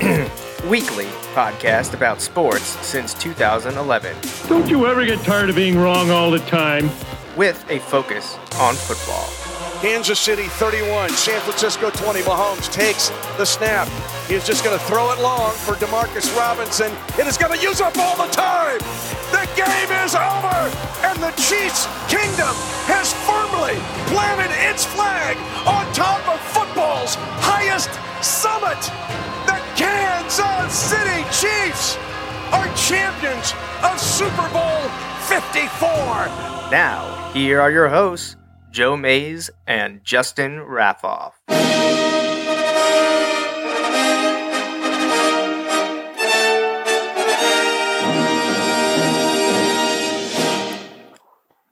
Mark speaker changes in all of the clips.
Speaker 1: weekly podcast about sports since 2011,
Speaker 2: Don't you ever get tired of being wrong all the time?
Speaker 1: with a focus on football.
Speaker 3: Kansas City 31, San Francisco 20. Mahomes takes the snap. He is just going to throw it long for Demarcus Robinson. It is going to use up all the time. The game is over, and the Chiefs' kingdom has firmly planted its flag on top of football's highest summit. The Kansas City Chiefs are champions of Super Bowl 54.
Speaker 1: Now, here are your hosts, Joe Mays and Justin Raffoff.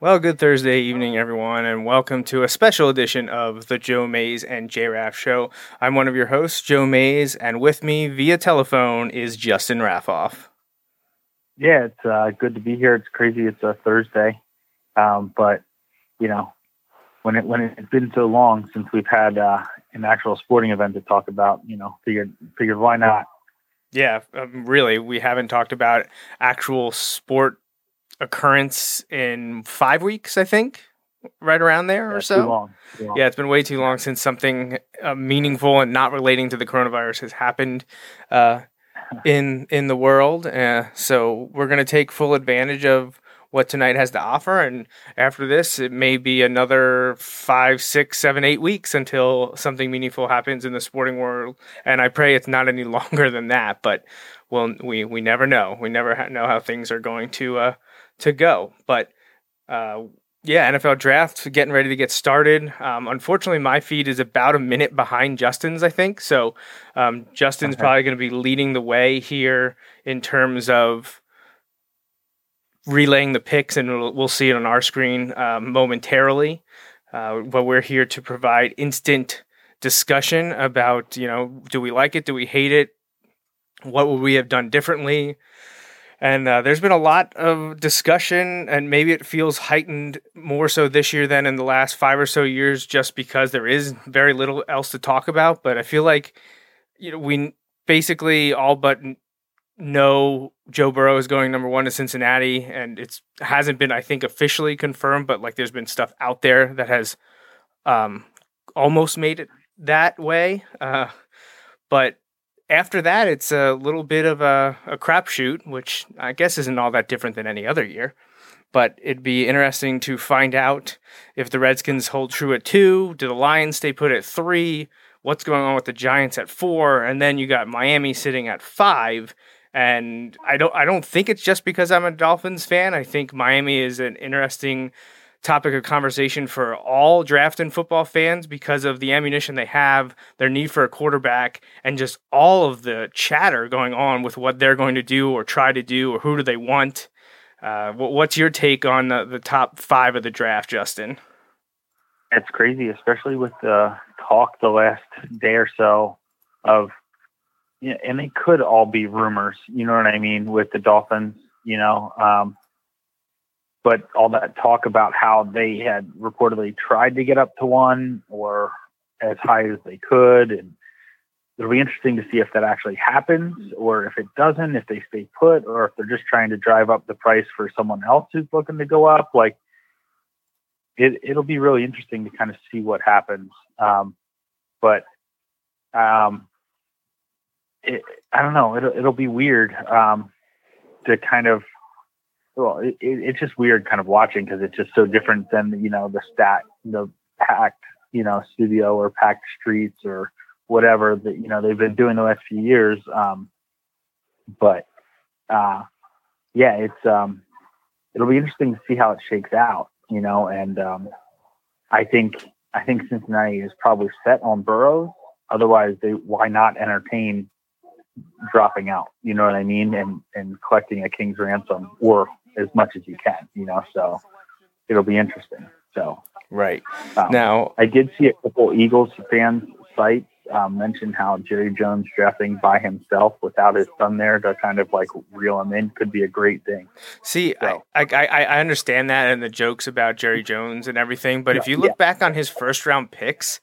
Speaker 1: Well, good Thursday evening, everyone, and welcome to a special edition of the Joe Mays and J Raff Show. I'm one of your hosts, Joe Mays, and with me via telephone is Justin Raffoff.
Speaker 4: Yeah, it's uh, good to be here. It's crazy. It's a Thursday, um, but you know, when it when it's been so long since we've had uh, an actual sporting event to talk about, you know, figured figured why not?
Speaker 1: Yeah, um, really, we haven't talked about actual sport occurrence in five weeks, I think, right around there or so.
Speaker 4: Too long. Too long.
Speaker 1: Yeah, it's been way too long since something uh, meaningful and not relating to the coronavirus has happened uh, in in the world. Uh, so we're gonna take full advantage of what tonight has to offer, and after this, it may be another five, six, seven, eight weeks until something meaningful happens in the sporting world. And I pray it's not any longer than that, but well, we we never know. We never ha- know how things are going to uh, to go, but. Uh, yeah, NFL draft getting ready to get started. Um, unfortunately, my feed is about a minute behind Justin's, I think. So um, Justin's
Speaker 4: Okay.
Speaker 1: probably going to be leading the way here in terms of relaying the picks, and we'll, we'll see it on our screen um, momentarily. Uh, but we're here to provide instant discussion about, you know, do we like it? Do we hate it? What would we have done differently? And uh, there's been a lot of discussion, and maybe it feels heightened more so this year than in the last five or so years, just because there is very little else to talk about. But I feel like, you know, we basically all but know Joe Burrow is going number one to Cincinnati, and it's hasn't been, I think, officially confirmed, but like there's been stuff out there that has um, almost made it that way. Uh, but after that, it's a little bit of a, a crapshoot, which I guess isn't all that different than any other year. But it'd be interesting to find out if the Redskins hold true at two. Do the Lions stay put at three? What's going on with the Giants at four? And then you got Miami sitting at five. And I don't I don't think it's just because I'm a Dolphins fan. I think Miami is an interesting topic of conversation for all draft and football fans because of the ammunition they have, their need for a quarterback, and just all of the chatter going on with what they're going to do or try to do or who do they want. Uh, what's your take on the, the top five of the draft, Justin?
Speaker 4: It's crazy, especially with the talk the last day or so of, yeah, and they could all be rumors. You know what I mean with the Dolphins. You know, um, but all that talk about how they had reportedly tried to get up to one or as high as they could, and it'll be interesting to see if that actually happens or if it doesn't, if they stay put, or if they're just trying to drive up the price for someone else who's looking to go up. Like it, it'll be really interesting to kind of see what happens. Um, but um, it, I don't know. It'll, it'll be weird um, to kind of. Well, it, it, it's just weird kind of watching because it's just so different than you know the stat, the packed you know studio or packed streets or whatever that you know they've been doing the last few years. Um, but uh, yeah, it's um, it'll be interesting to see how it shakes out, you know. And um, I think I think Cincinnati is probably set on Burrows. Otherwise, they why not entertain dropping out. You know what I mean? And and collecting a king's ransom or as much as you can. You know, so it'll be interesting. So
Speaker 1: Right.
Speaker 4: um,
Speaker 1: Now,
Speaker 4: I did see a couple Eagles fans sites um, mention how Jerry Jones drafting by himself without his son there to kind of like reel him in could be a great thing.
Speaker 1: see,
Speaker 4: So-
Speaker 1: I, I, I understand that and the jokes about Jerry Jones and everything, but if you look
Speaker 4: yeah.
Speaker 1: back on his first round picks,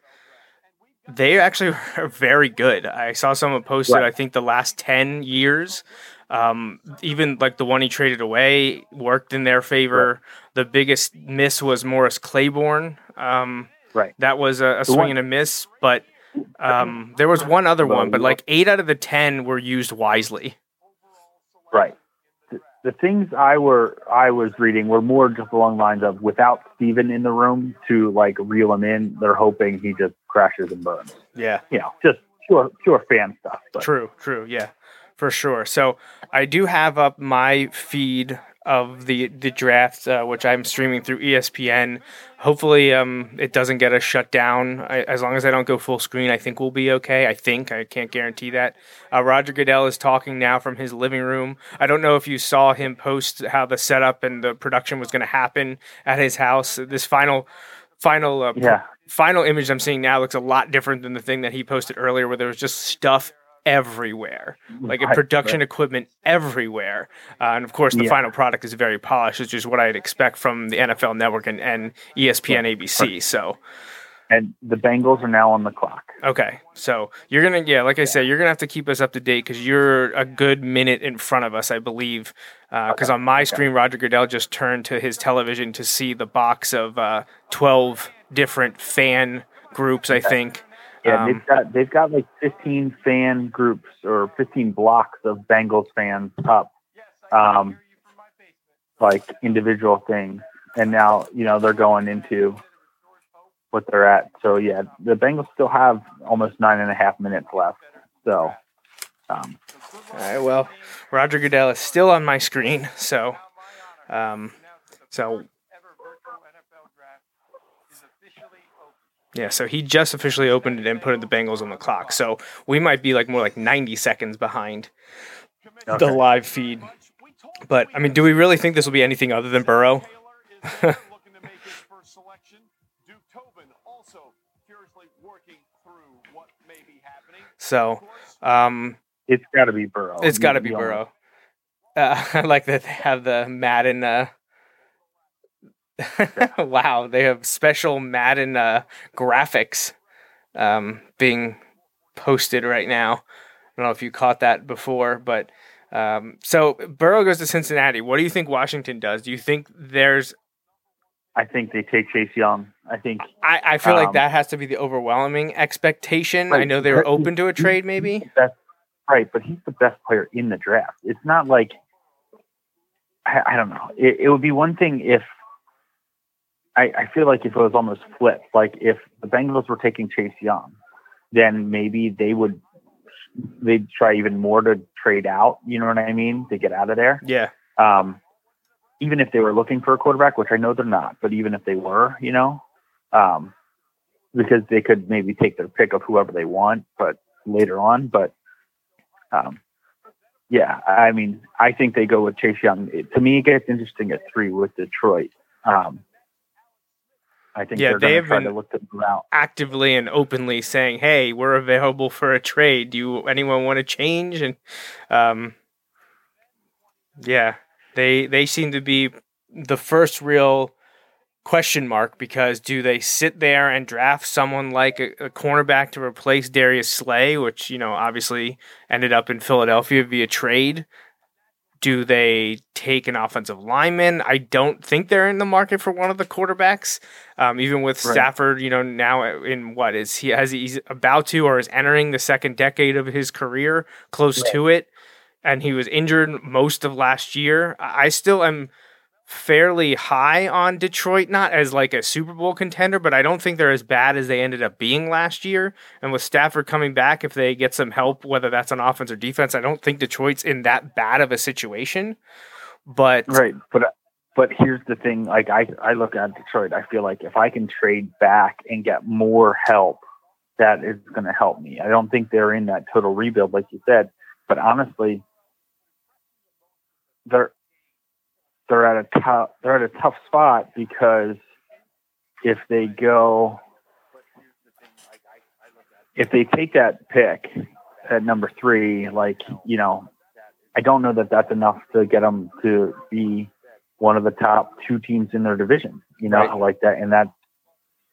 Speaker 1: they actually are very good. I saw someone posted,
Speaker 4: Right.
Speaker 1: I think the last 10 years, um, even like the one he traded away worked in their favor. The biggest miss was Morris Claiborne. Um,
Speaker 4: Right.
Speaker 1: That was a, a swing
Speaker 4: one-
Speaker 1: and a miss, but um, there was one other one, but like eight out of the 10 were used wisely.
Speaker 4: Right. The, the things I were I was reading were more just along the lines of without Steven in the room to like reel him in, they're hoping he just crashes and burns.
Speaker 1: Yeah.
Speaker 4: You know, just pure pure fan stuff. But
Speaker 1: True, true, yeah, for sure. So I do have up my feed of the the draft, uh, which I'm streaming through ESPN. Hopefully, um, it doesn't get us shut down. I, as long as I don't go full screen, I think we'll be okay. I think I can't guarantee that. Uh, Roger Goodell is talking now from his living room. I don't know if you saw him post how the setup and the production was going to happen at his house. This final final uh,
Speaker 4: Yeah.
Speaker 1: final image I'm seeing now looks a lot different than the thing that he posted earlier, where there was just stuff everywhere, like
Speaker 4: Right,
Speaker 1: production equipment everywhere. Uh, and of course, the
Speaker 4: Yeah.
Speaker 1: final product is very polished, which is what I'd expect from the NFL Network and, and ESPN ABC. So,
Speaker 4: and the Bengals are now on the clock.
Speaker 1: okay. So you're going to, yeah, like I said, you're going to have to keep us up to date because you're a good minute in front of us, I believe. Because on my screen, Roger Goodell just turned to his television to see the box of uh, 12 different fan groups, I think.
Speaker 4: Yeah,
Speaker 1: Um,
Speaker 4: they've got they've got like 15 fan groups or 15 blocks of Bengals fans up, um, like individual things, and now you know they're going into what they're at. So yeah, the Bengals still have almost nine and a half minutes left. So, um,
Speaker 1: All right. Well, Roger Goodell is still on my screen, so, um, so yeah. So he just officially opened it and put the Bengals on the clock. So we might be like more like ninety seconds behind the live feed. But I mean, do we really think this will be anything other than Burrow?
Speaker 3: looking to make his first selection. Duke Tobin also furiously working through what may be happening.
Speaker 1: So um,
Speaker 4: it's got to be Burrow.
Speaker 1: it's got to be Burrow. Uh, I like that they have the Madden. Uh, wow, they have special Madden uh, graphics um, being posted right now. I don't know if you caught that before, but um, so Burrow goes to Cincinnati. What do you think Washington does? Do you think there's?
Speaker 4: I think they take Chase Young. I think
Speaker 1: I, I feel like
Speaker 4: Um,
Speaker 1: that has to be the overwhelming expectation. I know they were open to a trade, maybe.
Speaker 4: best, right, but he's the best player in the draft. It's not like I, I don't know. It, it would be one thing if I, I feel like if it was almost flipped, like if the Bengals were taking Chase Young, then maybe they would they'd try even more to trade out. You know what I mean? To get out of there.
Speaker 1: Yeah,
Speaker 4: Um, even if they were looking for a quarterback, which I know they're not, but even if they were, you know, um, because they could maybe take their pick of whoever they want, but later on, but um, yeah, I mean, I think they go with Chase Young. It, to me, it gets interesting at three with Detroit. Um, I think
Speaker 1: Yeah,
Speaker 4: they're
Speaker 1: they
Speaker 4: going to try
Speaker 1: been-
Speaker 4: to look
Speaker 1: actively and openly saying, "Hey, we're available for a trade. Do you anyone want to change?" And um, yeah, they they seem to be the first real question mark because do they sit there and draft someone like a, a cornerback to replace Darius Slay, which you know obviously ended up in Philadelphia via trade? Do they take an offensive lineman? I don't think they're in the market for one of the quarterbacks. Um, even with
Speaker 4: Right.
Speaker 1: Stafford, you know, now in what is he has he's about to or is entering the second decade of his career, close to it, and he was injured most of last year. I still am fairly high on Detroit, not as like a Super Bowl contender, but I don't think they're as bad as they ended up being last year. And with Stafford coming back, if they get some help, whether that's on offense or defense, I don't think Detroit's in that bad of a situation. But
Speaker 4: Right, but but here's the thing: like I I look at Detroit, I feel like if I can trade back and get more help, that is going to help me. I don't think they're in that total rebuild, like you said. But honestly, they're they're at a tough they're at a tough spot because if they go if they take that pick at number three, like you know, I don't know that that's enough to get them to be one of the top two teams in their division. You know,
Speaker 1: Right.
Speaker 4: like that, and that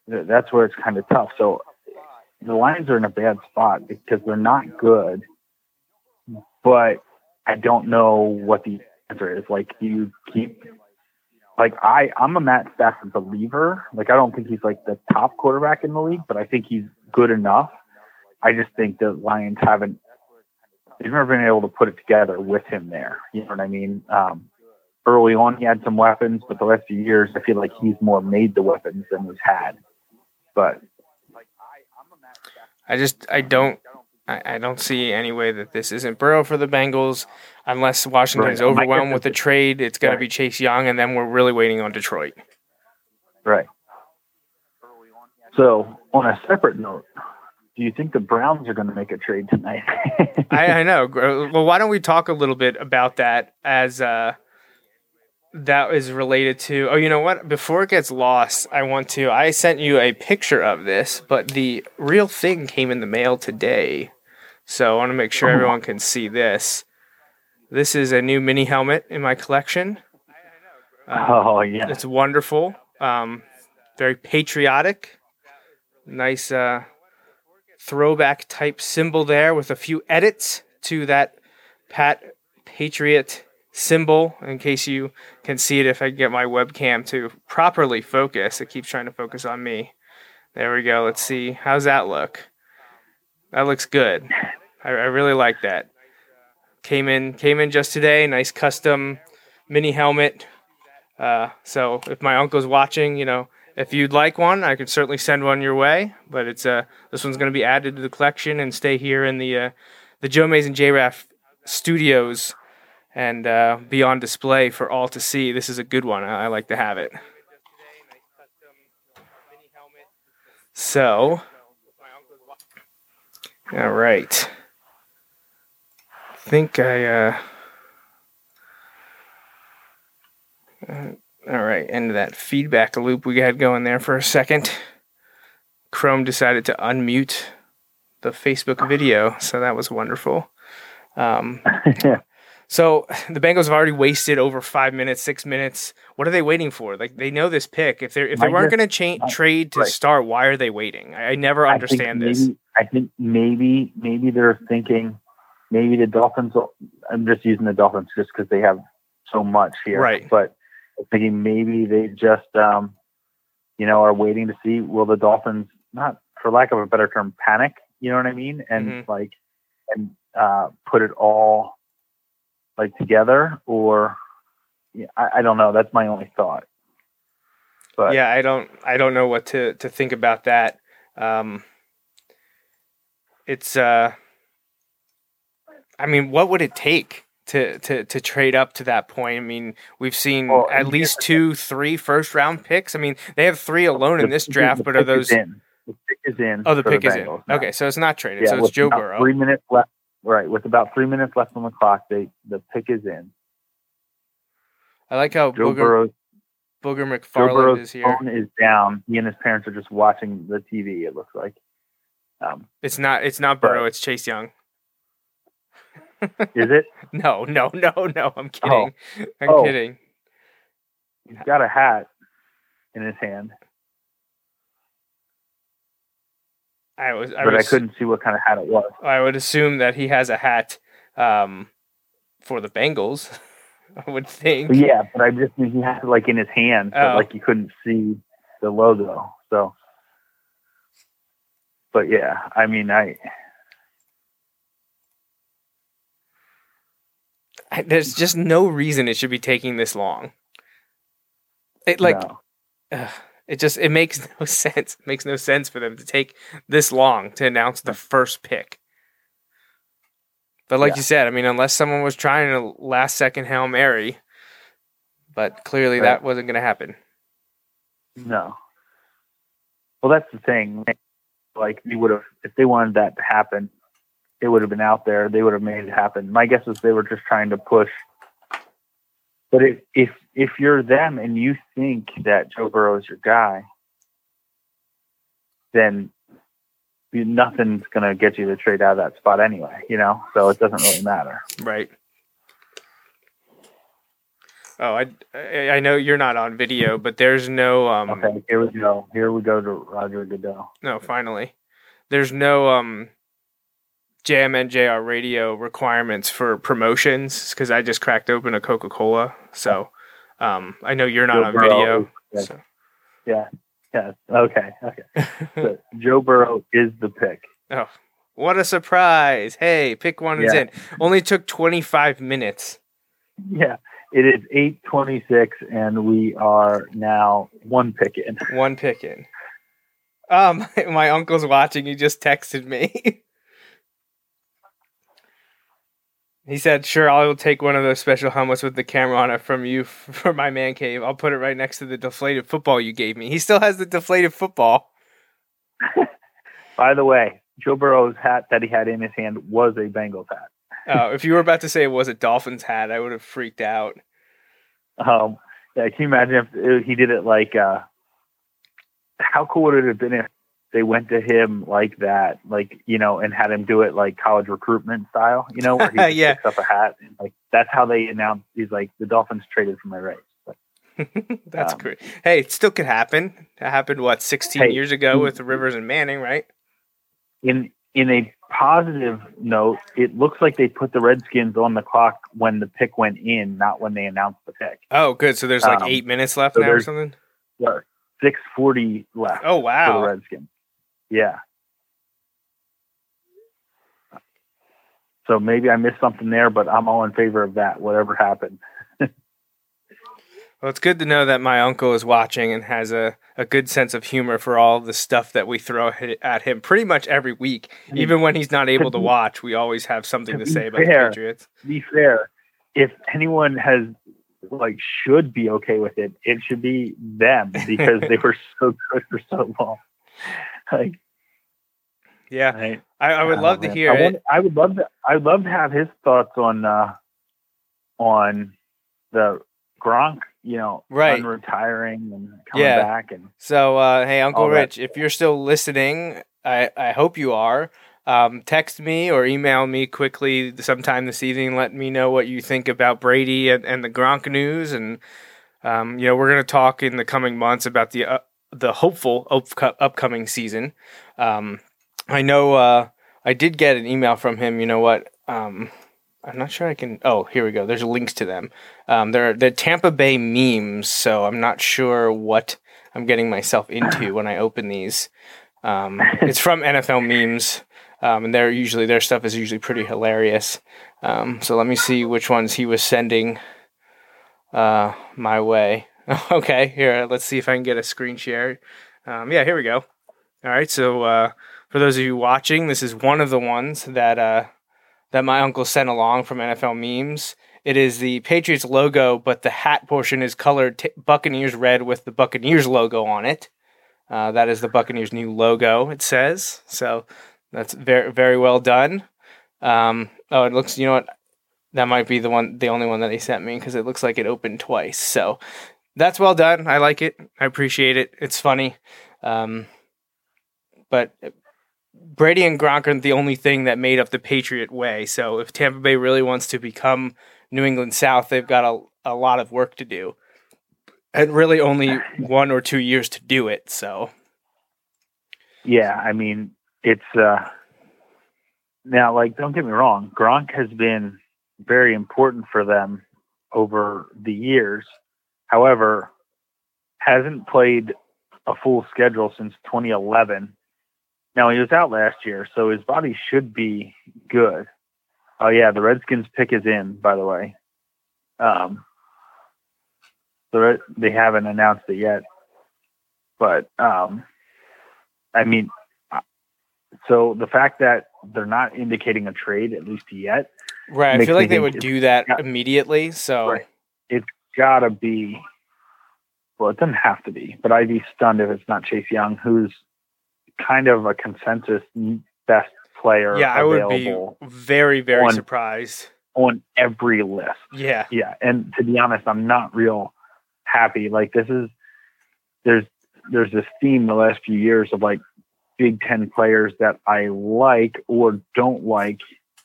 Speaker 4: that's where it's kind of tough. So the Lions are in a bad spot because they're not good, but I don't know what the answer is. Like, you keep like I I'm a Matt Stafford believer. Like, I don't think he's like the top quarterback in the league, but I think he's good enough. I just think the Lions haven't they've never been able to put it together with him there. You know what I mean? Um, early on, he had some weapons, but the last few years, I feel like he's more made the weapons than he's had. But
Speaker 1: I just I don't I, I don't see any way that this isn't Burrow for the Bengals unless Washington's
Speaker 4: Right.
Speaker 1: Overwhelmed with the trade. It's going
Speaker 4: Right.
Speaker 1: to be Chase Young, and then we're really waiting on Detroit.
Speaker 4: right. So, on a separate note, do you think the Browns are going to make a trade tonight?
Speaker 1: I, I know. Well, why don't we talk a little bit about that as uh, that is related to? Oh, you know what? Before it gets lost, I want to. I sent you a picture of this, but the real thing came in the mail today, so I want to make sure everyone can see this. This is a new mini helmet in my collection. Uh,
Speaker 4: oh yeah,
Speaker 1: it's wonderful. Um, very patriotic. Nice uh, throwback type symbol there with a few edits to that Pat Patriot symbol. In case you can see it, if I get my webcam to properly focus, it keeps trying to focus on me. There we go. Let's see. How's that look? That looks good. I, I really like that. Came in came in just today. Nice custom mini helmet. Uh, so if my uncle's watching, you know, if you'd like one, I could certainly send one your way. But it's uh, this one's going to be added to the collection and stay here in the uh, the Joe Mays and J Raff studios and uh, be on display for all to see. This is a good one. I, I like to have it. So, all right. I think I. Uh, uh, all right, end of that feedback loop we had going there for a second. Chrome decided to unmute the Facebook video, so that was wonderful. Um, so the Bengals have already wasted over five minutes, six minutes. What are they waiting for? Like they know this pick. If they are if they
Speaker 4: My
Speaker 1: weren't going to cha-
Speaker 4: my-
Speaker 1: trade to
Speaker 4: right.
Speaker 1: start, why are they waiting? I, I never
Speaker 4: I
Speaker 1: understand this.
Speaker 4: maybe, I think maybe maybe they're thinking maybe the Dolphins. I'm just using the Dolphins just because they have so much here,
Speaker 1: Right.
Speaker 4: But I'm thinking maybe they just um, you know are waiting to see will the Dolphins not for lack of a better term panic. You know what I mean? And
Speaker 1: Mhm.
Speaker 4: like and uh, put it all like together or yeah, I, I don't know. That's my only thought. But
Speaker 1: yeah, I don't I don't know what to to think about that. Um, it's uh, I mean, what would it take to to to trade up to that point? I mean, we've seen
Speaker 4: Well,
Speaker 1: at least two, three first round picks. I mean, they have three alone in this draft,
Speaker 4: the
Speaker 1: but are those?
Speaker 4: in. The pick is in.
Speaker 1: Oh, the pick is in. Okay, so it's not traded.
Speaker 4: Yeah,
Speaker 1: so it's Joe Burrow.
Speaker 4: Three minutes left. Right, with about three minutes left on the clock, they the pick is in.
Speaker 1: I like how
Speaker 4: Joe
Speaker 1: Booger,
Speaker 4: Burrow's
Speaker 1: Booger McFarland is here.
Speaker 4: phone is down. He and his parents are just watching the TV. It looks like. Um,
Speaker 1: It's not. It's not
Speaker 4: But-
Speaker 1: Burrow. It's Chase Young.
Speaker 4: is it?
Speaker 1: No, no, no, no. I'm kidding. I'm
Speaker 4: Oh.
Speaker 1: kidding.
Speaker 4: He's got a hat in his hand,
Speaker 1: I was. I
Speaker 4: but I couldn't see what kind of hat it was.
Speaker 1: I would assume that he has a hat um, for the Bengals. I would think.
Speaker 4: But yeah, but I just mean he had it like in his hand, so
Speaker 1: Oh.
Speaker 4: like you couldn't see the logo. So, but yeah, I mean, I
Speaker 1: I- There's just no reason it should be taking this long. It like
Speaker 4: no.
Speaker 1: It just it makes no sense. It makes no sense for them to take this long to announce the hmm. first pick. But like
Speaker 4: Yeah.
Speaker 1: you said, I mean, unless someone was trying a last second hail mary, but clearly
Speaker 4: Right.
Speaker 1: that wasn't going to happen.
Speaker 4: No. Well, that's the thing. Like, you would have, if they wanted that to happen, it would have been out there, they would have made it happen. My guess is they were just trying to push. But if if if you're them and you think that Joe Burrow is your guy, then nothing's gonna get you to trade out of that spot anyway. You know, so it doesn't really matter.
Speaker 1: Right. Oh, I, I I know you're not on video, but there's no um
Speaker 4: Okay, here we go. Here we go to Roger Goodell.
Speaker 1: no finally there's no um JMNJR radio requirements for promotions because I just cracked open a Coca Cola, so um I know you're not
Speaker 4: Joe
Speaker 1: on
Speaker 4: Burrow
Speaker 1: video.
Speaker 4: is-
Speaker 1: so-
Speaker 4: Yeah. Yeah. Okay. Okay. So Joe Burrow is the pick.
Speaker 1: Oh, what a surprise! Hey, pick one is in. Only took 25 minutes.
Speaker 4: Yeah. It is eight twenty six, and we are now one pick in.
Speaker 1: One pick in. Um, my uncle's watching. He just texted me. he said, "Sure, I'll take one of those special helmets with the camera on it from you for my man cave. I'll put it right next to the deflated football you gave me." He still has the deflated football.
Speaker 4: By the way, Joe Burrow's hat that he had in his hand was a Bengals hat.
Speaker 1: Oh, if you were about to say it was a Dolphins hat, I would have freaked out.
Speaker 4: Um, yeah, can you imagine if he did it like? Uh, how cool would it have been if they went to him like that, like you know, and had him do it like college recruitment style, you know, where he
Speaker 1: Yeah.
Speaker 4: picks up a hat and like that's how they announced. He's like the Dolphins traded for my race. Like,
Speaker 1: That's
Speaker 4: Um,
Speaker 1: great. Hey, it still could happen. It happened what 16
Speaker 4: Hey,
Speaker 1: years ago with Rivers and Manning, right?
Speaker 4: in in a positive note, it looks like they put the Redskins on the clock when the pick went in, not when they announced the pick.
Speaker 1: Oh, good. So there's like
Speaker 4: Um,
Speaker 1: eight minutes left
Speaker 4: so
Speaker 1: now or something.
Speaker 4: Six forty left.
Speaker 1: Oh
Speaker 4: for the
Speaker 1: wow.
Speaker 4: Redskins. Yeah. So maybe I missed something there, but I'm all in favor of that. Whatever happened.
Speaker 1: Well, it's good to know that my uncle is watching and has a, a good sense of humor for all the stuff that we throw at him pretty much every week.
Speaker 4: mean,
Speaker 1: Even when he's not able to
Speaker 4: be-
Speaker 1: watch, we always have something
Speaker 4: to
Speaker 1: to say about
Speaker 4: fair,
Speaker 1: the Patriots.
Speaker 4: Be fair, if anyone has like should be okay with it, it should be them because they were so good for so long. Like,
Speaker 1: Yeah,
Speaker 4: right?
Speaker 1: I, I would
Speaker 4: Oh,
Speaker 1: love to hear
Speaker 4: I,
Speaker 1: it.
Speaker 4: want- I would love to. I would love to have his thoughts on uh, on the Gronk. You know,
Speaker 1: Right.
Speaker 4: retiring and coming
Speaker 1: Yeah.
Speaker 4: back, and
Speaker 1: So, uh, hey, Uncle Rich, if you're still listening, I, I hope you are. Um, text me or email me quickly sometime this evening. Let me know what you think about Brady and, and the Gronk news. And, um, you know, we're going to talk in the coming months about the uh, the hopeful up- upcoming season. Um, I know uh, I did get an email from him. You know what? Um, I'm not sure I can. Oh, here we go. There's links to them. Um, they're they're Tampa Bay memes, so I'm not sure what I'm getting myself into when I open these. Um, it's from NFL memes, um, and they're usually their stuff is usually pretty hilarious. Um, so let me see which ones he was sending uh, my way. okay, here let's see if I can get a screen share. Um, yeah, here we go. All right, so uh, for those of you watching, this is one of the ones that uh, that my uncle sent along from NFL memes. It is the Patriots logo, but the hat portion is colored t- Buccaneers red with the Buccaneers logo on it. Uh, that is the Buccaneers' new logo. It says so. That's very very well done. Um, oh, it looks. You know what? That might be the one, the only one that he sent me because it looks like it opened twice. So that's well done. I like it. I appreciate it. It's funny. Um, but Brady and Gronk aren't the only thing that made up the Patriot way. So if Tampa Bay really wants to become New England South, they've got a, a lot of work to do. And really only one or two years to do it. So
Speaker 4: yeah, I mean, it's uh, now like don't get me wrong, Gronk has been very important for them over the years. However, hasn't played a full schedule since 2011. Now he was out last year, so his body should be good. Oh yeah, the Redskins pick is in, by the way. Um, the Red, they haven't announced it yet, but um, I mean, so the fact that they're not indicating a trade at least yet,
Speaker 1: right, I feel like they would do that
Speaker 4: yeah.
Speaker 1: immediately. So
Speaker 4: Right. It's gotta be. Well, it doesn't have to be, but I'd be stunned if it's not Chase Young, who's kind of a consensus best player
Speaker 1: Yeah, I would be
Speaker 4: available
Speaker 1: very, very
Speaker 4: on-
Speaker 1: surprised.
Speaker 4: on every list.
Speaker 1: Yeah.
Speaker 4: Yeah, and to be honest, I'm not real happy. Like this is there's there's this theme the last few years of like Big Ten players that I like or don't like,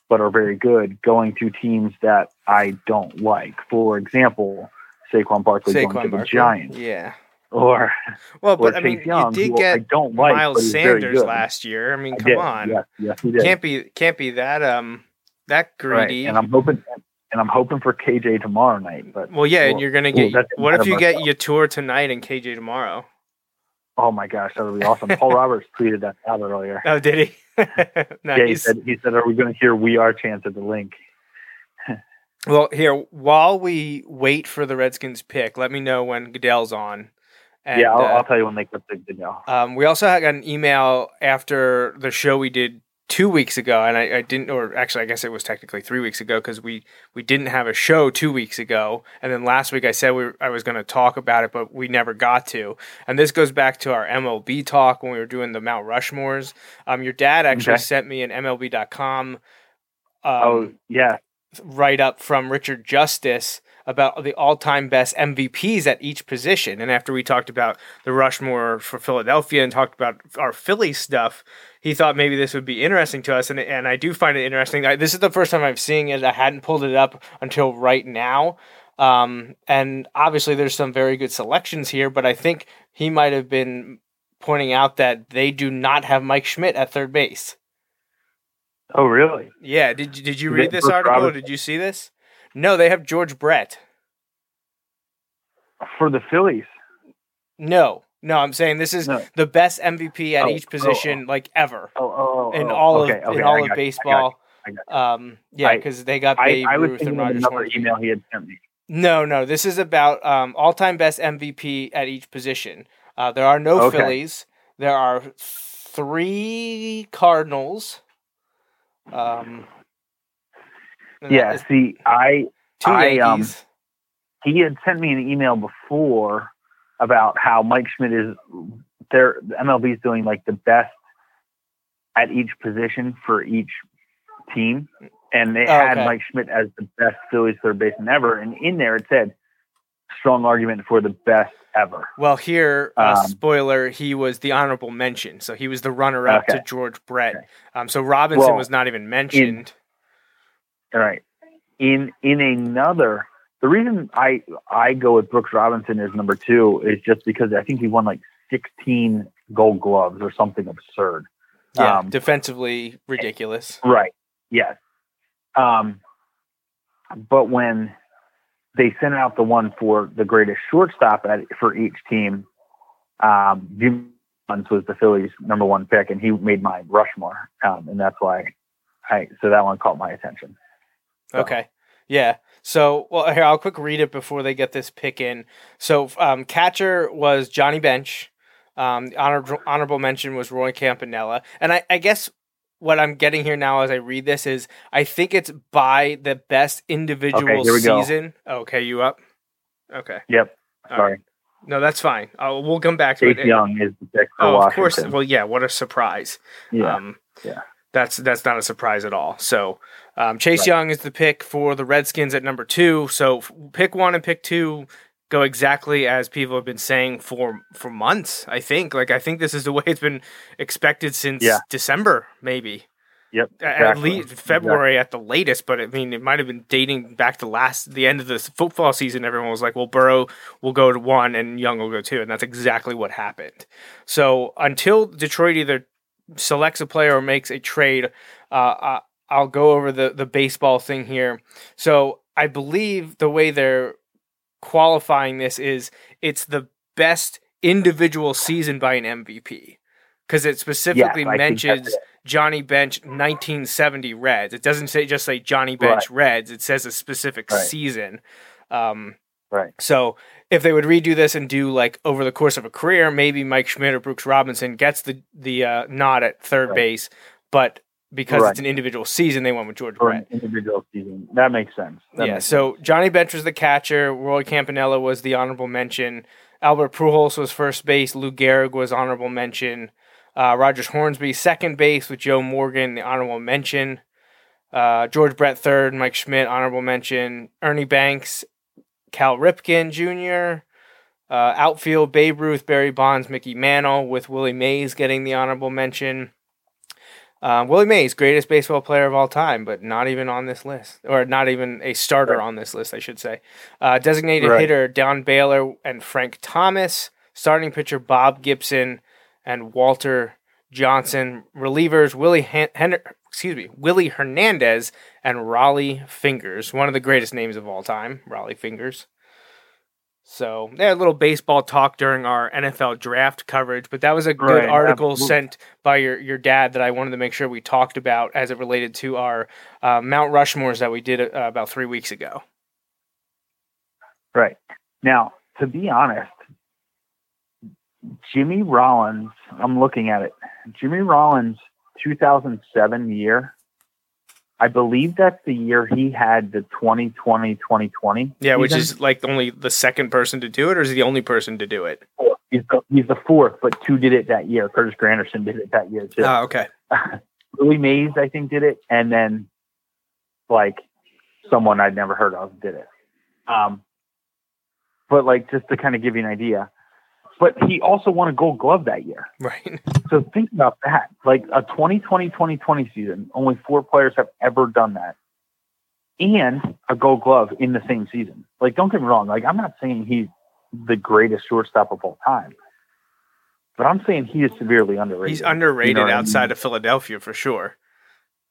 Speaker 4: but are very good, going to teams that I don't like. For example, Saquon Barkley going to
Speaker 1: Saquon
Speaker 4: the Giants,
Speaker 1: Yeah.
Speaker 4: Or
Speaker 1: Well,
Speaker 4: or
Speaker 1: but I
Speaker 4: Chase
Speaker 1: mean,
Speaker 4: Young,
Speaker 1: you did
Speaker 4: who I
Speaker 1: get
Speaker 4: don't like,
Speaker 1: Miles Sanders last year. I mean, come
Speaker 4: did.
Speaker 1: on.
Speaker 4: Yes, yes, he did.
Speaker 1: Can't be can't be that um that
Speaker 4: Right,
Speaker 1: greedy.
Speaker 4: and I'm hoping and I'm hoping for KJ tomorrow night. But
Speaker 1: well, yeah, and you're gonna get.
Speaker 4: that's
Speaker 1: what if you get your Tua tonight and KJ tomorrow?
Speaker 4: oh my gosh, that would be awesome. Paul Roberts tweeted that out earlier.
Speaker 1: Oh, did he?
Speaker 4: Yeah, he said, he said, "Are we going to hear We Are chants at the Linc?"
Speaker 1: Well, here while we wait for the Redskins pick, let me know when Goodell's on. And,
Speaker 4: yeah, I'll,
Speaker 1: uh,
Speaker 4: I'll tell you when they clip the video.
Speaker 1: Um, we also had an email after the show we did two weeks ago, and I, I didn't, or actually, I guess it was technically three weeks ago because we we didn't have a show two weeks ago, and then last week I said we I was going to talk about it, but we never got to. And this goes back to our MLB talk when we were doing the Mount Rushmores. Um, your dad actually
Speaker 4: Okay.
Speaker 1: sent me an MLB.com. Um,
Speaker 4: oh yeah,
Speaker 1: write up from Richard Justice about the all time best MVPs at each position. And after we talked about the Rushmore for Philadelphia and talked about our Philly stuff, he thought maybe this would be interesting to us. And, and I do find it interesting. I, this is the first time I'm seeing it. I hadn't pulled it up until right now. Um, and obviously, there's some very good selections here, but I think he might have been pointing out that they do not have Mike Schmidt at third base.
Speaker 4: oh really?
Speaker 1: Yeah, did you, did you read this article? Did you see this? No, they have George Brett.
Speaker 4: For the Phillies?
Speaker 1: No, no, I'm saying this is
Speaker 4: No.
Speaker 1: the best MVP at
Speaker 4: Oh,
Speaker 1: each
Speaker 4: oh,
Speaker 1: position, like ever
Speaker 4: Oh, oh, oh,
Speaker 1: in
Speaker 4: oh,
Speaker 1: all
Speaker 4: okay,
Speaker 1: of
Speaker 4: okay,
Speaker 1: in all of
Speaker 4: I
Speaker 1: baseball. Um, yeah, because they got
Speaker 4: I,
Speaker 1: Babe
Speaker 4: I was
Speaker 1: Ruth and
Speaker 4: of another
Speaker 1: Schwartzman.
Speaker 4: email he had sent me.
Speaker 1: No, no, this is about um, all-time best MVP at each position. Uh, there are no
Speaker 4: Okay.
Speaker 1: Phillies. There are three Cardinals. Um,
Speaker 4: Yeah, see, I I, um, he had sent me an email before about how Mike Schmidt is there. The MLB is doing like the best at each position for each team, and they
Speaker 1: Oh,
Speaker 4: had
Speaker 1: okay.
Speaker 4: Mike Schmidt as the best Phillies third baseman ever. And in there it said strong argument for the best ever.
Speaker 1: Well, here, uh,
Speaker 4: Um,
Speaker 1: spoiler, he was the honorable mention. So he was the runner up
Speaker 4: Okay.
Speaker 1: to George Brett.
Speaker 4: Okay.
Speaker 1: Um, so Robinson
Speaker 4: Well,
Speaker 1: was not even mentioned.
Speaker 4: All right. In in another, the reason I I go with Brooks Robinson as number two is just because I think he won like 16 Gold Gloves or something absurd.
Speaker 1: yeah,
Speaker 4: um,
Speaker 1: defensively ridiculous.
Speaker 4: Right. Yes. Um, but when they sent out the one for the greatest shortstop at, for each team, um, Jim was the Phillies' number one pick, and he made my Rushmore, um, and that's why I so that one caught my attention. So-
Speaker 1: Okay. Yeah. So, well, here I'll quick read it before they get this pick in. So, um, catcher was Johnny Bench. Um, honorable honorable mention was Roy Campanella, and I, I guess what I'm getting here now as I read this is I think it's by the best individual
Speaker 4: go.
Speaker 1: season. Okay, you up? Okay.
Speaker 4: Yep. Sorry.
Speaker 1: right. No, that's fine. Uh, we'll come back to
Speaker 4: Chase
Speaker 1: it.
Speaker 4: Young is the pick for
Speaker 1: Oh, of course. Well, yeah. What a surprise.
Speaker 4: yeah.
Speaker 1: Um,
Speaker 4: Yeah.
Speaker 1: That's that's not a surprise at all. So um, Chase
Speaker 4: Right.
Speaker 1: Young is the pick for the Redskins at number two. So pick one and pick two go exactly as people have been saying for for months. I think. Like I think this is the way it's been expected since
Speaker 4: Yeah.
Speaker 1: December, maybe
Speaker 4: Yep.
Speaker 1: at least February at the latest. But I mean, it might have been dating back to last the end of the football season. Everyone was like, "Well, Burrow will go to one and Young will go two," and that's exactly what happened. So until Detroit either selects a player or makes a trade, uh, I- I'll go over the the baseball thing here. So I believe the way they're qualifying this is it's the best individual season by an MVP because it specifically
Speaker 4: Yes, I think that's
Speaker 1: mentions
Speaker 4: it.
Speaker 1: Johnny Bench 1970 Reds. It doesn't say just say Johnny Bench Reds. It says a specific
Speaker 4: Right.
Speaker 1: season. Um,
Speaker 4: Right.
Speaker 1: so if they would redo this and do like over the course of a career, maybe Mike Schmidt or Brooks Robinson gets the the uh, nod at third
Speaker 4: Right.
Speaker 1: base, but because
Speaker 4: Right.
Speaker 1: it's an individual season, they went with George Brett.
Speaker 4: individual season. That makes sense. That
Speaker 1: yeah.
Speaker 4: makes
Speaker 1: So Johnny Bench was the catcher. Roy Campanella was the honorable mention. Albert Pujols was first base. Lou Gehrig was honorable mention. Uh, Rogers Hornsby, second base with Joe Morgan, the honorable mention. Uh, George Brett, third. Mike Schmidt, honorable mention. Ernie Banks, Cal Ripken Jr., uh, outfield, Babe Ruth, Barry Bonds, Mickey Mantle, with Willie Mays getting the honorable mention. Uh, Willie Mays, greatest baseball player of all time, but not even on this list, or not even a starter right. on this list, I should say. Uh, designated right. hitter Don Baylor and Frank Thomas. Starting pitcher Bob Gibson and Walter Johnson. Relievers Willie Han- Hen- excuse me Willie Hernandez and Rollie Fingers, one of the greatest names of all time, Rollie Fingers. So they had a little baseball talk during our NFL draft coverage, but that was a good right, article absolutely. sent by your, your dad that I wanted to make sure we talked about as it related to our uh, Mount Rushmores that we did uh, about three weeks ago.
Speaker 4: Right. Now, to be honest, Jimmy Rollins, I'm looking at it. Jimmy Rollins, 2007 year I believe that's the year he had the 2020 2020.
Speaker 1: Yeah, which is like only the second person to do it, or is he the only person to do it?
Speaker 4: He's the, he's the fourth, but two did it that year. Curtis Granderson did it that year too.
Speaker 1: Oh, okay.
Speaker 4: Willie Mays, I think, did it, and then like someone I'd never heard of did it. Um, but like just to kind of give you an idea, but he also won a gold glove that year.
Speaker 1: Right.
Speaker 4: So think about that. Like a 2020 2020 season, only four players have ever done that. And a gold glove in the same season. Like, don't get me wrong. Like, I'm not saying he's the greatest shortstop of all time, but I'm saying he is severely underrated.
Speaker 1: He's underrated you know outside I mean? of Philadelphia for sure.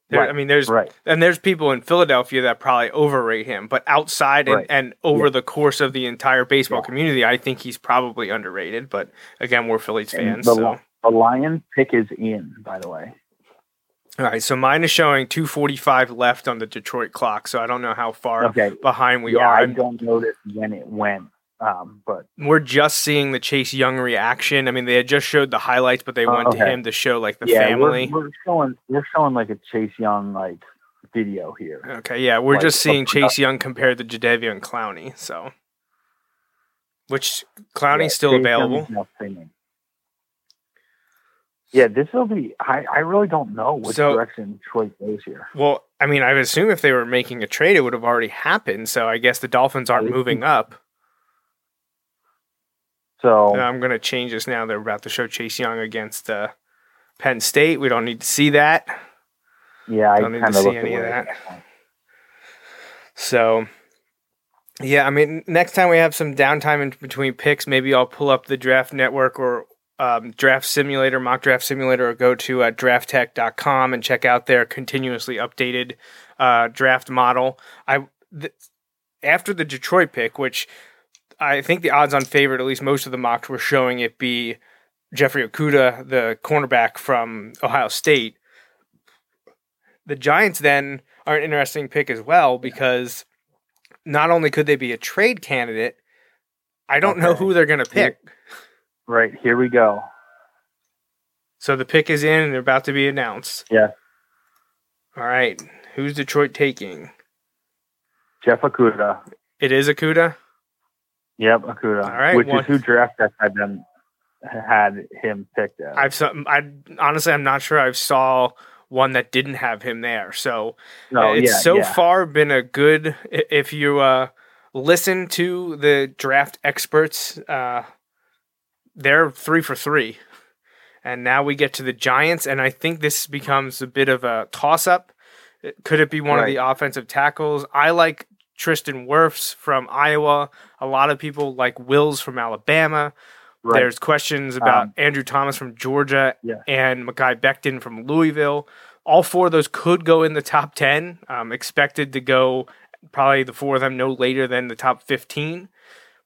Speaker 1: There, right. I mean, there's right. and there's people in Philadelphia that probably overrate him, but outside and, right. and over yeah. the course of the entire baseball yeah. community, I think he's probably underrated. But again, we're Phillies fans.
Speaker 4: The,
Speaker 1: so.
Speaker 4: the Lion pick is in, by the way.
Speaker 1: All right, so mine is showing 245 left on the Detroit clock, so I don't know how far okay. behind we
Speaker 4: yeah,
Speaker 1: are.
Speaker 4: I don't notice when it went. Um, but
Speaker 1: we're just seeing the Chase Young reaction. I mean, they had just showed the highlights, but they uh, went okay. to him to show like the
Speaker 4: yeah,
Speaker 1: family.
Speaker 4: We're, we're, showing we're showing like a Chase Young like video here.
Speaker 1: Okay, yeah, we're like, just seeing Chase Young compared to and Clowney. So, which Clowney's yeah, still Chase available?
Speaker 4: Yeah, this will be. I, I really don't know which so, direction Detroit goes here.
Speaker 1: Well, I mean, I would assume if they were making a trade, it would have already happened. So I guess the Dolphins aren't moving up.
Speaker 4: So
Speaker 1: I'm going to change this now. They're about to show Chase Young against uh, Penn State. We don't need to see that.
Speaker 4: Yeah, I
Speaker 1: don't need to see any of that. So, yeah, I mean, next time we have some downtime in between picks, maybe I'll pull up the Draft Network or um, Draft Simulator, Mock Draft Simulator, or go to uh, drafttek.com and check out their continuously updated uh, draft model. I th- after the Detroit pick, which I think the odds on favorite, at least most of the mocks were showing it be Jeffrey Okudah, the cornerback from Ohio State. The Giants then are an interesting pick as well because not only could they be a trade candidate, I don't okay. know who they're going to pick.
Speaker 4: Right, here we go.
Speaker 1: So the pick is in and they're about to be announced.
Speaker 4: Yeah.
Speaker 1: All right. Who's Detroit taking?
Speaker 4: Jeff Okudah.
Speaker 1: It is Okudah?
Speaker 4: Yep, Okudah. All right, which well, is who draft that had them had him picked at.
Speaker 1: I've some, I honestly I'm not sure I've saw one that didn't have him there. So it's yeah, so yeah. far been a good if you uh, listen to the draft experts, uh, they're three for three. And now we get to the Giants, and I think this becomes a bit of a toss up. Could it be one right. of the offensive tackles? I like Tristan Wirfs from Iowa. A lot of people like Wills from Alabama. Right. There's questions about um, Andrew Thomas from Georgia
Speaker 4: yeah.
Speaker 1: and Mekhi Becton from Louisville. All four of those could go in the top 10. Um, expected to go probably the four of them no later than the top 15.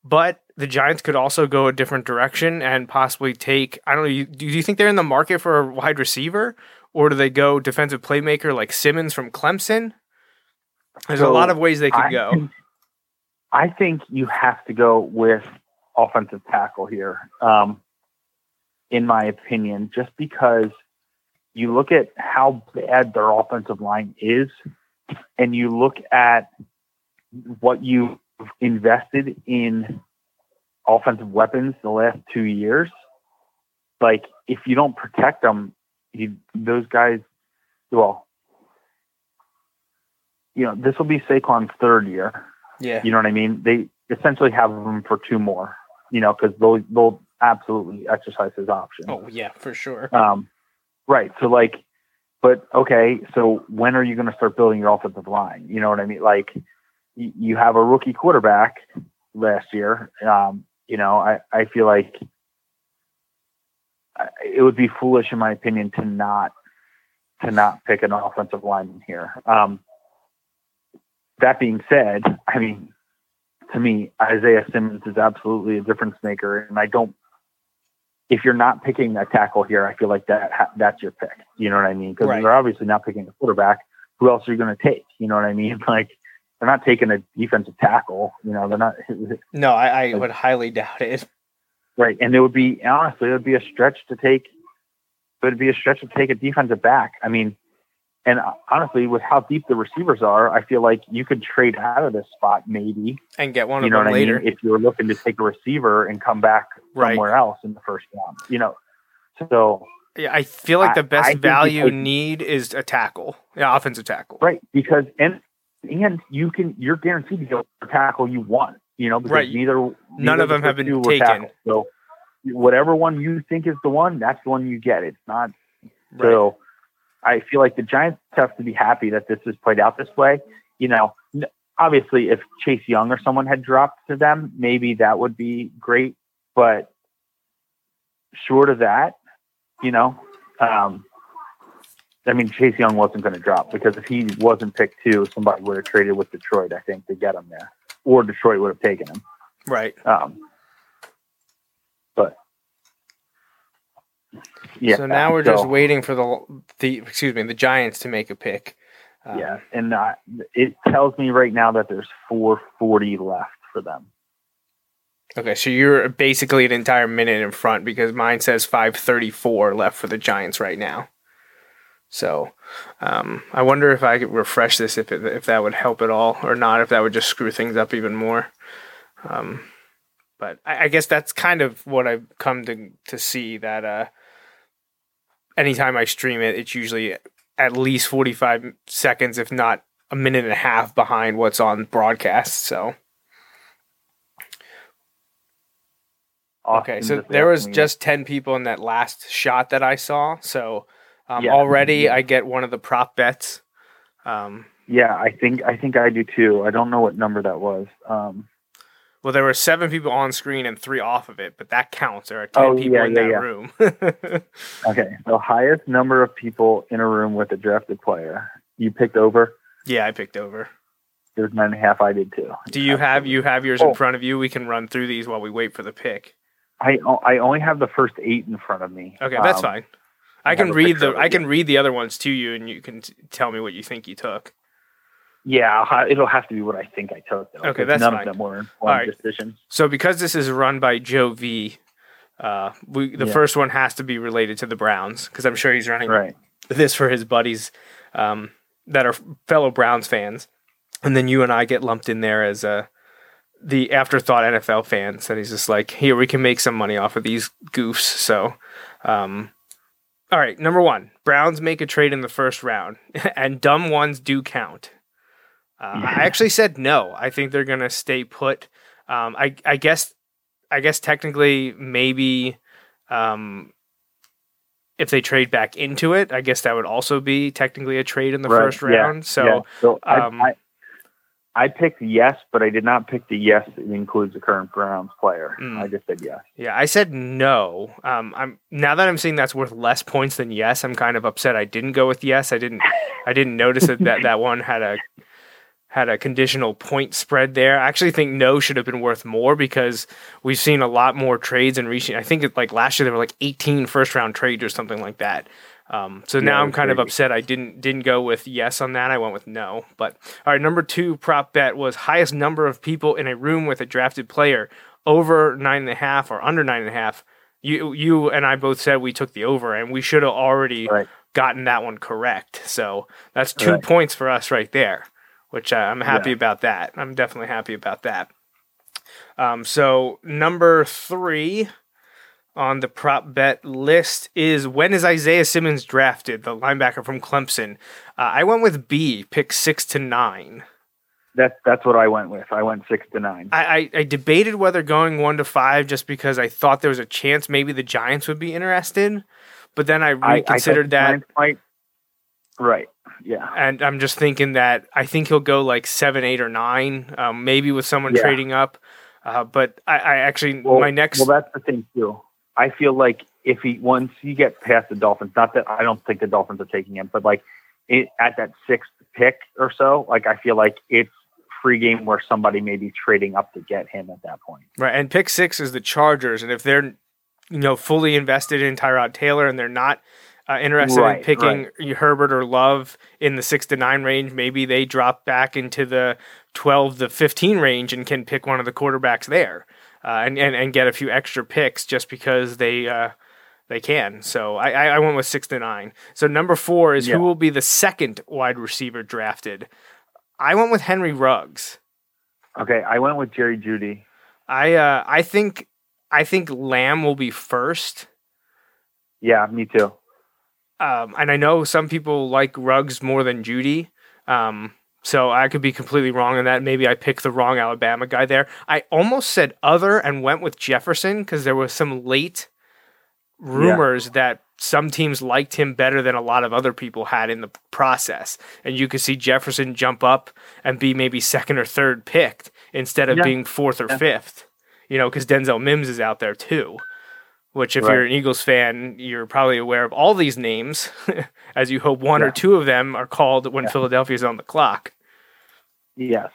Speaker 1: But the Giants could also go a different direction and possibly take. I don't know. Do you think they're in the market for a wide receiver, or do they go defensive playmaker like Simmons from Clemson? There's so a lot of ways they could I go.
Speaker 4: Think, I think you have to go with offensive tackle here, um, in my opinion, just because you look at how bad their offensive line is, and you look at what you've invested in offensive weapons the last two years. like if you don't protect them, you, those guys, well, you know, this will be Saquon's third year.
Speaker 1: Yeah.
Speaker 4: You know what I mean? They essentially have him for two more. You know, because they'll they'll absolutely exercise his option.
Speaker 1: Oh yeah, for sure.
Speaker 4: Um, right. So like, but okay. So when are you going to start building your offensive line? You know what I mean? Like, y- you have a rookie quarterback last year. Um, you know, I I feel like I- it would be foolish, in my opinion, to not to not pick an offensive lineman here. Um, that being said, I mean, to me, Isaiah Simmons is absolutely a difference maker, and I don't. If you're not picking that tackle here, I feel like that ha- that's your pick. You know what I mean? Because
Speaker 1: Right.
Speaker 4: you're obviously not picking a quarterback. Who else are you going to take? You know what I mean? Like they're not taking a defensive tackle. You know, they're not
Speaker 1: No, I, I would highly doubt it.
Speaker 4: right. And it would be honestly, it would be a stretch to take. It would be a stretch to take a defensive back. I mean, and honestly, with how deep the receivers are, I feel like you could trade out of this spot maybe
Speaker 1: And get one
Speaker 4: you
Speaker 1: of
Speaker 4: know
Speaker 1: them
Speaker 4: what
Speaker 1: later.
Speaker 4: I mean? If you're looking to take a receiver and come back
Speaker 1: Right.
Speaker 4: somewhere else in the first round, you know. So
Speaker 1: Yeah, I feel like
Speaker 4: I-
Speaker 1: the
Speaker 4: I
Speaker 1: best
Speaker 4: think
Speaker 1: value
Speaker 4: because-
Speaker 1: need is a tackle. Yeah, offensive tackle.
Speaker 4: right because and and you can you're guaranteed to get the tackle you want. You know, because
Speaker 1: Right.
Speaker 4: neither
Speaker 1: None
Speaker 4: neither
Speaker 1: of them have been taken.
Speaker 4: tackles. So whatever one you think is the one, that's the one you get. It's not
Speaker 1: Right.
Speaker 4: So I feel like the Giants have to be happy that this has played out this way. You know, obviously, if Chase Young or someone had dropped to them, maybe that would be great. But short of that, you know, um, I mean, Chase Young wasn't going to drop because if he wasn't picked two, somebody would have traded with Detroit, I think, to get him there, or Detroit would have taken him.
Speaker 1: Right.
Speaker 4: Um, but yeah.
Speaker 1: so now we're just waiting for the the excuse me the Giants to make a pick. Um,
Speaker 4: yeah, and uh, it tells me right now that there's 440 left for them.
Speaker 1: Okay, so you're basically an entire minute in front because mine says 5:34 left for the Giants right now. So, um, I wonder if I could refresh this if it, if that would help at all or not. If that would just screw things up even more. Um, but I, I guess that's kind of what I've come to to see that uh, anytime I stream it, it's usually at least 45 seconds, if not a minute and a half behind what's on broadcast. So. Okay, so there was just 10 people in that last shot that I saw. So um,
Speaker 4: Yeah.
Speaker 1: already I get one of the prop bets. Um,
Speaker 4: yeah, I think I think I do too. I don't know what number that was. Um,
Speaker 1: well, there were seven people on screen and three off of it, but that counts. There are 10
Speaker 4: Oh,
Speaker 1: people
Speaker 4: yeah,
Speaker 1: in
Speaker 4: yeah,
Speaker 1: that
Speaker 4: yeah.
Speaker 1: room.
Speaker 4: okay, the highest number of people in a room with a drafted player. You picked over.
Speaker 1: yeah, I picked over.
Speaker 4: There's nine and a half. I did too.
Speaker 1: Do you have you have yours
Speaker 4: Oh.
Speaker 1: in front of you? We can run through these while we wait for the pick.
Speaker 4: I I only have the first eight in front of me.
Speaker 1: Okay, that's
Speaker 4: Um,
Speaker 1: fine. I
Speaker 4: I
Speaker 1: can read the I can read the other ones to you, and you can t- tell me what you think you took.
Speaker 4: Yeah, ha- it'll have to be what I think I took. Though,
Speaker 1: Okay, that's
Speaker 4: none
Speaker 1: fine.
Speaker 4: of them were informed
Speaker 1: Alright.
Speaker 4: decisions.
Speaker 1: So because this is run by Joe V, uh, we the
Speaker 4: Yeah.
Speaker 1: first one has to be related to the Browns because I'm sure he's running
Speaker 4: Right.
Speaker 1: this for his buddies um, that are fellow Browns fans, and then you and I get lumped in there as uh, the afterthought NFL fans, and he's just like, here we can make some money off of these goofs. So, um, all right, number one, Browns make a trade in the first round, and dumb ones do count. Uh,
Speaker 4: Yeah.
Speaker 1: I actually said no. I think they're gonna stay put. Um, I I guess I guess technically maybe um, if they trade back into it, I guess that would also be technically a trade in the
Speaker 4: Right,
Speaker 1: first
Speaker 4: yeah,
Speaker 1: round. So
Speaker 4: yeah. so I,
Speaker 1: um,
Speaker 4: I I picked yes, but I did not pick the yes that includes the current Browns player.
Speaker 1: Mm.
Speaker 4: I just said yes.
Speaker 1: yeah, I said no. Um, I'm now that I'm seeing that's worth less points than yes. I'm kind of upset I didn't go with yes. I didn't I didn't notice that that, that one had a had a conditional point spread there. I actually think no should have been worth more because we've seen a lot more trades in recent. I think it, like last year there were like 18 first round trades or something like that. Um, so now I'm kind of upset I didn't didn't go with yes on that. I went with no. But all right, number two prop bet was highest number of people in a room with a drafted player over nine and a half or under nine and a half. You you and I both said we took the over, and we should have already
Speaker 4: Right.
Speaker 1: gotten that one correct. So that's two
Speaker 4: Right.
Speaker 1: points for us right there, which uh, I'm happy
Speaker 4: Yeah.
Speaker 1: about that. I'm definitely happy about that. Um, so number three, on the prop bet list is when is Isaiah Simmons drafted, the linebacker from Clemson? Uh, I went with B, pick six to nine.
Speaker 4: That's that's what I went with. I went six to nine.
Speaker 1: I, I, I debated whether going one to five just because I thought there was a chance maybe the Giants would be interested, but then I
Speaker 4: I-
Speaker 1: reconsidered
Speaker 4: I thought
Speaker 1: that.
Speaker 4: Might- right. Yeah.
Speaker 1: and I'm just thinking that I think he'll go like seven, eight, or nine, um, maybe with someone
Speaker 4: Yeah.
Speaker 1: trading up. Uh, but I, I actually
Speaker 4: Well,
Speaker 1: my next
Speaker 4: Well, that's the thing too. I feel like if he once you get past the Dolphins, not that I don't think the Dolphins are taking him, but like it, at that sixth pick or so, like I feel like it's free game where somebody may be trading up to get him at that point.
Speaker 1: right and pick six is the Chargers, and if they're you know fully invested in Tyrod Taylor and they're not uh, interested in
Speaker 4: Right,
Speaker 1: picking Herbert or Love in the six to nine range, maybe they drop back into the twelve to fifteen range and can pick one of the quarterbacks there. Uh, and, and and get a few extra picks just because they uh, they can. So I, I I went with six to nine. So number four is
Speaker 4: Yeah.
Speaker 1: who will be the second wide receiver drafted. I went with Henry Ruggs.
Speaker 4: Okay, I went with Jerry Jeudy.
Speaker 1: I uh, I think I think Lamb will be first.
Speaker 4: Yeah, me too.
Speaker 1: Um, and I know some people like Ruggs more than Jeudy. Um, so I could be completely wrong on that. Maybe I picked the wrong Alabama guy there. I almost said other and went with Jefferson because there was some late rumors that some teams liked him better than a lot of other people had in the process. And you could see Jefferson jump up and be maybe second or third picked instead of
Speaker 4: Yeah.
Speaker 1: being fourth or
Speaker 4: Yeah.
Speaker 1: fifth. You know, because Denzel Mims is out there too. Which, if you're an Eagles fan, you're probably aware of all these names, as you hope one or two of them are called when
Speaker 4: Yeah.
Speaker 1: Philadelphia's on the clock.
Speaker 4: Yes.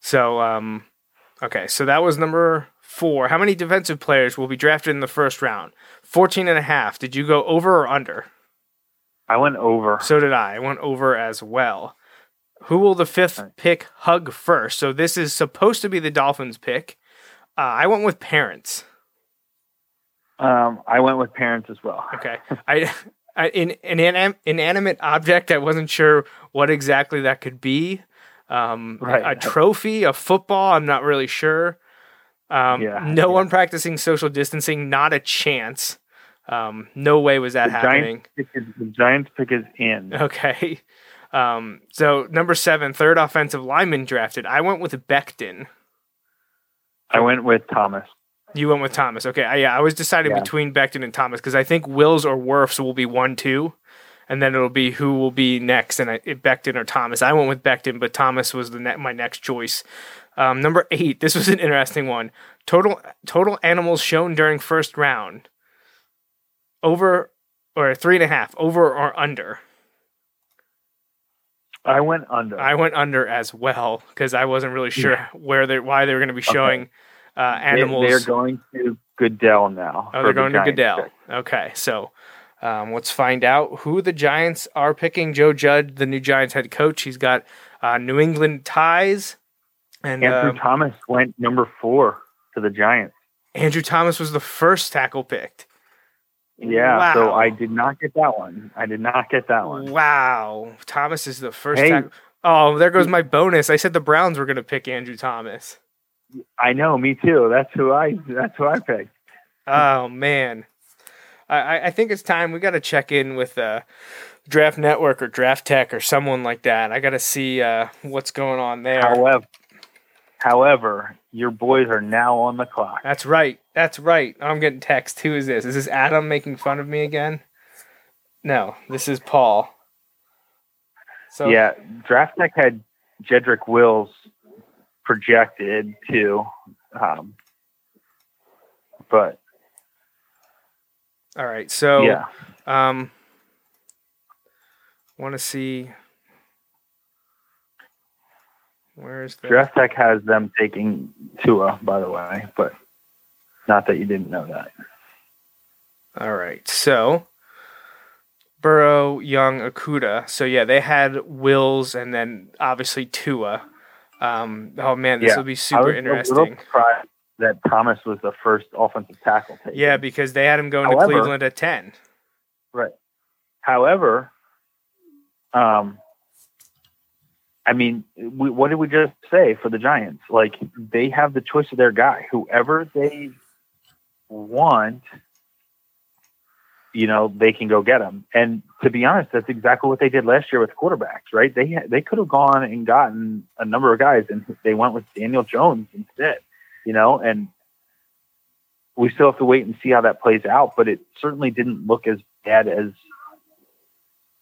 Speaker 1: So, um, okay, so that was number four. How many defensive players will be drafted in the first round? 14 and a half. Did you go over or under?
Speaker 4: I went over.
Speaker 1: So did I. I went over as well. Who will the fifth
Speaker 4: Right.
Speaker 1: pick hug first? So this is supposed to be the Dolphins pick. Uh, I went with parents.
Speaker 4: Um, I went with parents as well.
Speaker 1: Okay. I, I in an inan- inanimate object. I wasn't sure what exactly that could be. Um,
Speaker 4: Right.
Speaker 1: A trophy, a football. I'm not really sure. Um,
Speaker 4: Yeah,
Speaker 1: no
Speaker 4: yeah.
Speaker 1: one practicing social distancing. Not a chance. Um, no way was that
Speaker 4: The
Speaker 1: happening.
Speaker 4: Giants, pick is, the Giants pick is in.
Speaker 1: Okay. Um, so number seven, third offensive lineman drafted. I went with Becton.
Speaker 4: I went with Thomas.
Speaker 1: You went with Thomas. Okay. I, yeah, I was deciding
Speaker 4: Yeah.
Speaker 1: between Becton and Thomas because I think Wills or Wirfs will be one, two, and then it'll be who will be next, and I, Becton or Thomas. I went with Becton, but Thomas was the ne- my next choice. Um, number eight. This was an interesting one. Total total animals shown during first round. Over or three and a half. Over or under.
Speaker 4: I went under.
Speaker 1: I went under as well because I wasn't really sure where they why they were going to be showing uh,
Speaker 4: They-
Speaker 1: animals.
Speaker 4: They're going to Goodell now.
Speaker 1: oh, they're
Speaker 4: the
Speaker 1: going to Goodell.
Speaker 4: pick.
Speaker 1: Okay, so um, let's find out who the Giants are picking. Joe Judge, the new Giants head coach, he's got uh, New England ties, and
Speaker 4: Andrew
Speaker 1: um,
Speaker 4: Thomas went number four to the Giants.
Speaker 1: Andrew Thomas was the first tackle picked.
Speaker 4: Yeah, so I did not get that one. I did not get that one.
Speaker 1: Wow, Thomas is the first.
Speaker 4: Hey.
Speaker 1: tackle. Oh, there goes my bonus. I said the Browns were going to pick Andrew Thomas.
Speaker 4: I know, me too. That's who I. That's who I picked.
Speaker 1: Oh man, I- I, I think it's time we got to check in with uh, Draft Network or Draft Tek or someone like that. I got to see uh, what's going on there.
Speaker 4: However, however, your boys are now on the clock.
Speaker 1: That's right. That's right. I'm getting text. Who is this? Is this Adam making fun of me again? No, this is Paul. So
Speaker 4: yeah, Draft Tek had Jedrick Wills projected to, um, but
Speaker 1: All right. So
Speaker 4: yeah,
Speaker 1: um, want to see where is the
Speaker 4: Draft Tek has them taking Tua, by the way, but not that you didn't know that.
Speaker 1: All right. So Burrow, Young, Okudah. So yeah, they had Wills and then obviously Tua. Um, oh man, this
Speaker 4: Yeah.
Speaker 1: will be
Speaker 4: I
Speaker 1: super interesting.
Speaker 4: that Thomas was the first offensive tackle taken.
Speaker 1: Yeah, because they had him going
Speaker 4: However-
Speaker 1: to Cleveland at ten.
Speaker 4: Right. However, um, I mean, we, what did we just say for the Giants? Like they have the choice of their guy. Whoever they want, you know, they can go get them. And to be honest, that's exactly what they did last year with quarterbacks, right? They they could have gone and gotten a number of guys, and they went with Daniel Jones instead, you know. And we still have to wait and see how that plays out. But it certainly didn't look as bad as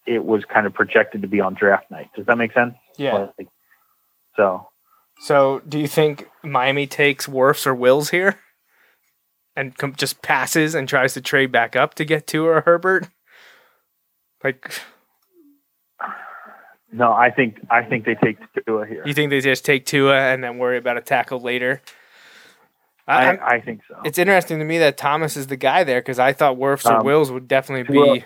Speaker 4: it was kind of projected to be on draft night. Does that make sense?
Speaker 1: Yeah.
Speaker 4: Like, so
Speaker 1: So, do you think Miami takes Wirfs or Wills here, and com- just passes and tries to trade back up to get to or Herbert? Like,
Speaker 4: no, I think I think they take Tua here.
Speaker 1: you think they just take Tua and then worry about a tackle later? I,
Speaker 4: I, I think so.
Speaker 1: it's interesting to me that Thomas is the guy there because I thought Wirfs or
Speaker 4: Um,
Speaker 1: Wills would definitely
Speaker 4: Tua-
Speaker 1: be.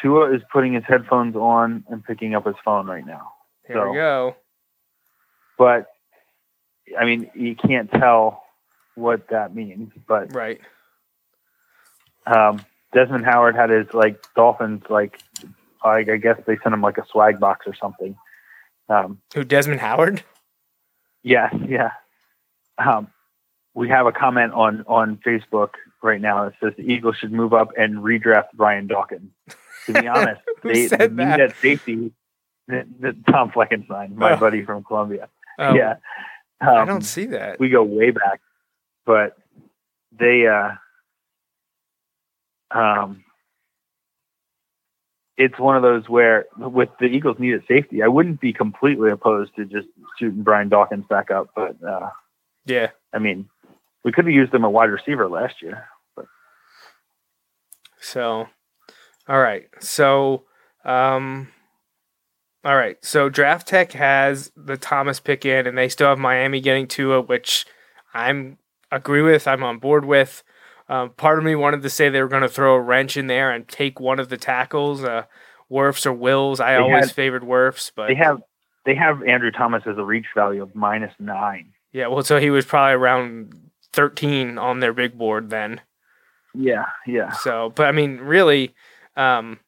Speaker 4: Tua is putting his headphones on and picking up his phone right now.
Speaker 1: Here
Speaker 4: so-
Speaker 1: we go.
Speaker 4: But I mean, you can't tell what that means. But
Speaker 1: Right.
Speaker 4: um, Desmond Howard had his like Dolphins like I, I guess they sent him like a swag box or something. Um,
Speaker 1: Who Desmond Howard?
Speaker 4: yeah, yeah. Um, we have a comment on on Facebook right now that says the Eagles should move up and redraft Brian Dawkins. To be honest,
Speaker 1: Who
Speaker 4: they
Speaker 1: said
Speaker 4: they need
Speaker 1: that?
Speaker 4: that safety. The, the Tom Fleckenstein, my
Speaker 1: Oh.
Speaker 4: buddy from Columbia.
Speaker 1: Oh,
Speaker 4: yeah,
Speaker 1: I
Speaker 4: Um,
Speaker 1: don't see that.
Speaker 4: we go way back, but they uh um it's one of those where with the Eagles needed safety, I wouldn't be completely opposed to just shooting Brian Dawkins back up, but uh
Speaker 1: Yeah.
Speaker 4: I mean we could have used him a wide receiver last year. But.
Speaker 1: So, all right. So, um, all right. So Draft Tek has the Thomas pick in, and they still have Miami getting Tua, which I'm agree with. I'm on board with. Um, part of me wanted to say they were going to throw a wrench in there and take one of the tackles, uh, Wirfs or Wills. I
Speaker 4: They
Speaker 1: always
Speaker 4: had-
Speaker 1: favored Wirfs, but
Speaker 4: They have they have Andrew Thomas as a reach value of minus nine.
Speaker 1: yeah. Well, so he was probably around 13 on their big board then.
Speaker 4: Yeah, yeah.
Speaker 1: So, but I mean, really, um,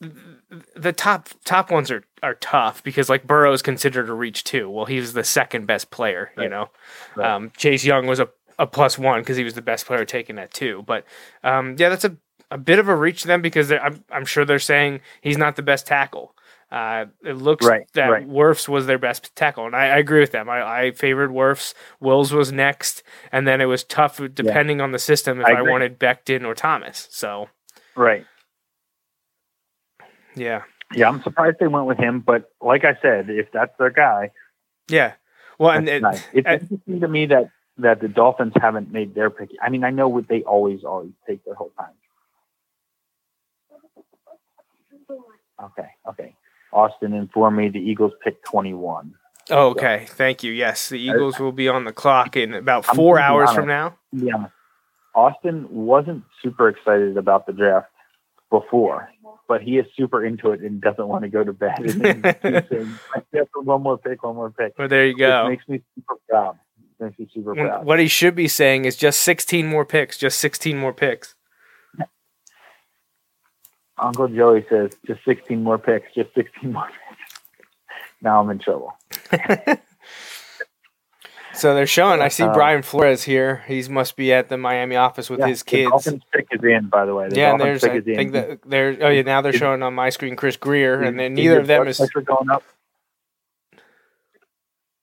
Speaker 1: the top top ones are are tough because like Burrow is considered a reach too. Well, he was the second best player, you know.
Speaker 4: Right.
Speaker 1: Um, Chase Young was a, a plus one because he was the best player taking that too. But um, yeah, that's a a bit of a reach to them because they're- I'm I'm sure they're saying he's not the best tackle. Uh, it looks
Speaker 4: Right,
Speaker 1: that
Speaker 4: right.
Speaker 1: Was their best tackle, and I, I agree with them. I, I favored Wirfs. Wills was next, and then it was tough depending on the system if
Speaker 4: I
Speaker 1: I, wanted Becton or Thomas. So
Speaker 4: Right.
Speaker 1: Yeah,
Speaker 4: Yeah, I'm surprised they went with him, but like I said, if that's their guy,
Speaker 1: yeah. Well, and it,
Speaker 4: nice. It's
Speaker 1: uh,
Speaker 4: interesting to me that that the Dolphins haven't made their pick. I mean, I know what they always always take their whole time. Okay, okay. Austin informed me the Eagles picked 21.
Speaker 1: oh, okay. Thank you. Yes, the Eagles will be on the clock in about four hours
Speaker 4: honest.
Speaker 1: from now.
Speaker 4: Yeah. Austin wasn't super excited about the draft before, but he is super into it and doesn't want to go to bed. And then he keeps saying, one more pick, one more pick.
Speaker 1: Well, there you go.
Speaker 4: makes me super proud. It makes me super proud.
Speaker 1: What he should be saying is just 16 more picks. Just 16 more picks.
Speaker 4: Uncle Joey says just 16 more picks, just 16 more picks. Now I'm in trouble.
Speaker 1: So they're showing. I see
Speaker 4: Uh,
Speaker 1: Brian Flores here. He must be at the Miami office with
Speaker 4: Yeah,
Speaker 1: his
Speaker 4: The
Speaker 1: kids.
Speaker 4: Dolphins pick is in, by the way. The
Speaker 1: Yeah, and there's I
Speaker 4: is
Speaker 1: think
Speaker 4: in.
Speaker 1: that there's oh yeah now they're showing on my screen Chris Grier and then neither of them is
Speaker 4: pressure going up.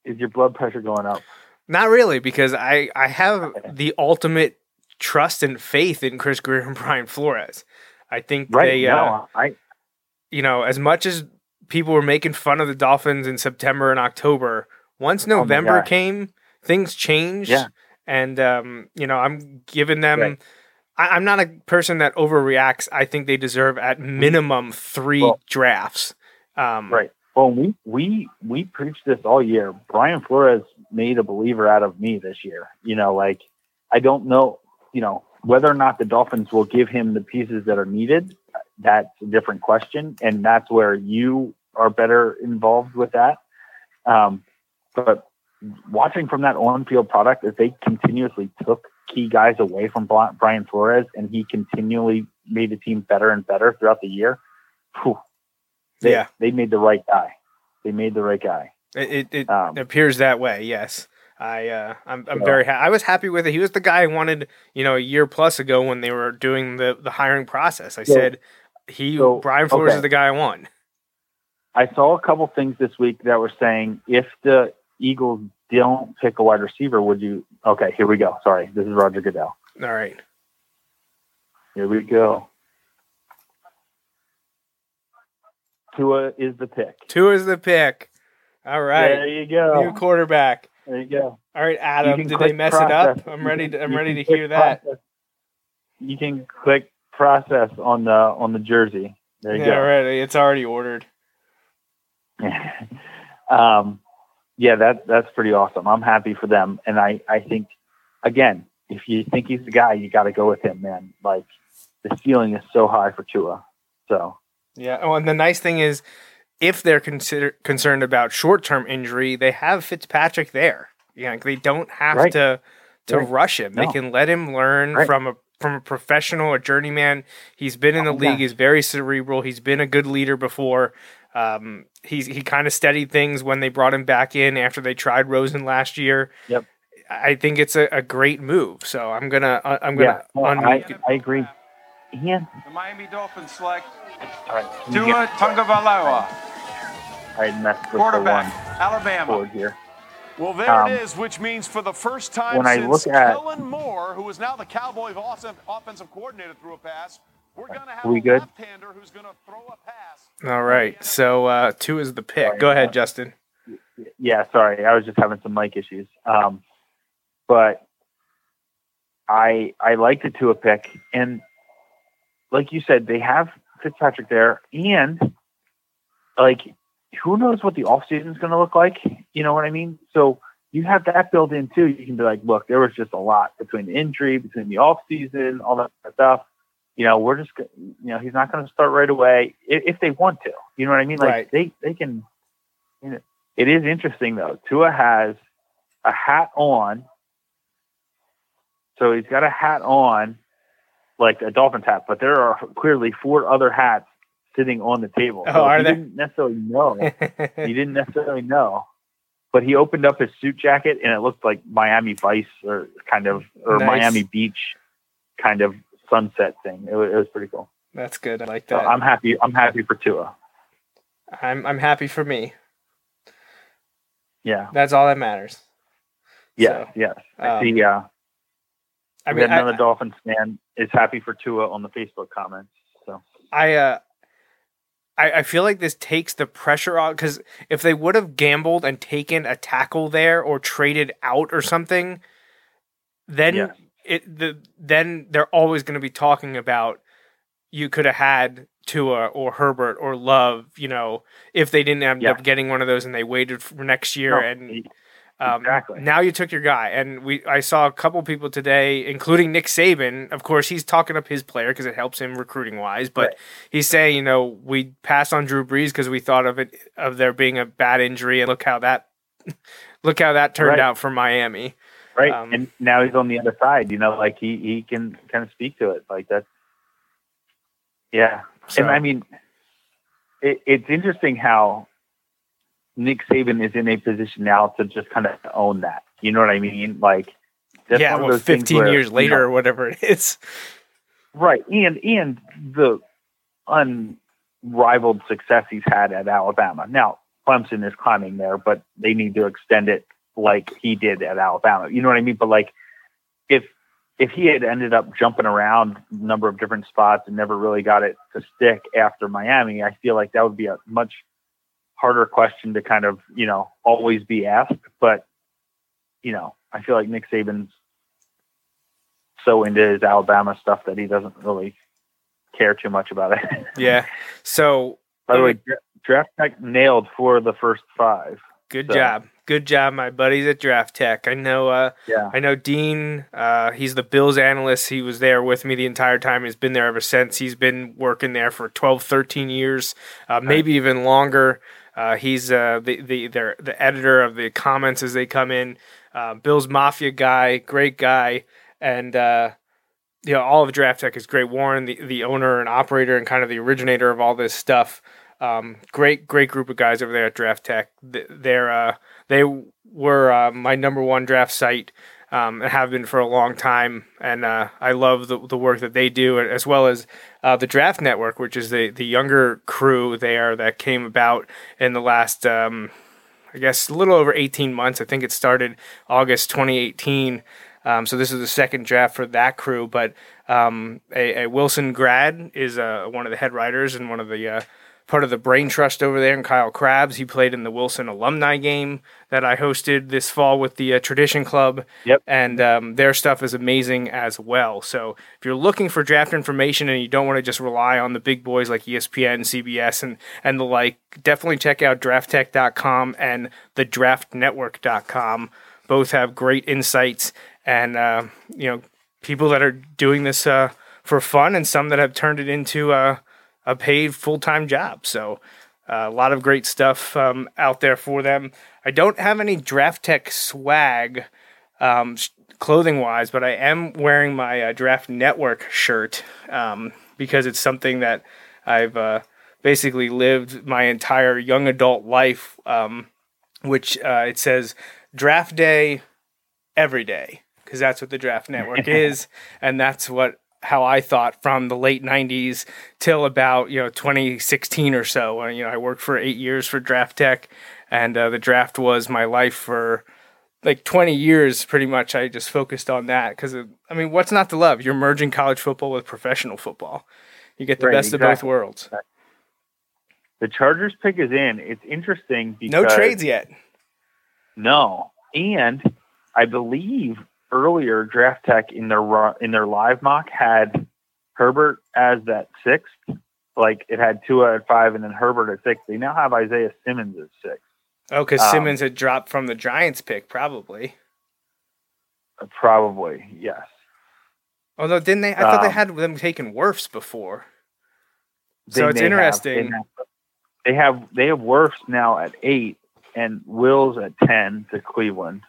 Speaker 4: Is your blood pressure going up?
Speaker 1: not really because I I have the ultimate trust and faith in Chris Grier and Brian Flores. I think
Speaker 4: Right.
Speaker 1: they uh,
Speaker 4: no, I
Speaker 1: you know as much as people were making fun of the Dolphins in September and October, once
Speaker 4: Oh
Speaker 1: November
Speaker 4: gosh.
Speaker 1: came, things changed.
Speaker 4: Yeah.
Speaker 1: And um, you know, I'm giving them.
Speaker 4: Right.
Speaker 1: I, I'm not a person that overreacts. I think they deserve at minimum three
Speaker 4: Well-
Speaker 1: drafts. Um,
Speaker 4: right. Well, we we we preached this all year. Brian Flores made a believer out of me this year. You know, like I don't know, you know, whether or not the Dolphins will give him the pieces that are needed. That's a different question, and that's where you are better involved with that. Um, but watching from that on-field product, if they continuously took key guys away from Brian Flores, and he continually made the team better and better throughout the year, whew, they,
Speaker 1: Yeah.
Speaker 4: they made the right guy. They made the right guy.
Speaker 1: It it, it
Speaker 4: Um,
Speaker 1: appears that way. Yes. I uh, I'm I'm very ha- I was happy with it. He was the guy I wanted, you know, a year plus ago when they were doing the the hiring process. I said he
Speaker 4: so,
Speaker 1: Brian Flores
Speaker 4: okay.
Speaker 1: is the guy I want.
Speaker 4: I saw a couple things this week that were saying if the Eagles don't pick a wide receiver, would you? Okay, here we go. Sorry, this is Roger Goodell.
Speaker 1: All right.
Speaker 4: Here we go. Tua is the pick.
Speaker 1: Tua is the pick. All right.
Speaker 4: There you go.
Speaker 1: New quarterback.
Speaker 4: There you go.
Speaker 1: All right, Adam. Did they mess it up? I'm ready to I'm ready to hear that.
Speaker 4: process. You can click process on the on the jersey. There you
Speaker 1: Yeah, right. It's already ordered.
Speaker 4: um, yeah, that that's pretty awesome. I'm happy for them, and I I think again, if you think he's the guy, you got to go with him, man. Like the ceiling is so high for Tua. So
Speaker 1: Yeah. Oh, and the nice thing is, if they're consider concerned about short term injury, they have Fitzpatrick there. Yeah, they don't have
Speaker 4: Right.
Speaker 1: to to
Speaker 4: Right.
Speaker 1: rush him. They can let him learn
Speaker 4: Right.
Speaker 1: from a from a professional, a journeyman. He's been in the
Speaker 4: Oh,
Speaker 1: league.
Speaker 4: yeah.
Speaker 1: He's very cerebral. He's been a good leader before. Um, he's he kind of steadied things when they brought him back in after they tried Rosen last year.
Speaker 4: Yep.
Speaker 1: I think it's a, a great move. So I'm gonna uh, I'm gonna
Speaker 4: yeah, no,
Speaker 1: unmute.
Speaker 4: I I agree. Ian,
Speaker 5: The Miami Dolphins select
Speaker 4: all right, can you
Speaker 5: Tua
Speaker 4: get-
Speaker 5: Tagovailoa,
Speaker 4: I messed with the
Speaker 5: quarterback,
Speaker 4: one
Speaker 5: Alabama.
Speaker 4: board here.
Speaker 3: Well, there
Speaker 4: Um,
Speaker 3: it is, which means for the first time
Speaker 4: when I
Speaker 3: since
Speaker 4: look at-
Speaker 3: Kellen Moore, who is now the Cowboys' awesome offensive coordinator, threw a pass. We're going to have
Speaker 4: We good?
Speaker 3: left-hander who's going to throw a pass.
Speaker 1: All right. So uh, Tua is the pick.
Speaker 4: Sorry.
Speaker 1: Go ahead, Justin.
Speaker 4: Yeah, sorry, I was just having some mic issues. Um, but I I like the Tua pick, and like you said, they have Fitzpatrick there, and like who knows what the offseason is going to look like? You know what I mean? So you have that built in too. You can be like, look, there was just a lot between the injury, between the offseason, all that stuff. You know, we're just, you know, he's not going to start right away if, if they want to. You know what I mean? Like
Speaker 1: Right.
Speaker 4: they they can. You know, it is interesting though. Tua has a hat on, so he's got a hat on, like a Dolphins hat, but there are clearly four other hats sitting on the table.
Speaker 1: Oh,
Speaker 4: So
Speaker 1: are
Speaker 4: he
Speaker 1: there?
Speaker 4: didn't necessarily know. he didn't necessarily know. But he opened up his suit jacket and it looked like Miami Vice or kind of or
Speaker 1: Nice.
Speaker 4: Miami Beach kind of sunset thing. It was, it was pretty cool.
Speaker 1: That's good. I like
Speaker 4: So
Speaker 1: that.
Speaker 4: I'm happy. I'm happy for Tua.
Speaker 1: I'm I'm happy for me.
Speaker 4: Yeah.
Speaker 1: That's all that matters.
Speaker 4: Yeah.
Speaker 1: So,
Speaker 4: yes. I
Speaker 1: um,
Speaker 4: see. Uh,
Speaker 1: I mean,
Speaker 4: another
Speaker 1: I,
Speaker 4: Dolphins fan is happy for Tua on the Facebook comments. So
Speaker 1: I uh, I, I feel like this takes the pressure off because if they would have gambled and taken a tackle there or traded out or something, then
Speaker 4: Yes.
Speaker 1: It the then they're always going to be talking about you could have had Tua or Herbert or Love, you know, if they didn't end
Speaker 4: Yeah.
Speaker 1: up getting one of those and they waited for next year
Speaker 4: No,
Speaker 1: and Um,
Speaker 4: Exactly.
Speaker 1: Now you took your guy, and we I saw a couple people today, including Nick Saban. Of course, he's talking up his player because it helps him recruiting wise. But
Speaker 4: Right.
Speaker 1: he's saying, you know, we passed on Drew Brees because we thought of it of there being a bad injury, and look how that look how that turned
Speaker 4: Right.
Speaker 1: out for Miami.
Speaker 4: Right,
Speaker 1: Um,
Speaker 4: and now he's on the other side. You know, like he he can kind of speak to it. Like that's yeah.
Speaker 1: So,
Speaker 4: And I mean, it, it's interesting how Nick Saban is in a position now to just kind of own that. You know what I mean? Like,
Speaker 1: yeah, well, fifteen
Speaker 4: where,
Speaker 1: years
Speaker 4: you
Speaker 1: later
Speaker 4: know,
Speaker 1: or whatever it is.
Speaker 4: right? And and the unrivaled success he's had at Alabama. Now, Clemson is climbing there, but they need to extend it like he did at Alabama. You know what I mean? But like, if if he had ended up jumping around a number of different spots and never really got it to stick after Miami, I feel like that would be a much harder question to kind of, you know, always be asked. But, you know, I feel like Nick Saban's so into his Alabama stuff that he doesn't really care too much about it.
Speaker 1: Yeah. So
Speaker 4: By the way, Dra- Draft Tek nailed for the first five.
Speaker 1: good
Speaker 4: So-
Speaker 1: job, good job, my buddies at Draft Tek. I know. uh
Speaker 4: Yeah.
Speaker 1: I know Dean. Uh, he's the Bills analyst. He was there with me the entire time. He's been there ever since. He's been working there for 12, 13 years, uh, maybe even longer. Uh, he's uh, the the their, the editor of the comments as they come in. Uh, Bills Mafia guy, great guy, and uh, you know all of Draft Tek is great. Warren, the the owner and operator and kind of the originator of all this stuff. Um, great, great group of guys over there at Draft Tek. They're uh, they were uh, my number one draft site um, and have been for a long time. And uh, I love the, the work that they do, as well as uh, the Draft Network, which is the, the younger crew there that came about in the last, um, I guess, a little over 18 months. I think it started August 2018. Um, so this is the second draft for that crew. But um, a, a, Wilson grad is uh, one of the head writers and one of the uh, part of the brain trust over there. And Kyle Crabbs. he played in the Wilson alumni game that I hosted this fall with the uh, Tradition Club.
Speaker 4: Yep.
Speaker 1: And um, their stuff is amazing as well. So if you're looking for draft information and you don't want to just rely on the big boys like ESPN, CBS, and and the like, definitely check out DraftTek.com and TheDraftNetwork.com. Both have great insights and uh, you know people that are doing this uh, for fun and some that have turned it into a, paid full time job. So uh, a lot of great stuff um, out there for them. I don't have any Draft Tek swag um, clothing wise, but I am wearing my uh, Draft Network shirt um, because it's something that I've uh, basically lived my entire young adult life, um, which uh, it says Draft Day every day because that's what the Draft Network is, and that's what how I thought from the late '90s till about you know 2016 or so. When you know I worked for eight years for Draft Tek, and uh, the draft was my life for like 20 years pretty much. I just focused on that because i mean what's not to love? You're merging college football with professional football. You get the
Speaker 4: Right,
Speaker 1: best
Speaker 4: exactly.
Speaker 1: of both worlds.
Speaker 4: The Chargers pick is in. It's interesting because
Speaker 1: no trades yet.
Speaker 4: No, and I believe earlier Draft Tek in their in their live mock had Herbert as that sixth. Like it had Tua at five and then Herbert at six. They now have Isaiah Simmons at six.
Speaker 1: oh because
Speaker 4: Um,
Speaker 1: simmons had dropped from the giants pick probably
Speaker 4: Uh, Probably yes.
Speaker 1: although didn't they i thought they
Speaker 4: Um,
Speaker 1: had them taking Wirfs before So it's
Speaker 4: have-
Speaker 1: interesting.
Speaker 4: they, have, they have they have Wirfs now at eight and Wills at ten to Cleveland.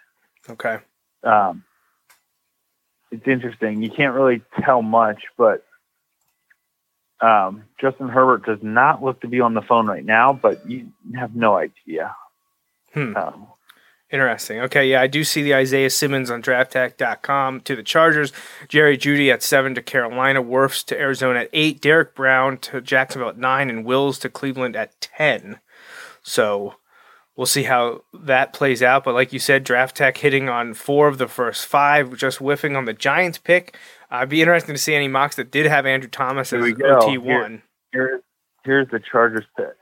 Speaker 1: okay
Speaker 4: um, it's interesting. You can't really tell much, but um, Justin Herbert does not look to be on the phone right now, but you have no idea.
Speaker 1: Hmm.
Speaker 4: Um,
Speaker 1: Interesting. Okay, yeah, I do see the Isaiah Simmons on drafttek.com to the Chargers, Jerry Jeudy at seven to Carolina, Wirfs to Arizona at eight, Derrick Brown to Jacksonville at nine, and Wills to Cleveland at ten. So we'll see how that plays out. But like you said, Draft Tek hitting on four of the first five, just whiffing on the Giants pick. Uh, I'd be interested to see any mocks that did have Andrew Thomas as. OT one.
Speaker 4: here, here's the Chargers pick.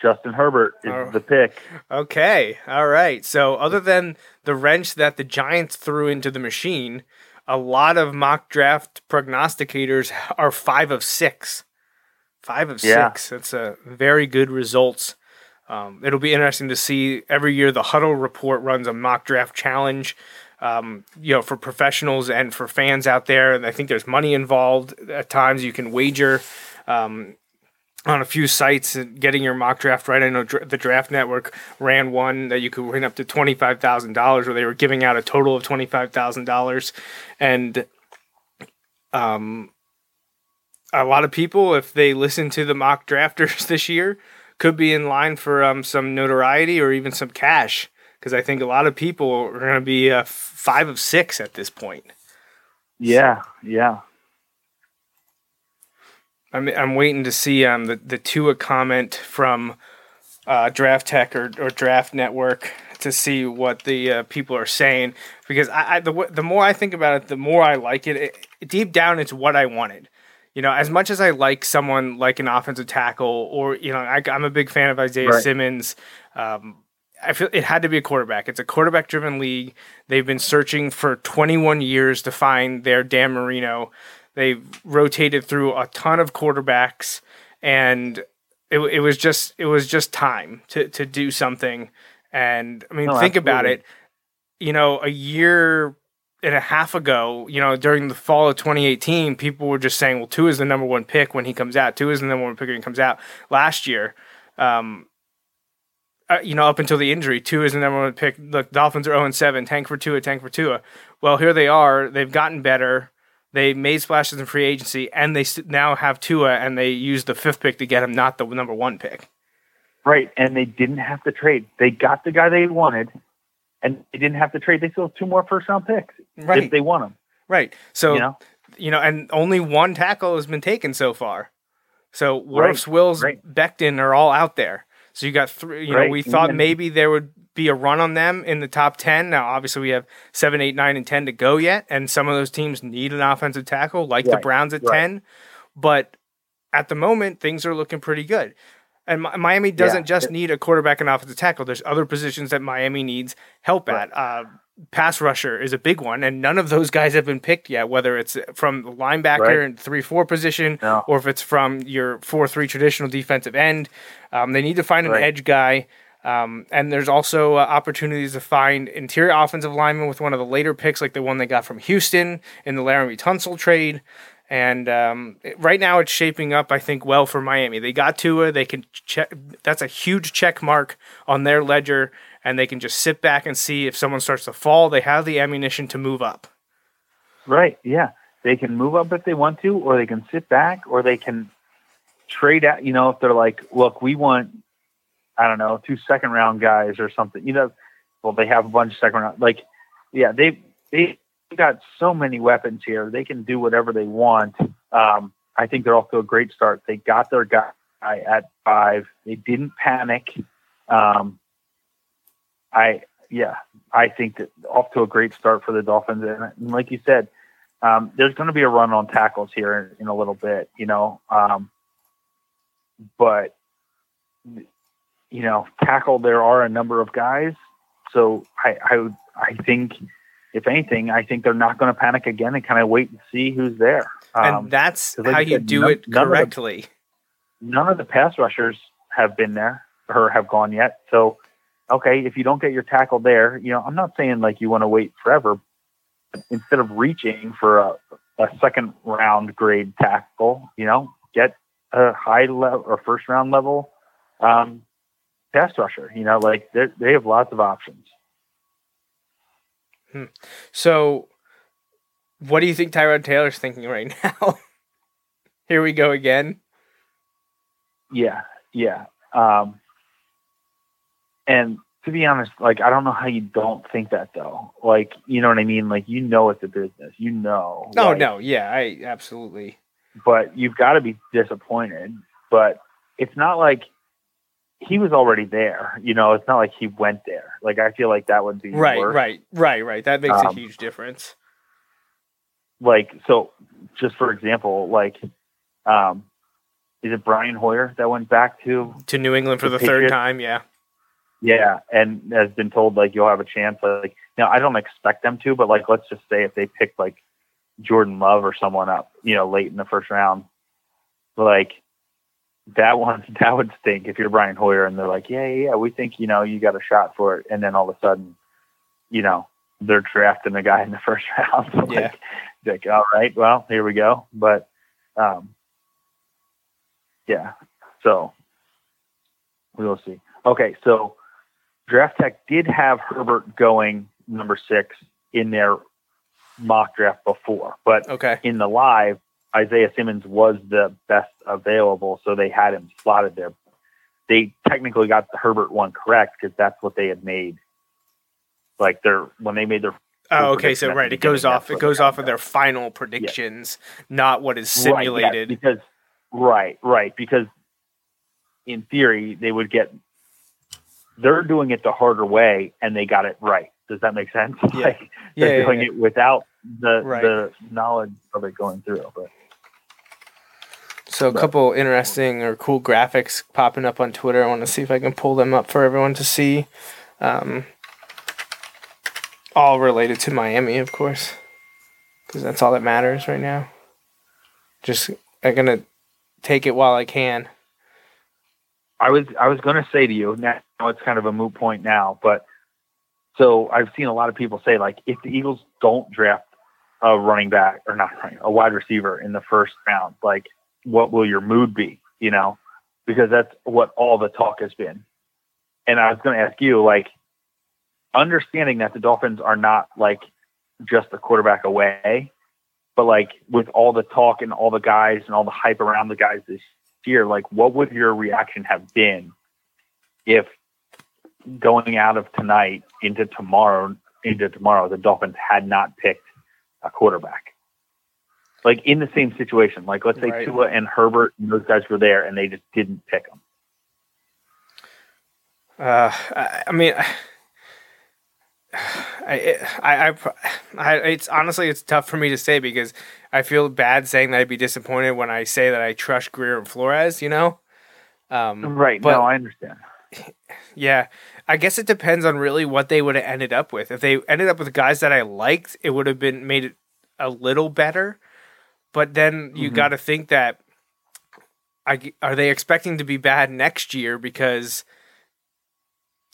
Speaker 4: Justin Herbert is
Speaker 1: Oh.
Speaker 4: the pick.
Speaker 1: Okay, all right. So, other than the wrench that the Giants threw into the machine, a lot of mock draft prognosticators are five of six. Five of
Speaker 4: Yeah.
Speaker 1: six. That's a very good results. Um, it'll be interesting to see every year the Huddle Report runs a mock draft challenge. Um, you know, for professionals and for fans out there, and I think there's money involved. At times, you can wager um, on a few sites and getting your mock draft right. I know dra- the Draft Network ran one that you could win up to twenty five thousand dollars, where they were giving out a total of twenty five thousand dollars, and um, a lot of people, if they listen to the mock drafters this year, could be in line for um, some notoriety or even some cash. Because I think a lot of people are going to be uh, five of six at this point.
Speaker 4: Yeah, yeah.
Speaker 1: I'm I'm waiting to see um the the Tua comment from uh, Draft Tek or, or Draft Network to see what the uh, people are saying because I, I the the more I think about it, the more I like it. it. Deep down, it's what I wanted. You know, as much as I like someone like an offensive tackle, or you know, I, I'm a big fan of Isaiah
Speaker 4: Right.
Speaker 1: Simmons. Um, I feel it had to be a quarterback. It's a quarterback driven league. They've been searching for 21 years to find their Dan Marino. They've rotated through a ton of quarterbacks, and it, it was just it was just time to to do something. And I mean,
Speaker 4: No,
Speaker 1: think about it. You know, a year and a half ago, you know, during the fall of 2018, people were just saying, "Well, Tua is the number one pick when he comes out. Tua is the number one pick when he comes out." Last year, um, uh, you know, up until the injury, Tua is the number one pick. Look, Dolphins are 0 7, tank for Tua, tank for Tua. Well, here they are. They've gotten better. They made splashes in free agency, and they now have Tua, and they used the fifth pick to get him, not the number one pick.
Speaker 4: Right, and they didn't have to trade. They got the guy they wanted, and they didn't have to trade. They still have two more first round picks
Speaker 1: Right.
Speaker 4: if they want them.
Speaker 1: Right. So
Speaker 4: You know,
Speaker 1: you know, and only one tackle has been taken so far. So Wirfs, Wills,
Speaker 4: right.
Speaker 1: Becton are all out there. So you got three. You know, we thought maybe there would be a run on them in the top ten. Now, obviously, we have seven, eight, nine, and ten to go yet, and some of those teams need an offensive tackle, like the Browns at
Speaker 4: right.
Speaker 1: ten. But at the moment, things are looking pretty good. And Miami doesn't
Speaker 4: Yeah.
Speaker 1: just need a quarterback and offensive tackle. There's other positions that Miami needs help
Speaker 4: Right.
Speaker 1: at. Uh, pass rusher is a big one, and none of those guys have been picked yet. Whether it's from the linebacker
Speaker 4: Right.
Speaker 1: and three four position,
Speaker 4: No.
Speaker 1: or if it's from your four three traditional defensive end, um, they need to find an
Speaker 4: Right.
Speaker 1: edge guy. Um, and there's also uh, opportunities to find interior offensive linemen with one of the later picks, like the one they got from Houston in the Laremy Tunsil trade. And um, right now, it's shaping up, I think, well for Miami. They got Tua. They can check. That's a huge check mark on their ledger, and they can just sit back and see if someone starts to fall. They have the ammunition to move up.
Speaker 4: right? Yeah, they can move up if they want to, or they can sit back, or they can trade out. You know, if they're like, look, we want, I don't know, two second round guys or something. You know, well, they have a bunch of second round. Like, yeah, they they got so many weapons here. They can do whatever they want. Um, I think they're off to a great start. They got their guy at five. They didn't panic. Um, I yeah, I think that off to a great start for the Dolphins. And, like you said, um, there's going to be a run on tackles here in, in a little bit, you know. Um, but you know, tackle there are a number of guys. So I I I think if anything, I think they're not going to panic again and kind of wait and see who's there. Um,
Speaker 1: and that's
Speaker 4: like
Speaker 1: how
Speaker 4: you said,
Speaker 1: do
Speaker 4: none-
Speaker 1: it
Speaker 4: none of the-
Speaker 1: correctly.
Speaker 4: none of the pass rushers have been there or have gone yet. So, okay, if you don't get your tackle there, you know, I'm not saying like you want to wait forever. But instead of reaching for a, a second round grade tackle, you know, get a high level or first round level um, pass rusher. You know, like they have lots of options.
Speaker 1: So, what do you think Tyrod Taylor's thinking right now? Here we go again.
Speaker 4: Yeah, yeah. Um, and to be honest, like I don't know how you don't think that though. Like you know what I mean? Like you know it's a business. You know.
Speaker 1: No,
Speaker 4: like,
Speaker 1: no, yeah, I absolutely.
Speaker 4: But you've got to be disappointed. But it's not like he was already there. You know, it's not like he went there. Like I feel like that would be
Speaker 1: Right,
Speaker 4: worse.
Speaker 1: right, right, right. That makes a
Speaker 4: Um,
Speaker 1: huge difference.
Speaker 4: Like so, just for example, like um, is it Brian Hoyer that went back to
Speaker 1: To New England for
Speaker 4: the
Speaker 1: the third time, yeah.
Speaker 4: Yeah, and has been told like you'll have a chance. Like now, I don't expect them to, but like let's just say if they pick like Jordan Love or someone up, you know, late in the first round, like that one that would stink if you're Brian Hoyer and they're like, yeah, yeah, yeah, we think you know you got a shot for it, and then all of a sudden, you know, they're drafting a guy in the first round. So
Speaker 1: Yeah.
Speaker 4: like, like, all right, well, here we go. But um, yeah, so we will see. Okay, so Draft Tek did have Herbert going number six in their mock draft before, but
Speaker 1: Okay.
Speaker 4: in the live, Isaiah Simmons was the best available, so they had him slotted there. They technically got the Herbert one correct because that's what they had made. Like their when they made their
Speaker 1: Oh, okay. So right, it goes off. It goes off of their final predictions, not what is simulated.
Speaker 4: Right, yes, because right, right, because in theory they would get. They're doing it the harder way, and they got it right. Does that make sense?
Speaker 1: Yeah.
Speaker 4: Like, they're
Speaker 1: yeah,
Speaker 4: doing
Speaker 1: yeah.
Speaker 4: it without the
Speaker 1: Right.
Speaker 4: the knowledge of it going through. But
Speaker 1: So a couple interesting or cool graphics popping up on Twitter. I want to see if I can pull them up for everyone to see. Um, all related to Miami, of course, because that's all that matters right now. Just I'm gonna take it while I can.
Speaker 4: I was I was going to say to you now it's kind of a moot point now, but so I've seen a lot of people say like if the Eagles don't draft a running back or not running a wide receiver in the first round, like what will your mood be? You know, because that's what all the talk has been. And I was going to ask you like understanding that the Dolphins are not like just a quarterback away, but like with all the talk and all the guys and all the hype around the guys this year, like what would your reaction have been if going out of tonight into tomorrow into tomorrow the Dolphins had not picked a quarterback. Like in the same situation, like let's say
Speaker 1: Right.
Speaker 4: Tua and Herbert and those guys were there and they just didn't pick them.
Speaker 1: Uh, I, I mean, I, I, I, I, it's honestly it's tough for me to say because I feel bad saying that I'd be disappointed when I say that I trust Grier and Flores. You know, um,
Speaker 4: Right.
Speaker 1: But-
Speaker 4: no, I understand.
Speaker 1: yeah, I guess it depends on really what they would have ended up with. If they ended up with guys that I liked, it would have been made it a little better. But then you
Speaker 4: Mhm.
Speaker 1: got to think that I, are they expecting to be bad next year because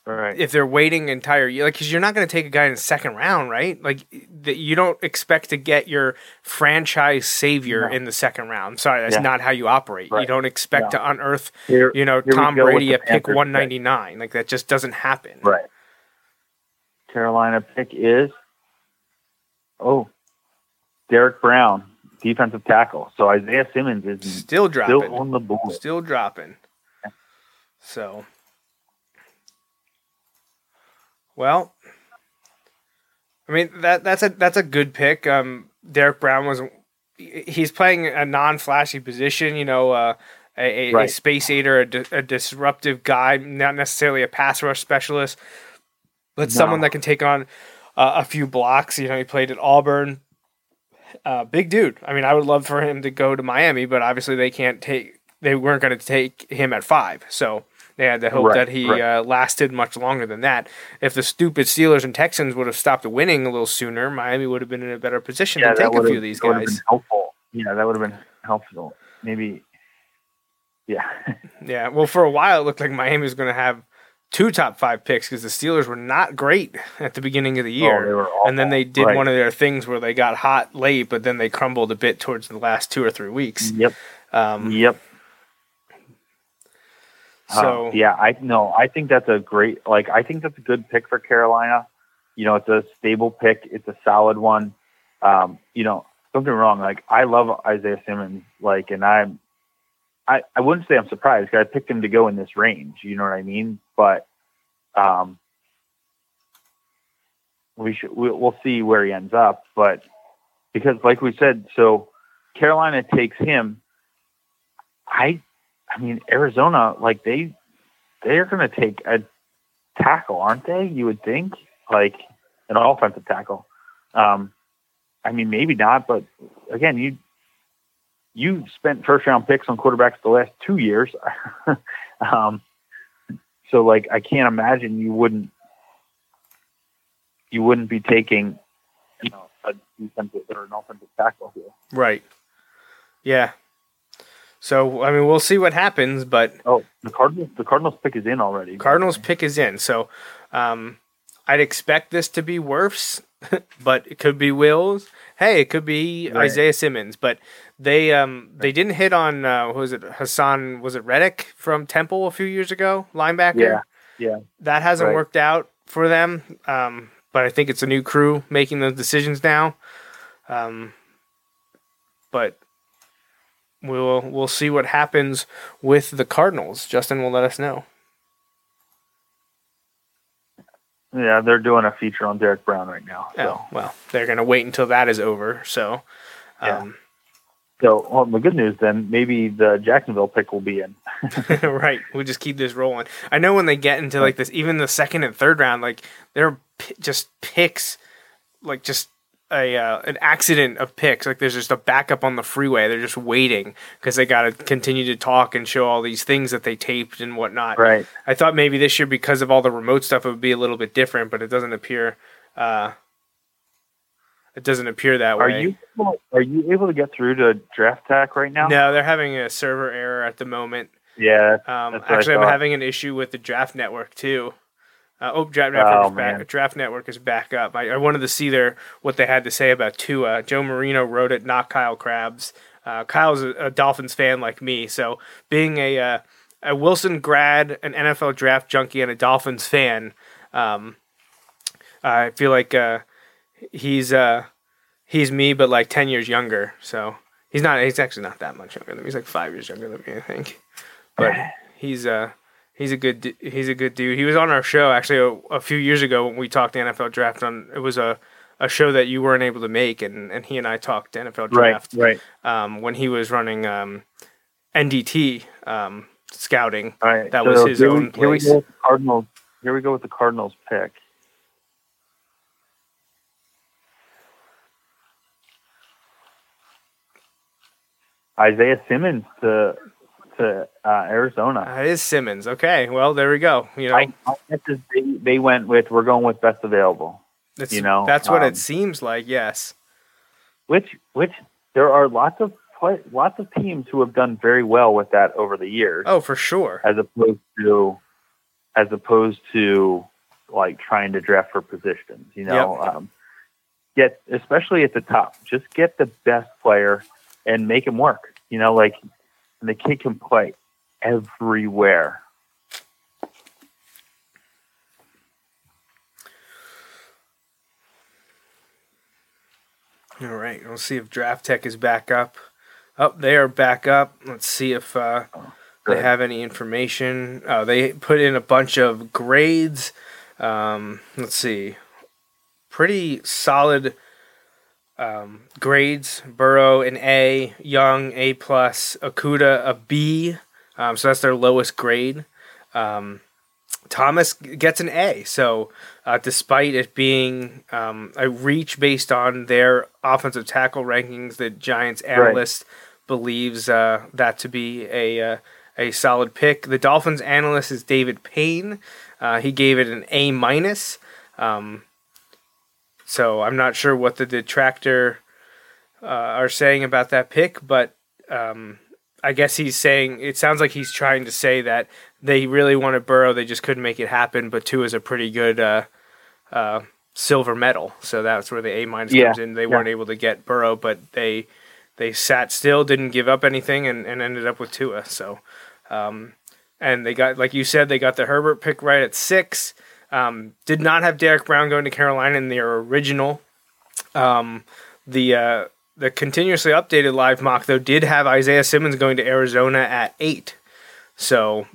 Speaker 4: Right.
Speaker 1: if they're waiting entire year, like, because you're not going to take a guy in the second round, right? Like, that you don't expect to get your franchise savior
Speaker 4: No.
Speaker 1: in the second round. Sorry, that's
Speaker 4: Yeah.
Speaker 1: not how you operate. You don't expect
Speaker 4: No.
Speaker 1: to unearth,
Speaker 4: Here-
Speaker 1: you know, Tom Brady at pick. 199. Like, that just doesn't happen.
Speaker 4: Right. Carolina pick is oh Derrick Brown, defensive tackle. So Isaiah Simmons is
Speaker 1: Still dropping.
Speaker 4: still on the board.
Speaker 1: Still dropping. So, well, I mean that that's a that's a good pick. Um, Derrick Brown was he's playing a non-flashy position. You know, uh, a, a, a space aider, a, di- a disruptive guy, not necessarily a pass rush specialist, but someone that can take on uh, a few blocks. You know, he played at Auburn. Uh, big dude. I mean, I would love for him to go to Miami, but obviously they can't take. They weren't going to take him at five, so they had to hope
Speaker 4: Right,
Speaker 1: that he
Speaker 4: right.
Speaker 1: uh, lasted much longer than that. If the stupid Steelers and Texans would have stopped winning a little sooner, Miami would have been in a better position to take a few of these guys.
Speaker 4: Helpful. Yeah, that would have been helpful. Maybe. Yeah.
Speaker 1: Yeah, well, for a while it looked like Miami was going to have two top five picks because the Steelers were not great at the beginning of the year,
Speaker 4: Oh,
Speaker 1: and then they did
Speaker 4: Right.
Speaker 1: one of their things where they got hot late, but then they crumbled a bit towards the last two or three weeks.
Speaker 4: yep.
Speaker 1: Um,
Speaker 4: Yep.
Speaker 1: So
Speaker 4: Um, yeah, I no, I think that's a great like I think that's a good pick for Carolina. You know, it's a stable pick. It's a solid one. Um, you know, don't get me wrong. Like I love Isaiah Simmons. Like, and I'm, I I wouldn't say I'm surprised. 'cause I picked him to go in this range. You know what I mean? But, um, we should we, we'll see where he ends up. But because, like we said, so Carolina takes him. I I mean, Arizona, like they, they're going to take a tackle, aren't they? You would think, like an offensive tackle. Um, I mean, maybe not, but again, you you spent first round picks on quarterbacks the last two years, um, so like I can't imagine you wouldn't you wouldn't be taking you know a defensive or an offensive tackle here.
Speaker 1: right, yeah. So I mean, we'll see what happens, but
Speaker 4: Oh, the Cardinals the Cardinals pick is in already.
Speaker 1: Cardinals pick is in. So um, I'd expect this to be Wirfs, but it could be Wills. Hey, it could be
Speaker 4: Right.
Speaker 1: Isaiah Simmons. But they um, they didn't hit on uh, what was it Haason? Was it Reddick from Temple a few years ago? Linebacker.
Speaker 4: Yeah, yeah.
Speaker 1: That hasn't
Speaker 4: Right.
Speaker 1: worked out for them. Um, but I think it's a new crew making those decisions now. Um, but we'll we'll see what happens with the Cardinals. Justin will let us know.
Speaker 4: Yeah, they're doing a feature on Derrick Brown right now. So,
Speaker 1: Oh, well, they're going to wait until that is over. So, um,
Speaker 4: so well, the good news then, maybe the Jacksonville pick will be in.
Speaker 1: right, we'll just keep this rolling. I know when they get into like this, even the second and third round, like they're p- just picks, like just a uh, an accident of picks. Like there's just a backup on the freeway. They're just waiting because they got to continue to talk and show all these things that they taped and whatnot.
Speaker 4: Right.
Speaker 1: I thought maybe this year because of all the remote stuff, it would be a little bit different, but it doesn't appear. Uh, it doesn't appear that
Speaker 4: Are
Speaker 1: way.
Speaker 4: you are you able to get through to Draft Tek right now?
Speaker 1: No, they're having a server error at the moment.
Speaker 4: Yeah.
Speaker 1: Um,
Speaker 4: That's what I
Speaker 1: actually, I'm having an issue with the Draft Network too. Uh, oh, Draft Network
Speaker 4: Oh,
Speaker 1: is back.
Speaker 4: man.
Speaker 1: Draft Network is back up. I, I wanted to see their what they had to say about Tua. Joe Marino wrote it, not Kyle Crabbs. Uh, Kyle's a, a Dolphins fan like me, so being a uh, a Wilson grad, an NFL draft junkie, and a Dolphins fan, um, I feel like uh, he's uh, he's me, but like ten years younger. So he's not. He's actually not that much younger than me. He's like five years younger than me, I think. But he's uh He's a good he's a good dude. He was on our show actually a, a few years ago when we talked NFL draft on it was a a show that you weren't able to make and, and he and I talked NFL draft
Speaker 4: Right. right.
Speaker 1: um, when he was running um, NDT um, scouting.
Speaker 4: All right.
Speaker 1: That was his
Speaker 4: here
Speaker 1: own
Speaker 4: we, Here we
Speaker 1: place.
Speaker 4: go with the Cardinals. Here we go with the Cardinals pick. Isaiah Simmons to to uh, Arizona.
Speaker 1: That is Simmons. Okay, well there we go. You know,
Speaker 4: I, I they, they went with we're going with best available,
Speaker 1: that's,
Speaker 4: you know,
Speaker 1: that's what
Speaker 4: um,
Speaker 1: it seems like. Yes.
Speaker 4: which which there are lots of lots of teams who have done very well with that over the years.
Speaker 1: Oh, for sure.
Speaker 4: as opposed to as opposed to like trying to draft for positions you know um, get especially at the top just get the best player and make him work you know like and the kid can play everywhere
Speaker 1: All right, we'll see if Draft Tek is back up. Oh, they are back up. Let's see if uh, they have any information. Uh, they put in a bunch of grades. Um, let's see, pretty solid um, grades. Burrow an A, Young A plus, Okudah a B. Um, so that's their lowest grade. Um, Thomas gets an A. So, uh, despite it being um, a reach based on their offensive tackle rankings, the Giants analyst believes uh, that to be a uh, a solid pick. The Dolphins analyst is David Payne. Uh, he gave it an A minus. Um, so I'm not sure what the detractor uh, are saying about that pick, but um, I guess he's saying it sounds like he's trying to say that they really wanted Burrow, they just couldn't make it happen. But Tua is a pretty good uh, uh, silver medal, so that's where the A minus
Speaker 4: Yeah,
Speaker 1: comes in. They
Speaker 4: yeah.
Speaker 1: weren't able to get Burrow, but they they sat still, didn't give up anything, and, and ended up with Tua. So, um, and they got like you said, they got the Herbert pick right at six. Um, did not have Derrick Brown going to Carolina in their original. Um, the uh, the continuously updated live mock though did have Isaiah Simmons going to Arizona at eight. So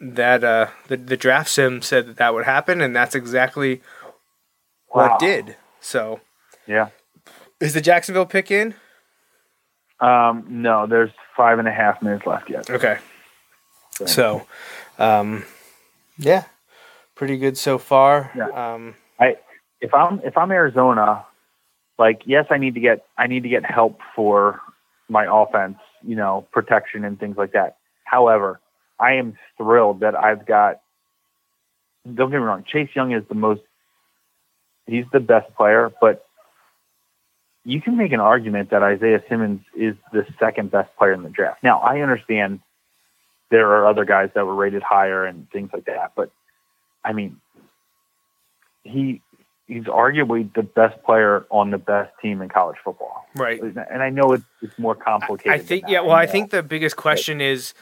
Speaker 1: that uh, the the draft sim said that that would happen, and that's exactly
Speaker 4: Wow.
Speaker 1: what did. So
Speaker 4: yeah
Speaker 1: is the Jacksonville pick in?
Speaker 4: um, no there's five and a half minutes left yet
Speaker 1: Okay. So, um, yeah, pretty good so far.
Speaker 4: Yeah.
Speaker 1: Um,
Speaker 4: I if I'm if I'm Arizona, like yes, I need to get I need to get help for my offense, you know, protection and things like that. However, I am thrilled that I've got. Don't get me wrong, Chase Young is the most. He's the best player, but you can make an argument that Isaiah Simmons is the second best player in the draft. Now, I understand there are other guys that were rated higher and things like that, but I mean, he he's arguably the best player on the best team in college football.
Speaker 1: right.
Speaker 4: And I know it's, it's more complicated.
Speaker 1: I think yeah. Well, I think the biggest question is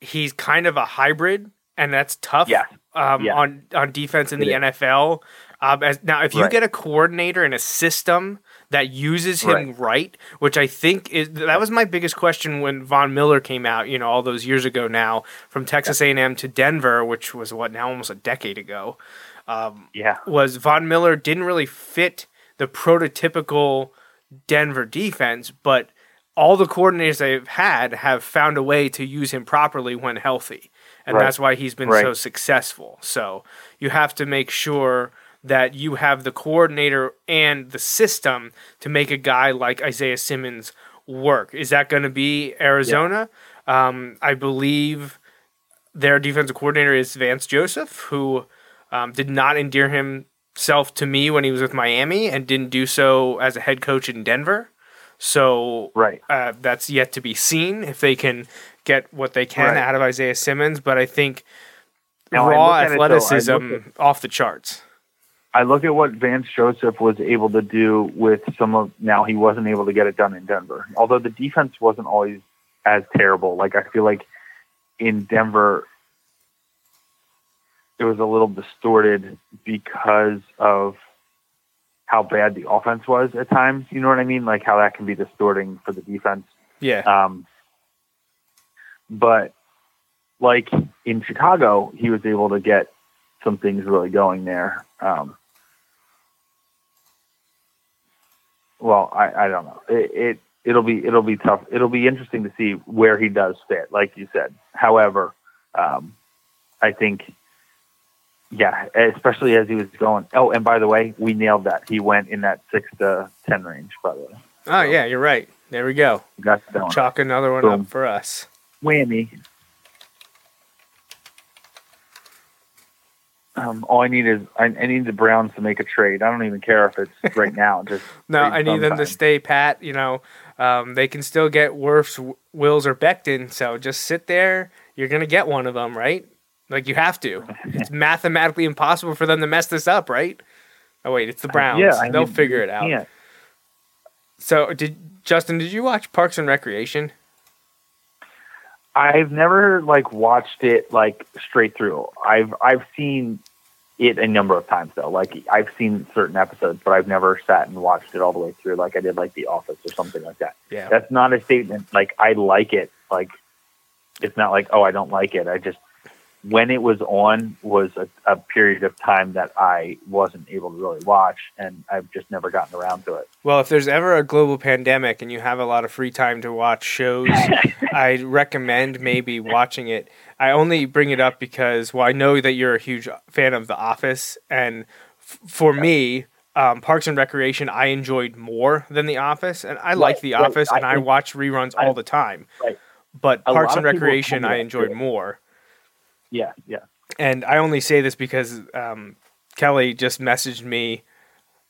Speaker 1: he's kind of a hybrid, and that's tough.
Speaker 4: Yeah.
Speaker 1: Um,
Speaker 4: Yeah.
Speaker 1: on on defense in
Speaker 4: It
Speaker 1: the
Speaker 4: is.
Speaker 1: NFL. Um, as, now, if you
Speaker 4: Right.
Speaker 1: get a coordinator in a system that uses him right.
Speaker 4: Right.
Speaker 1: which I think is that was my biggest question when Von Miller came out, you know, all those years ago now, from Texas A&M to Denver, which was what now almost a decade ago. Um,
Speaker 4: yeah,
Speaker 1: was Von Miller didn't really fit the prototypical Denver defense, but all the coordinators they've had have found a way to use him properly when healthy. And
Speaker 4: Right.
Speaker 1: that's why he's been
Speaker 4: Right.
Speaker 1: so successful. So you have to make sure that you have the coordinator and the system to make a guy like Isaiah Simmons work. Is that going to be Arizona? Um, I believe their defensive coordinator is Vance Joseph, who um, did not endear himself to me when he was with Miami and didn't do so as a head coach in Denver. So
Speaker 4: right.
Speaker 1: uh, that's yet to be seen if they can get what they can
Speaker 4: Right.
Speaker 1: out of Isaiah Simmons. But I think
Speaker 4: Now,
Speaker 1: raw
Speaker 4: look at it, though, I
Speaker 1: athleticism
Speaker 4: at-
Speaker 1: off the charts.
Speaker 4: I look at what Vance Joseph was able to do with some of. Now he wasn't able to get it done in Denver, although the defense wasn't always as terrible. Like I feel like in Denver, it was a little distorted because of how bad the offense was at times. You know what I mean? Like how that can be distorting for the defense.
Speaker 1: Yeah.
Speaker 4: Um, but like in Chicago, he was able to get some things really going there. Um, well, I, I don't know. It, it it'll be it'll be tough. It'll be interesting to see where he does fit, like you said. However, um, I think, yeah, especially as he was going. Oh, and by the way, we nailed that. He went in that six to ten range. By the way,
Speaker 1: Oh yeah, you're right. There we go.
Speaker 4: got that one.
Speaker 1: Chalk another one
Speaker 4: Boom.
Speaker 1: up for us.
Speaker 4: whammy. Um, all I need is I, I need the Browns to make a trade. I don't even care if it's right now. Just
Speaker 1: No, I need them to stay pat. You know, um, they can still get Wirfs, W- Wills, or Becton. So just sit there. You're gonna get one of them, right? Like you have to. It's mathematically impossible for them to mess this up, right? Oh wait, it's the Browns.
Speaker 4: Yeah, I
Speaker 1: They'll
Speaker 4: mean,
Speaker 1: figure it out.
Speaker 4: can't.
Speaker 1: So did Justin? Did you watch Parks and Recreation?
Speaker 4: I've never like watched it like straight through. I've I've seen it a number of times though. Like I've seen certain episodes, but I've never sat and watched it all the way through like I did like The Office or something like that.
Speaker 1: Yeah.
Speaker 4: That's not a statement like I like it. Like it's not like oh I don't like it. I just when it was on was a, a period of time that I wasn't able to really watch and I've just never gotten around to it.
Speaker 1: Well, if there's ever a global pandemic and you have a lot of free time to watch shows, I recommend maybe watching it. I only bring it up because, well, I know that you're a huge fan of The Office, and f- for me, um, Parks and Recreation I enjoyed more than The Office, and I like The
Speaker 4: right.
Speaker 1: Office, and I,
Speaker 4: I-
Speaker 1: watch reruns
Speaker 4: I-
Speaker 1: all the time.
Speaker 4: Right.
Speaker 1: But
Speaker 4: A
Speaker 1: Parks and Recreation I enjoyed more.
Speaker 4: Yeah, yeah.
Speaker 1: And I only say this because um, Kelly just messaged me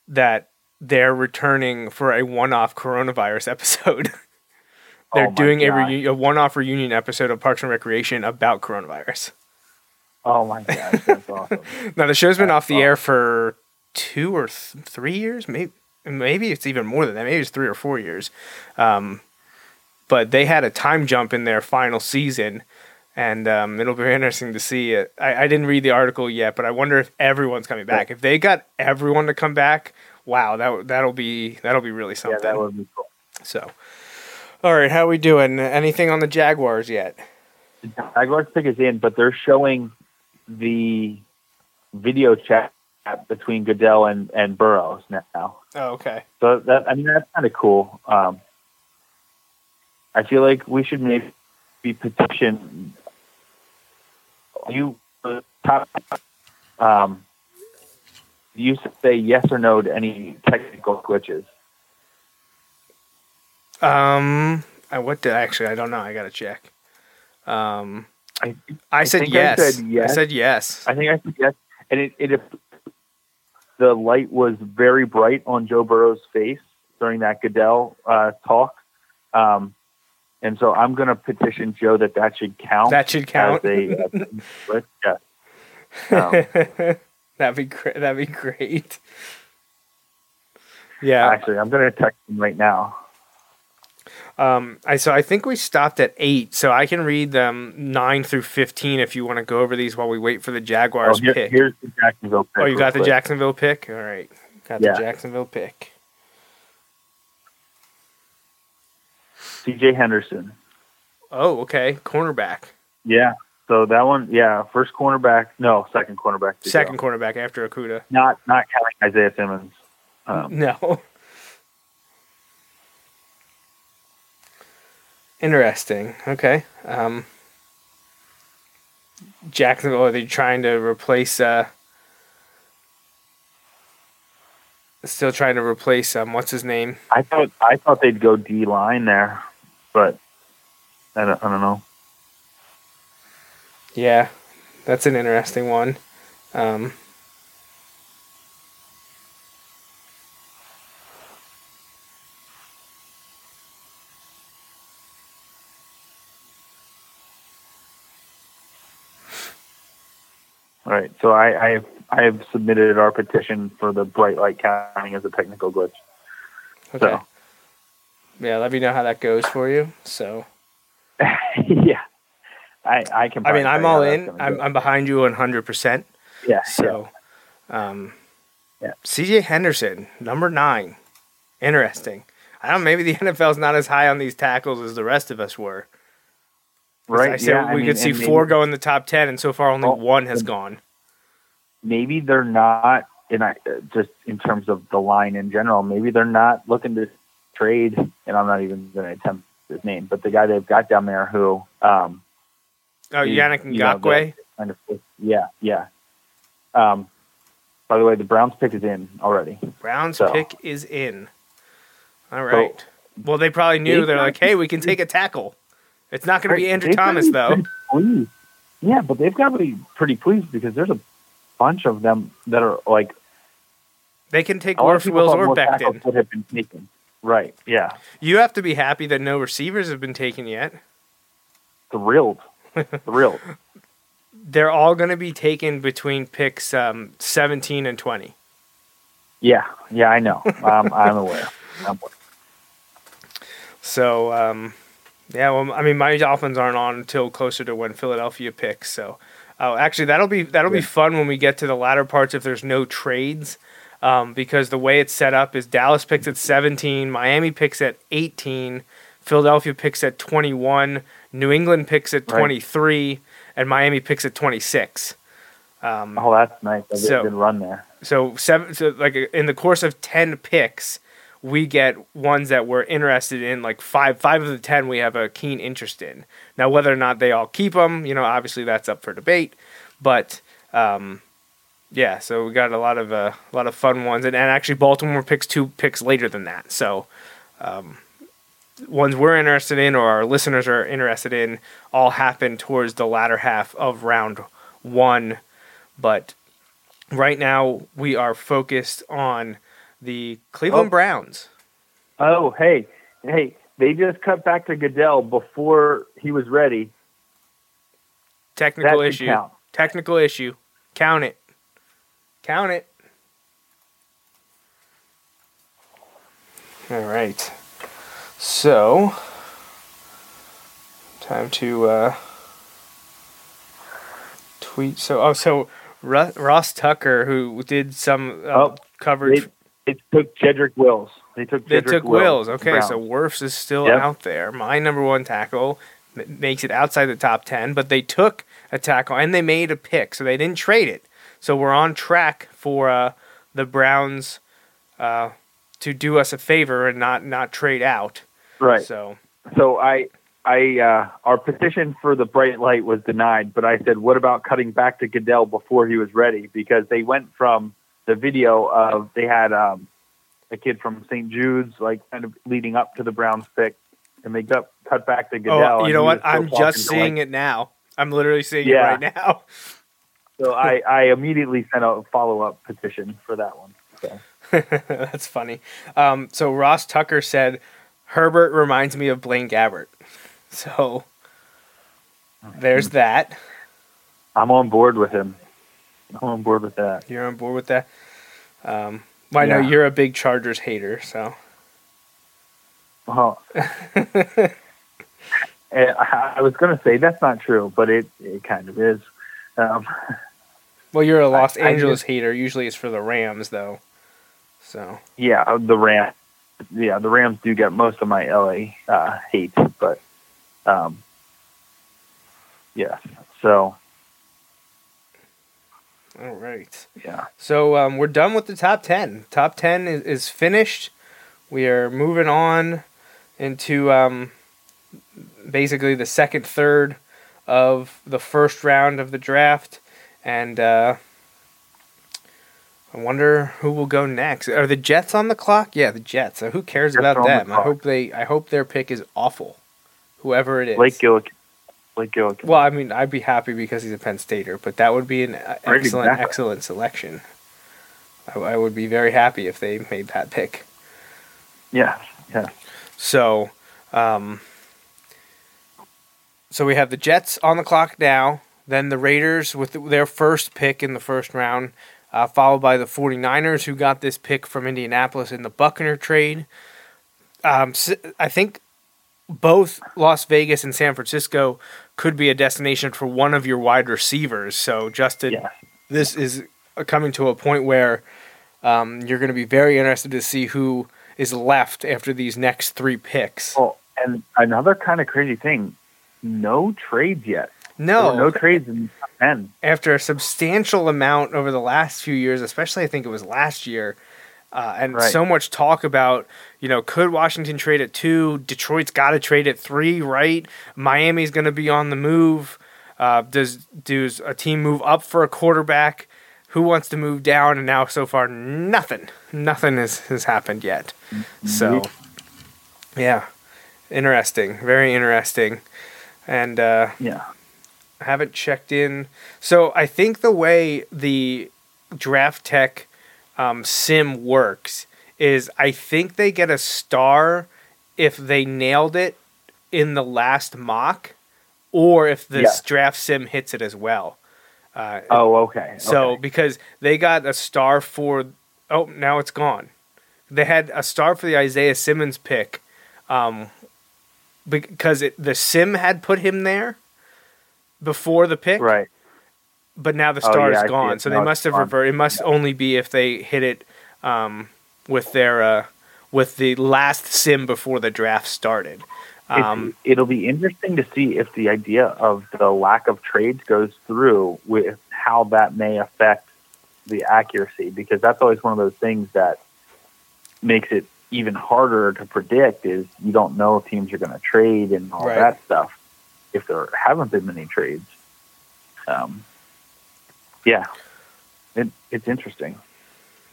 Speaker 1: that they're returning for a one-off coronavirus episode. they're
Speaker 4: Oh
Speaker 1: doing a, reu- a one-off reunion episode of Parks and Recreation about coronavirus.
Speaker 4: Oh my gosh, that's awesome.
Speaker 1: Now the show's been
Speaker 4: That's
Speaker 1: off the air for two or th- three years, maybe. Maybe it's even more than that. Maybe it's three or four years. Um, but they had a time jump in their final season, and um, it'll be interesting to see it. I, I didn't read the article yet, but I wonder if everyone's coming back. If they got everyone to come back, wow, that that'll be that'll be really
Speaker 4: yeah,
Speaker 1: something.
Speaker 4: that would be cool.
Speaker 1: So, all right, how are we doing? Anything on the Jaguars yet?
Speaker 4: Jaguars pick is in, but they're showing the video chat between Goodell and, and Burrows now.
Speaker 1: Oh, okay.
Speaker 4: So that I mean that's kind of cool. Um, I feel like we should maybe petition you top. Um, you say yes or no to any technical glitches.
Speaker 1: Um, I, what did actually? I don't know. I gotta check. Um,
Speaker 4: I,
Speaker 1: I said
Speaker 4: think I
Speaker 1: yes.
Speaker 4: said yes.
Speaker 1: I said yes.
Speaker 4: I think I said yes, and it, it the light was very bright on Joe Burrow's face during that Goodell uh, talk, um, and so I'm going to petition Joe that that should count.
Speaker 1: That should count.
Speaker 4: As a, uh, yeah. Um,
Speaker 1: that'd be great. That'd be great. Yeah.
Speaker 4: Actually, I'm going to text him right now.
Speaker 1: Um. I so I think we stopped at eight, so I can read them nine through fifteen if you want to go over these while we wait for the
Speaker 4: Oh,
Speaker 1: Jaguars
Speaker 4: here-
Speaker 1: pick.
Speaker 4: here's the Jacksonville. Pick
Speaker 1: oh, you got the
Speaker 4: quick.
Speaker 1: Jacksonville pick. All right. Got
Speaker 4: Yeah.
Speaker 1: the Jacksonville pick.
Speaker 4: C.J. Henderson.
Speaker 1: Oh, okay. Cornerback.
Speaker 4: Yeah. So that one, yeah, first cornerback. No, second cornerback.
Speaker 1: Second
Speaker 4: go.
Speaker 1: cornerback after Okudah.
Speaker 4: Not not counting Isaiah Simmons. Um,
Speaker 1: No. Interesting. Okay. Um, Jacksonville, are they trying to replace, uh, still trying to replace, um, what's his name?
Speaker 4: I thought I thought they'd go D line there, but I don't, I don't know.
Speaker 1: Yeah, that's an interesting one. Um,
Speaker 4: All right, so I I have, I have submitted our petition for the bright light counting as a technical glitch.
Speaker 1: okay.
Speaker 4: So
Speaker 1: Yeah, let me know how that goes for you. So,
Speaker 4: yeah, I I can.
Speaker 1: I mean, I'm all in. I'm,
Speaker 4: go.
Speaker 1: I'm behind you 100%.
Speaker 4: yeah.
Speaker 1: So, um,
Speaker 4: Yeah.
Speaker 1: CJ Henderson, number nine. Interesting. I don't. Maybe the NFL's not as high on these tackles as the rest of us were.
Speaker 4: right?
Speaker 1: I said
Speaker 4: yeah, I
Speaker 1: we
Speaker 4: mean,
Speaker 1: could see
Speaker 4: and maybe-
Speaker 1: four go in the top ten, and so far only
Speaker 4: Well,
Speaker 1: one has gone.
Speaker 4: maybe they're not and I uh, just in terms of the line in general, maybe they're not looking to trade and I'm not even going to attempt his name, but the guy they've got down there who um
Speaker 1: Oh,
Speaker 4: is,
Speaker 1: Yannick
Speaker 4: you know, the
Speaker 1: Ngakoue.
Speaker 4: kind of yeah, yeah. Um by the way, the Browns pick is in already.
Speaker 1: Browns
Speaker 4: so-
Speaker 1: pick is in. All right. well, they probably knew. They're like, hey, we can take a tackle. It's not going to be Andrew Thomas though.
Speaker 4: pleased. Yeah, but they've got to be pretty pleased because there's a bunch of them that are like
Speaker 1: They can take
Speaker 4: a lot of
Speaker 1: Wirfs,
Speaker 4: people
Speaker 1: Wills, or Becton.
Speaker 4: would have been taken. Right. Yeah.
Speaker 1: You have to be happy that no receivers have been taken yet.
Speaker 4: Thrilled. Thrilled.
Speaker 1: They're all going to be taken between picks um, 17 and 20.
Speaker 4: Yeah. Yeah. I know. Um, I'm aware. I'm aware.
Speaker 1: So, um, yeah, well, I mean, my Dolphins aren't on until closer to when Philadelphia picks. So, oh, actually, that'll be that'll be fun when we get to the latter parts if there's no trades, um, because the way it's set up is Dallas picks at 17, Miami picks at 18, Philadelphia picks at 21, New England picks at
Speaker 4: Right.
Speaker 1: 23, and Miami picks at 26. Um,
Speaker 4: Oh, that's nice. That's
Speaker 1: So-
Speaker 4: a good run there.
Speaker 1: so seven, so like in the course of ten picks, we get ones that we're interested in. Like five, five of the ten, we have a keen interest in. Now, whether or not they all keep them, you know, obviously that's up for debate. But um, yeah, so we got a lot of uh, a lot of fun ones, and, and actually Baltimore picks two picks later than that. So um, ones we're interested in, or our listeners are interested in, all happen towards the latter half of round one. But right now we are focused on the Cleveland
Speaker 4: Oh.
Speaker 1: Browns.
Speaker 4: Oh, hey, hey! They just cut back to Goodell before he was ready.
Speaker 1: Technical
Speaker 4: That
Speaker 1: issue. Technical issue. Count it. Count it. All right. So, time to uh, tweet. So, oh, so Ross Tucker, who did some uh,
Speaker 4: Oh,
Speaker 1: coverage
Speaker 4: They, they took Jedrick Wills. They took.
Speaker 1: They took Wills. Okay,
Speaker 4: Browns.
Speaker 1: so Wirfs is still
Speaker 4: Yep.
Speaker 1: out there. My number one tackle makes it outside the top 10, but they took a tackle and they made a pick, so they didn't trade it. So we're on track for uh, the Browns uh, to do us a favor and not, not trade out.
Speaker 4: right.
Speaker 1: So,
Speaker 4: So I, I, uh, our petition for the bright light was denied, but I said, what about cutting back to Goodell before he was ready? Because they went from the video of they had um, a kid from St. Jude's, like kind of leading up to the Browns pick, and they got cut back to Goodell.
Speaker 1: oh, you know what? I'm just seeing
Speaker 4: like-
Speaker 1: it now. I'm literally seeing
Speaker 4: Yeah.
Speaker 1: it right now.
Speaker 4: So I, I immediately sent a follow up petition for that one. So.
Speaker 1: That's funny. Um, so Ross Tucker said, Herbert reminds me of Blaine Gabbert. So there's that.
Speaker 4: I'm on board with him. I'm on board with that.
Speaker 1: You're on board with that. Um, well, I know you're a big Chargers hater, so
Speaker 4: Well, eh, I I was going to say that's not true, but it, it kind of is. Um,
Speaker 1: well, you're a Los
Speaker 4: I
Speaker 1: Angeles
Speaker 4: just-
Speaker 1: hater. Usually, it's for the Rams, though. So
Speaker 4: yeah, uh, the Rams. Yeah, the Rams do get most of my LA uh, hate, but um, yeah. So
Speaker 1: all right.
Speaker 4: yeah,
Speaker 1: So um, we're done with the top ten. Top ten is, is finished. We are moving on into um, basically the second third of the first round of the draft, and uh, I wonder who will go next. Are the Jets on the clock? Yeah, the Jets. So who cares
Speaker 4: Jets
Speaker 1: about
Speaker 4: on the
Speaker 1: them? I hope they. I hope their pick is awful, whoever it is.
Speaker 4: Blake Gillick. Blake Gillick.
Speaker 1: Well, I mean, I'd be happy because he's a Penn Stater, but that would be an uh,
Speaker 4: Right,
Speaker 1: excellent,
Speaker 4: exactly.
Speaker 1: excellent selection. I, I would be very happy if they made that pick.
Speaker 4: yeah, yeah.
Speaker 1: So, um, so we have the Jets on the clock now, then the Raiders with their first pick in the first round, uh, followed by the 49ers who got this pick from Indianapolis in the Buckner trade. Um, I think both Las Vegas and San Francisco could be a destination for one of your wide receivers. So, Justin,
Speaker 4: Yeah.
Speaker 1: this is coming to a point where um, you're going to be very interested to see who is left after these next three picks.
Speaker 4: Well, and another kind of crazy thing, no trades yet.
Speaker 1: No,
Speaker 4: no trades in ten.
Speaker 1: after a substantial amount over the last few years, especially I think it was last year, uh, and
Speaker 4: Right.
Speaker 1: so much talk about, you know, could Washington trade at two? Detroit's got to trade at three, right? Miami's going to be on the move. Uh, does does a team move up for a quarterback? Who wants to move down? And now so far, nothing, nothing has, has happened yet. So, yeah, interesting, very interesting, and. Uh,
Speaker 4: Yeah.
Speaker 1: I haven't checked in. So I think the way the Draft Tek um, sim works is I think they get a star if they nailed it in the last mock, or if the
Speaker 4: Yes.
Speaker 1: draft sim hits it as well. Uh,
Speaker 4: Oh, okay.
Speaker 1: so
Speaker 4: okay.
Speaker 1: because they got a star for oh now it's gone. They had a star for the Isaiah Simmons pick, um, because it, the sim had put him there before the pick,
Speaker 4: right.
Speaker 1: but now the
Speaker 4: Oh,
Speaker 1: star
Speaker 4: yeah,
Speaker 1: is gone. So they must have reverted. It must only be if they hit it um, with their uh, with the last sim before the draft started. Um,
Speaker 4: it'll be interesting to see if the idea of the lack of trades goes through with how that may affect the accuracy because that's always one of those things that makes it even harder to predict is you don't know if teams are going to trade and all
Speaker 1: Right.
Speaker 4: that stuff if there haven't been many trades um, yeah it, it's interesting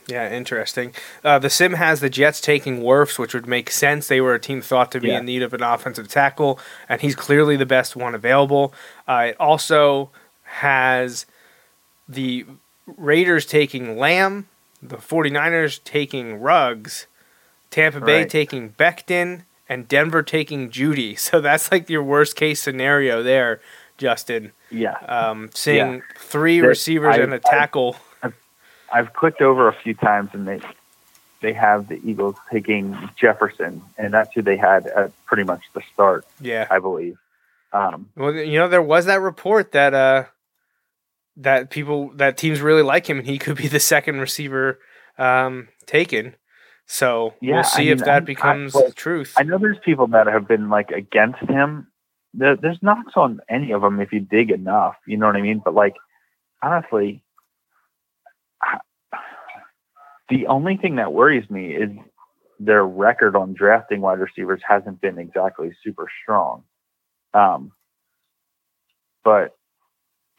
Speaker 1: Yeah, interesting. Uh, the sim has the Jets taking Wirfs, which would make sense. They were a team thought to be
Speaker 4: Yeah.
Speaker 1: in need of an offensive tackle, and he's clearly the best one available. Uh, it also has the Raiders taking Lamb, the 49ers taking Ruggs, Tampa Bay
Speaker 4: Right.
Speaker 1: taking Becton, and Denver taking Jeudy. So that's like your worst case scenario there, Justin.
Speaker 4: yeah
Speaker 1: Um, seeing
Speaker 4: Yeah.
Speaker 1: three receivers
Speaker 4: I-
Speaker 1: and a tackle.
Speaker 4: I've clicked over a few times and they they have the Eagles taking Jefferson, and that's who they had at pretty much the start,
Speaker 1: yeah.
Speaker 4: I believe. Um,
Speaker 1: Well, you know, there was that report that uh that people that teams really like him and he could be the second receiver um taken. So
Speaker 4: Yeah,
Speaker 1: we'll
Speaker 4: I
Speaker 1: see if that
Speaker 4: I-
Speaker 1: becomes
Speaker 4: I-
Speaker 1: truth.
Speaker 4: I know there's people that have been like against him. There, there's knocks on any of them if you dig enough. You know what I mean? But like, honestly, I- the only thing that worries me is their record on drafting wide receivers hasn't been exactly super strong. Um, but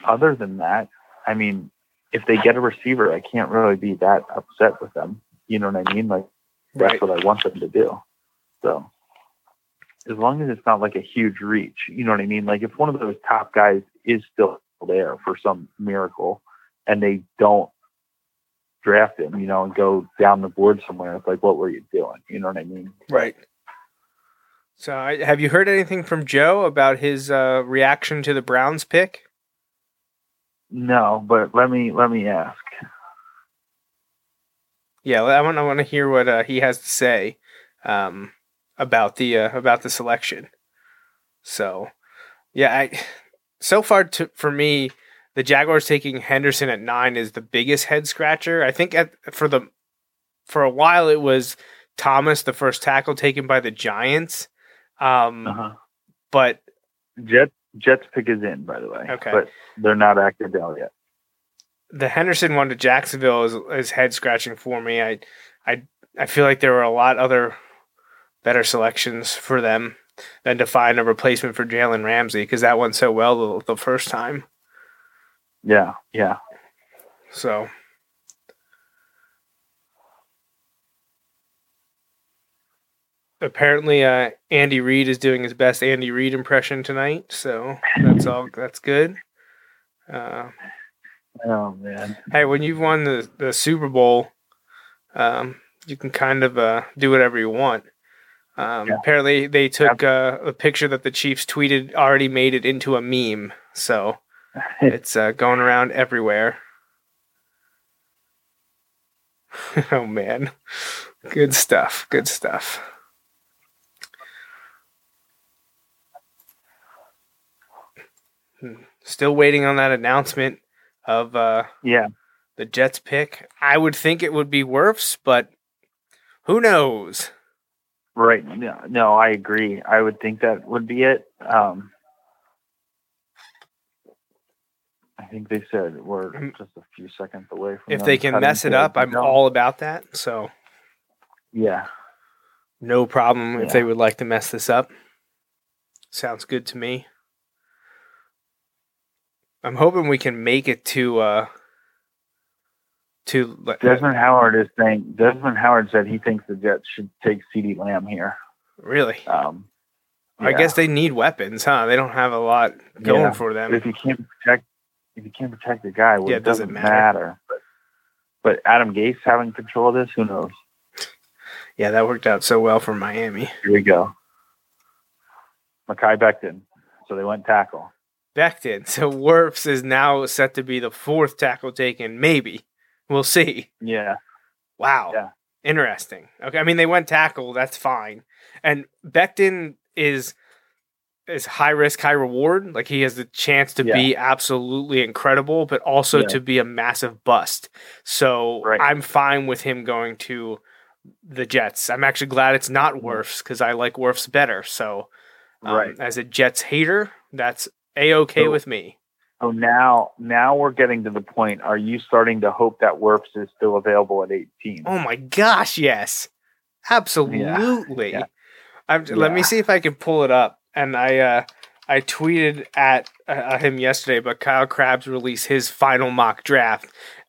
Speaker 4: other than that, I mean, if they get a receiver, I can't really be that upset with them. You know what I mean? Like, that's
Speaker 1: Right.
Speaker 4: what I want them to do. So as long as it's not like a huge reach, you know what I mean? Like if one of those top guys is still there for some miracle and they don't draft him, you know, and go down the board somewhere, it's like, what were you doing? You know what I mean?
Speaker 1: Right. So I, have you heard anything from Joe about his uh, reaction to the Browns pick?
Speaker 4: No, but let me let me ask.
Speaker 1: Yeah, I want I want to hear what uh, he has to say um, about the uh, about the selection. So, yeah, I so far to, for me, the Jaguars taking Henderson at nine is the biggest head scratcher. I think at for the for a while it was Thomas, the first tackle taken by the Giants, um,
Speaker 4: Uh-huh.
Speaker 1: but
Speaker 4: Jet Jets pick is in, by the way.
Speaker 1: Okay.
Speaker 4: But they're not acted out yet.
Speaker 1: The Henderson one to Jacksonville is, is head scratching for me. I, I, I feel like there were a lot other better selections for them than to find a replacement for Jalen Ramsey because that went so well the, the first time.
Speaker 4: Yeah, yeah.
Speaker 1: So apparently, uh, Andy Reid is doing his best Andy Reid impression tonight. So that's all. That's good. Uh,
Speaker 4: Oh man.
Speaker 1: hey, when you've won the, the Super Bowl, um, you can kind of uh, do whatever you want. Um,
Speaker 4: Yeah.
Speaker 1: Apparently, they took uh, a picture that the Chiefs tweeted, already made it into a meme. So it's uh, going around everywhere. oh, man. Good stuff. Good stuff. Hmm. Still waiting on that announcement of uh,
Speaker 4: yeah
Speaker 1: the Jets pick. I would think it would be worse, but who knows?
Speaker 4: Right. No, no, I agree. I would think that would be it. Um, I think they said we're just a few seconds away from.
Speaker 1: If they can mess it up, I'm all about that. So,
Speaker 4: yeah,
Speaker 1: no problem
Speaker 4: yeah.
Speaker 1: if they would like to mess this up. Sounds good to me. I'm hoping we can make it to uh to
Speaker 4: Desmond Howard is saying. Desmond Howard said he thinks the Jets should take CeeDee Lamb here.
Speaker 1: really.
Speaker 4: Um,
Speaker 1: I guess they need weapons, huh? They don't have a lot going
Speaker 4: Yeah.
Speaker 1: for
Speaker 4: But
Speaker 1: them.
Speaker 4: if you can't protect, if you can't protect the guy, well,
Speaker 1: Yeah,
Speaker 4: it
Speaker 1: it doesn't
Speaker 4: doesn't
Speaker 1: matter.
Speaker 4: matter. But, but Adam Gase having control of this, who knows?
Speaker 1: Yeah, that worked out so well for Miami.
Speaker 4: Here we go. Mekhi Becton. So they went tackle.
Speaker 1: Becton. So Wirfs is now set to be the fourth tackle taken. Maybe we'll see.
Speaker 4: Yeah.
Speaker 1: Wow.
Speaker 4: Yeah.
Speaker 1: Interesting. Okay. I mean, they went tackle. That's fine. And Becton is is high risk, high reward. Like he has the chance to
Speaker 4: Yeah.
Speaker 1: be absolutely incredible, but also
Speaker 4: Yeah.
Speaker 1: to be a massive bust. So
Speaker 4: Right.
Speaker 1: I'm fine with him going to the Jets. I'm actually glad it's not Wirfs because I like Wirfs better. So um,
Speaker 4: Right.
Speaker 1: as a Jets hater, that's a okay
Speaker 4: So-
Speaker 1: with me.
Speaker 4: So now, now we're getting to the point. Are you starting to hope that Wirfs is still available at 18?
Speaker 1: Oh my gosh, yes. Absolutely.
Speaker 4: Yeah.
Speaker 1: I'm, Let me see if I can pull it up. And I uh, I tweeted at uh, him yesterday, but Kyle Crabbs released his final mock draft,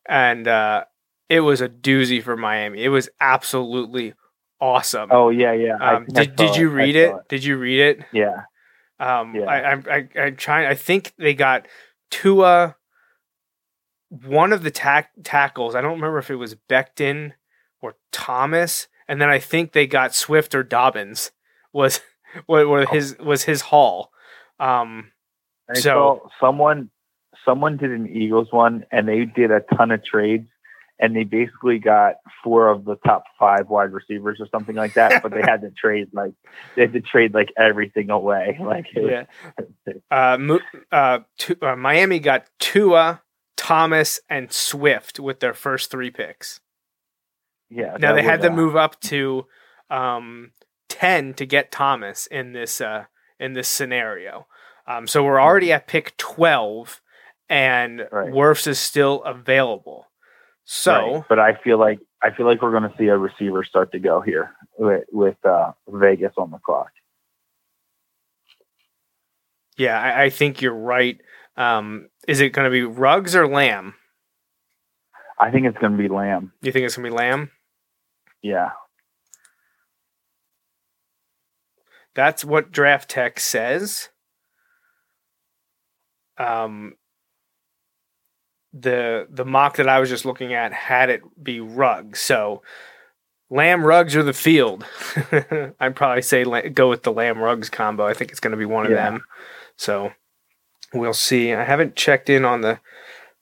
Speaker 1: and uh, it was a doozy for Miami. It was absolutely awesome.
Speaker 4: Oh yeah, yeah.
Speaker 1: Um, did did you read
Speaker 4: saw
Speaker 1: it? Did you read it?
Speaker 4: Yeah.
Speaker 1: Um,
Speaker 4: Yeah.
Speaker 1: I, I, I, I trying. I think they got Tua. One of the tack tackles. I don't remember if it was Becton or Thomas, and then I think they got Swift or Dobbins. Was what what his was his haul. Um,
Speaker 4: I
Speaker 1: So-
Speaker 4: saw someone someone did an Eagles one and they did a ton of trades and they basically got four of the top five wide receivers or something like that, but they had to trade like they had to trade like everything away. Like it was-
Speaker 1: yeah. Uh, uh, uh, Miami got Tua, Thomas, and Swift with their first three picks.
Speaker 4: yeah.
Speaker 1: Now they had to move up to um, ten to get Thomas in this uh, in this scenario. Um, so we're already at pick twelve, and
Speaker 4: Right.
Speaker 1: Is still available. So
Speaker 4: right. but I feel like I feel like we're going to see a receiver start to go here with, with uh, Vegas on the clock.
Speaker 1: yeah, I, I think you're right. Um, is it going to be Ruggs or Lamb?
Speaker 4: I think it's going to be Lamb.
Speaker 1: You think it's going to be Lamb?
Speaker 4: Yeah.
Speaker 1: That's what Draft Tek says. Um, the the mock that I was just looking at had it be Ruggs. So Lamb Ruggs or the field. I'd probably say la- go with the Lamb Ruggs combo. I think it's going to be one of
Speaker 4: Yeah.
Speaker 1: them. So we'll see. I haven't checked in on the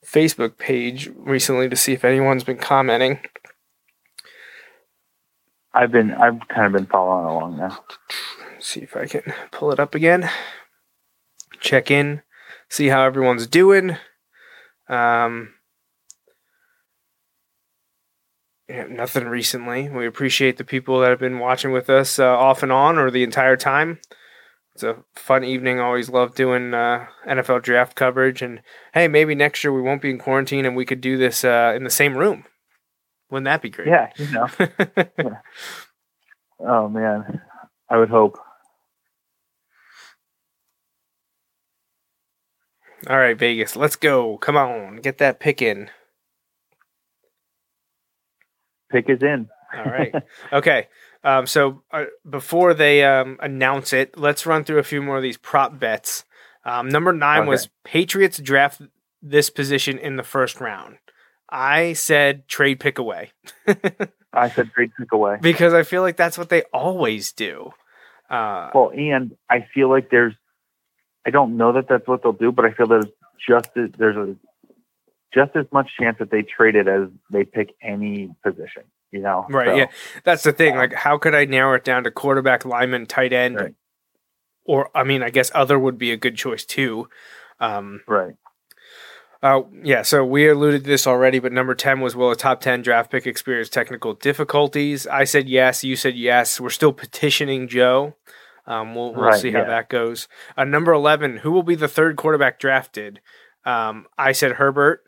Speaker 1: Facebook page recently to see if anyone's been commenting.
Speaker 4: I've been I've kind of been following along now.
Speaker 1: see if I can pull it up again. Check in, see how everyone's doing. Um, yeah, nothing recently. We appreciate the people that have been watching with us uh, off and on or the entire time. It's a fun evening. Always love doing uh, NFL draft coverage. And hey, maybe next year we won't be in quarantine and we could do this uh, in the same room. Wouldn't that be great?
Speaker 4: Yeah, you know. Oh man, I would hope.
Speaker 1: All right, Vegas, let's go. Come on, get that pick in.
Speaker 4: Pick is in.
Speaker 1: All right. okay. Um, so uh, before they um, announce it, let's run through a few more of these prop bets. Um, number nine
Speaker 4: Okay.
Speaker 1: was Patriots draft this position in the first round. I said trade pick away
Speaker 4: I said trade pick away.
Speaker 1: because I feel like that's what they always do. Uh,
Speaker 4: Well, and I feel like there's, I don't know that that's what they'll do, but I feel there's just as, there's a just as much chance that they trade it as they pick any position. You know,
Speaker 1: Right,
Speaker 4: So,
Speaker 1: yeah. That's the thing. Like, how could I narrow it down to quarterback, lineman, tight end,
Speaker 4: Right.
Speaker 1: or I mean, I guess other would be a good choice too. Um,
Speaker 4: Right.
Speaker 1: Uh, yeah, so we alluded to this already, but number 10 was will a top 10 draft pick experience technical difficulties? I said yes. You said yes. We're still petitioning Joe. Um, we'll, we'll
Speaker 4: Right,
Speaker 1: see how
Speaker 4: yeah.
Speaker 1: that goes. Uh, number 11, who will be the third quarterback drafted? Um, I said Herbert.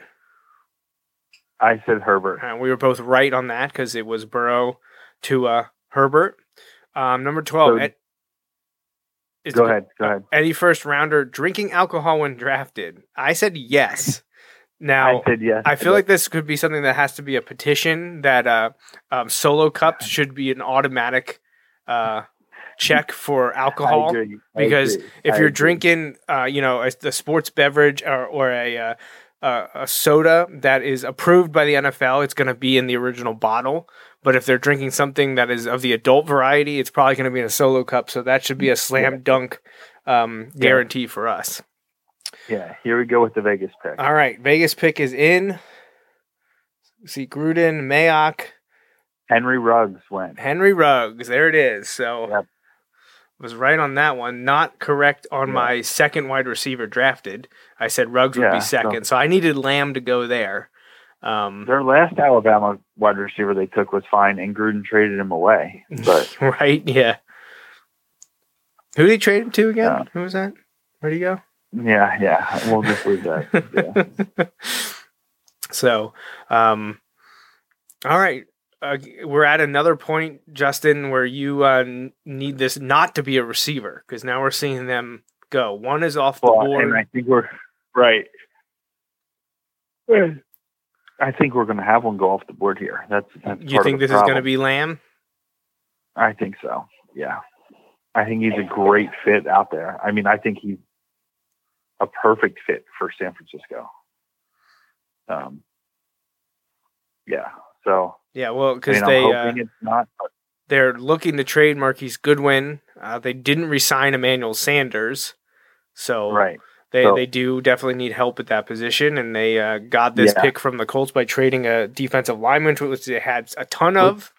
Speaker 4: I said Herbert.
Speaker 1: Uh, we were both right on that because it was Burrow to uh, Herbert. Um, number 12.
Speaker 4: So-
Speaker 1: Ed- is
Speaker 4: Go ahead. Go ahead.
Speaker 1: Any first rounder drinking alcohol when drafted? I said yes. Now,
Speaker 4: I said yes.
Speaker 1: I feel like this could be something that has to be a petition that uh, um, solo cups should be an automatic uh, check for alcohol. because. If
Speaker 4: I
Speaker 1: you're
Speaker 4: agree.
Speaker 1: drinking, uh, you know, a, a sports beverage or, or a, uh, uh, a soda that is approved by the NFL, it's going to be in the original bottle. But if they're drinking something that is of the adult variety, it's probably going to be in a solo cup. So that should be a slam dunk um,
Speaker 4: Yeah.
Speaker 1: guarantee for us.
Speaker 4: yeah, here we go with the Vegas pick.
Speaker 1: All right, Vegas pick is in. See Gruden, Mayock,
Speaker 4: Henry Ruggs went.
Speaker 1: Henry Ruggs. There it is. So
Speaker 4: Yep.
Speaker 1: Was right on that one. Not correct on
Speaker 4: Yeah.
Speaker 1: my second wide receiver drafted. I said Ruggs would
Speaker 4: Yeah,
Speaker 1: be second, so I needed Lamb to go there. Um,
Speaker 4: Their last Alabama wide receiver they took was fine, and Gruden traded him away. But
Speaker 1: right, yeah. Who did he trade him to again? Who was that? Where'd he go?
Speaker 4: yeah, yeah, we'll just leave that. Yeah.
Speaker 1: so, um, all right. Uh, we're at another point, Justin, where you uh, need this not to be a receiver because now we're seeing them go. One is off the
Speaker 4: Well,
Speaker 1: board.
Speaker 4: and I think we're right. I think we're going to have one go off the board here. That's, that's
Speaker 1: you think this is going to be Lamb?
Speaker 4: I think so. Yeah, I think he's a great fit out there. I mean, I think he's a perfect fit for San Francisco. Um, yeah. So
Speaker 1: Yeah, well,
Speaker 4: I
Speaker 1: because
Speaker 4: mean,
Speaker 1: they uh,
Speaker 4: not. But
Speaker 1: they're looking to trade Marquise Goodwin. Uh, they didn't resign Emmanuel Sanders, so
Speaker 4: right.
Speaker 1: they
Speaker 4: So-
Speaker 1: they do definitely need help at that position. And they uh, got this
Speaker 4: Yeah.
Speaker 1: pick from the Colts by trading a defensive lineman, which they had a ton of.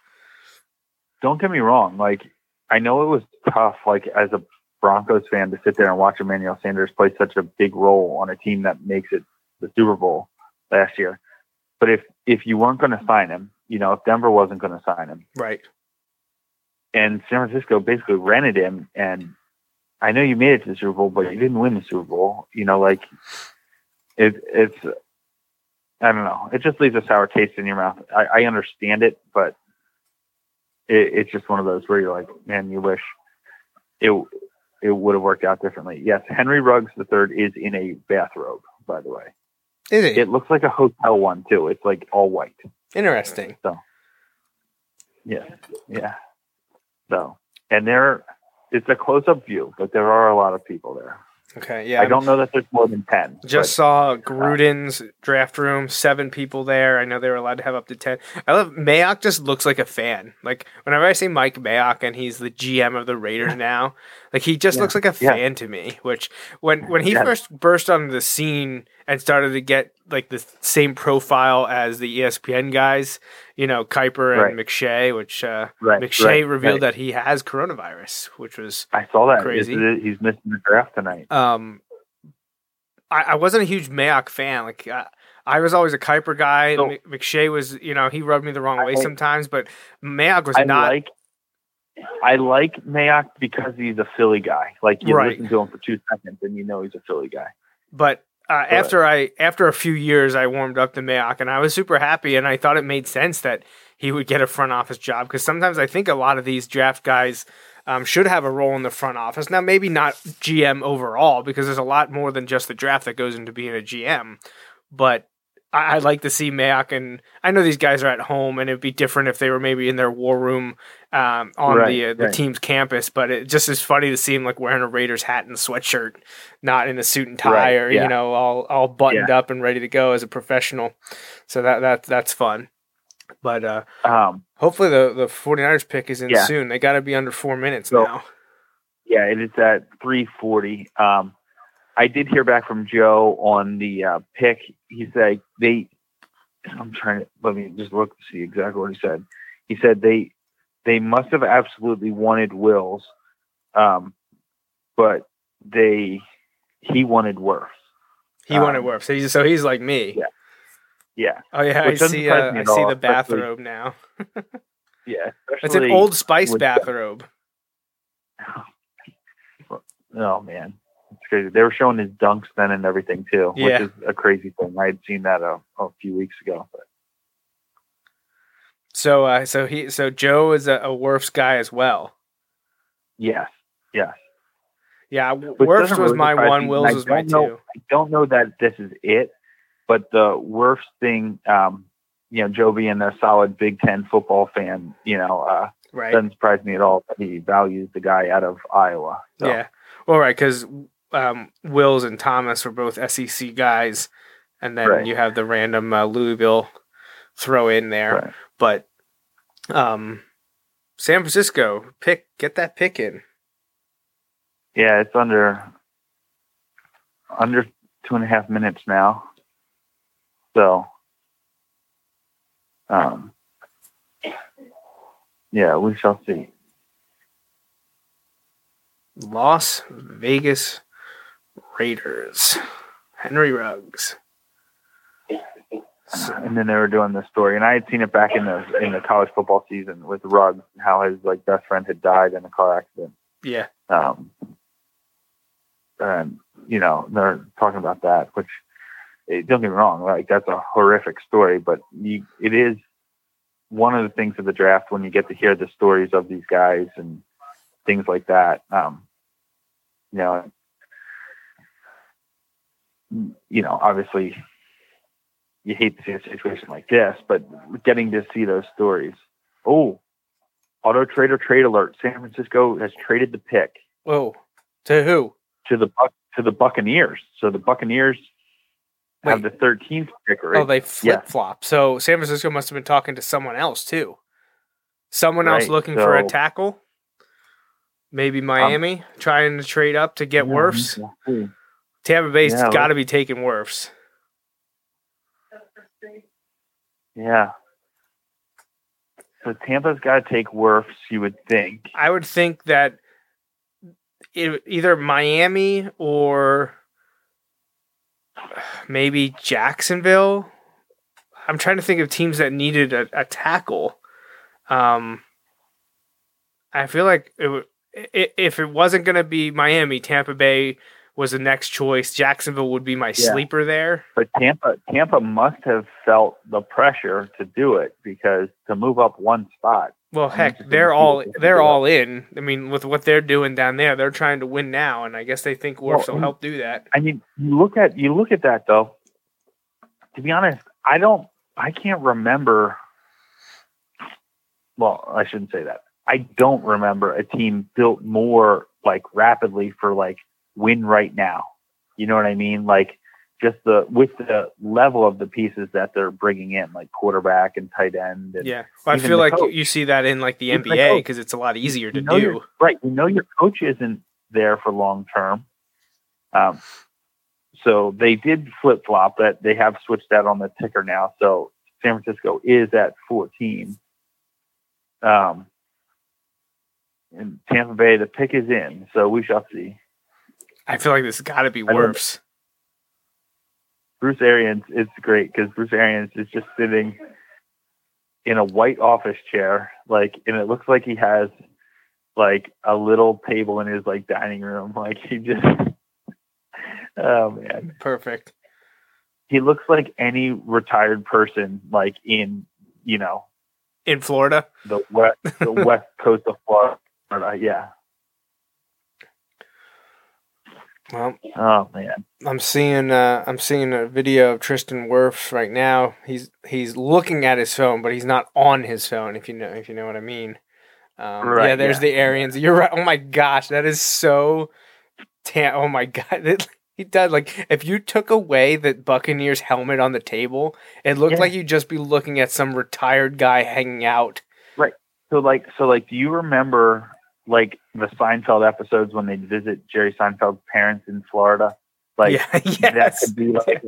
Speaker 4: Don't get me wrong. Like I know it was tough. Like as a Broncos fan to sit there and watch Emmanuel Sanders play such a big role on a team that makes it the Super Bowl last year. But if if you weren't going to sign him, you know, if Denver wasn't going to sign him,
Speaker 1: Right.
Speaker 4: and San Francisco basically rented him. And I know you made it to the Super Bowl, but you didn't win the Super Bowl. You know, like it, it's I don't know. It just leaves a sour taste in your mouth. I, I understand it, but it, it's just one of those where you're like, man, you wish it it would have worked out differently. Yes, Henry Ruggs the third is in a bathrobe, by the way.
Speaker 1: Is it
Speaker 4: It looks like a hotel one too. It's like all white.
Speaker 1: interesting?
Speaker 4: So, yeah, yeah. So, and there, it's a close-up view, but there are a lot of people there.
Speaker 1: Okay, yeah.
Speaker 4: I don't know that there's more than ten.
Speaker 1: Just saw uh, Gruden's draft room, seven people there. I know they were allowed to have up to ten. I love Mayock. Just looks like a fan. Like whenever I see Mike Mayock and he's the GM of the Raiders now, like he just
Speaker 4: Yeah.
Speaker 1: looks like a
Speaker 4: Yeah.
Speaker 1: fan to me. Which when when he
Speaker 4: Yeah.
Speaker 1: first burst onto the scene and started to get like the same profile as the ESPN guys, you know Kiper and
Speaker 4: Right.
Speaker 1: McShay, which uh,
Speaker 4: Right,
Speaker 1: McShay
Speaker 4: right,
Speaker 1: revealed that he has coronavirus, which was
Speaker 4: I saw that.
Speaker 1: Crazy.
Speaker 4: He's missing the draft tonight.
Speaker 1: um, I, I wasn't a huge Mayock fan. Like I, I was always a Kiper guy.
Speaker 4: So-
Speaker 1: McShay was, you know, he rubbed me the wrong way
Speaker 4: I-
Speaker 1: sometimes, but Mayock was
Speaker 4: I
Speaker 1: not.
Speaker 4: like. I like Mayock because he's a Philly guy. Like you listen to him for two seconds and you know he's a Philly guy.
Speaker 1: but uh, after I, after a few years, I warmed up to Mayock, and I was super happy, and I thought it made sense that he would get a front office job because sometimes I think a lot of these draft guys. Um, should have a role in the front office. Now, maybe not GM overall, because there's a lot more than just the draft that goes into being a GM. But I, I'd like to see Mayock, and I know these guys are at home, and it'd be different if they were maybe in their war room um, on
Speaker 4: Right,
Speaker 1: the uh, the
Speaker 4: right.
Speaker 1: team's campus. But it just is funny to see him like wearing a Raiders hat and sweatshirt, not in a suit and tie,
Speaker 4: Right,
Speaker 1: or
Speaker 4: yeah.
Speaker 1: you know, all all buttoned up and ready to go as a professional. So that that that's fun. But uh,
Speaker 4: Um,
Speaker 1: hopefully the the 49ers pick is in
Speaker 4: Yeah.
Speaker 1: soon. They got to be under four minutes
Speaker 4: So-
Speaker 1: now.
Speaker 4: yeah, it is at three forty. Um, I did hear back from Joe on the uh, pick. He said they. I'm trying to let me just look to see exactly what he said. He said they they must have absolutely wanted Wills, um, but they he wanted Wirfs.
Speaker 1: He wanted
Speaker 4: um,
Speaker 1: work. So he's so he's like me.
Speaker 4: Yeah. Yeah,
Speaker 1: Oh yeah,
Speaker 4: Which
Speaker 1: I see. Uh, I
Speaker 4: at
Speaker 1: see the bathrobe now.
Speaker 4: yeah.
Speaker 1: It's an Old Spice bathrobe.
Speaker 4: Oh man, crazy. They were showing his dunks then and everything too,
Speaker 1: Yeah.
Speaker 4: which is a crazy thing. I had seen that a, a few weeks ago. But
Speaker 1: So uh, so he so Joe is a, a Wirfs guy as well.
Speaker 4: yes, yes.
Speaker 1: Yeah,
Speaker 4: Which Wirfs
Speaker 1: was
Speaker 4: really
Speaker 1: my one.
Speaker 4: me.
Speaker 1: Wills
Speaker 4: I
Speaker 1: was my
Speaker 4: know-
Speaker 1: two.
Speaker 4: I don't know that this is it, but the worst thing, um, you know, Joe being a solid Big Ten football fan, you know, uh,
Speaker 1: Right.
Speaker 4: doesn't surprise me at all that he values the guy out of Iowa. So,
Speaker 1: Yeah. Well, right, because um, Wills and Thomas were both SEC guys, and then
Speaker 4: Right.
Speaker 1: you have the random uh, Louisville throw in there.
Speaker 4: Right.
Speaker 1: But um, San Francisco pick get that pick in.
Speaker 4: Yeah, it's under under two and a half minutes now. So, um, yeah, we shall see.
Speaker 1: Las Vegas Raiders. Henry Ruggs. So-
Speaker 4: And then they were doing this story, and I had seen it back in the in the college football season with Ruggs, and how his like best friend had died in a car accident.
Speaker 1: yeah.
Speaker 4: Um, and you know they're talking about that, which eh, don't get me wrong, like that's a horrific story, but you, it is one of the things of the draft when you get to hear the stories of these guys and things like that. Um, you know, you know, obviously you hate to see a situation like this, but getting to see those stories. Oh, auto trader trade alert! San Francisco has traded the pick
Speaker 1: Whoa. To who?
Speaker 4: to the to the Buccaneers. So the Buccaneers have the 13th pick. Right?
Speaker 1: Oh, they flip flop. So San Francisco must have been talking to someone else too. Someone else
Speaker 4: Right,
Speaker 1: looking for a tackle. Maybe um, Miami trying to trade up to get
Speaker 4: Yeah, see.
Speaker 1: Tampa Bay's
Speaker 4: Yeah,
Speaker 1: got to be taking Wirfs.
Speaker 4: Yeah. So Tampa's got to take Wirfs, you would think.
Speaker 1: I would think that it, either Miami or maybe Jacksonville. I'm trying to think of teams that needed a, a tackle. Um, I feel like it, if it wasn't going to be Miami, Tampa Bay was the next choice. Jacksonville would be my
Speaker 4: Yeah.
Speaker 1: sleeper there.
Speaker 4: But Tampa Tampa must have felt the pressure to do it because to move up one spot.
Speaker 1: Well, heck, they're all they're all in. I mean, with what they're doing down there, they're trying to win now, and I guess they think Wirfs
Speaker 4: Well,
Speaker 1: will help do that.
Speaker 4: I mean, you look at you look at that though. To be honest, I don't. I can't remember. Well, I shouldn't say that. I don't remember a team built more like rapidly for like win right now. You know what I mean? Like just the with the level of the pieces that they're bringing in, like quarterback and tight end. And,
Speaker 1: Yeah, well, I feel like
Speaker 4: coach.
Speaker 1: you see that in like the
Speaker 4: Even
Speaker 1: NBA because it's a lot easier to
Speaker 4: you know
Speaker 1: do.
Speaker 4: right. You know your coach isn't there for long term. Um, so they did flip flop that they have switched that on the ticker now. So San Francisco is at 14. Um, and Tampa Bay, the pick is in. So we shall see.
Speaker 1: I feel like this got to be
Speaker 4: don't- Bruce Arians is great because Bruce Arians is just sitting in a white office chair, like, and it looks like he has like a little table in his like dining room. Like he just, oh man,
Speaker 1: Perfect.
Speaker 4: he looks like any retired person, like in you know
Speaker 1: In Florida,
Speaker 4: the west the west coast of Florida. Yeah.
Speaker 1: Well,
Speaker 4: Oh man.
Speaker 1: I'm seeing uh, I'm seeing a video of Tristan Wirfs right now. He's he's looking at his phone, but he's not on his phone. If you know if you know what I mean. Um,
Speaker 4: Right,
Speaker 1: yeah, there's
Speaker 4: yeah.
Speaker 1: the Arians. You're right. Oh my gosh, that is so. Tan- oh my god, he does like if you took away the Buccaneers helmet on the table, it looked
Speaker 4: Yeah.
Speaker 1: like you'd just be looking at some retired guy hanging out. Right.
Speaker 4: So like so like do you remember like the Seinfeld episodes when they visit Jerry Seinfeld's parents in Florida? Like
Speaker 1: yeah,
Speaker 4: that could be like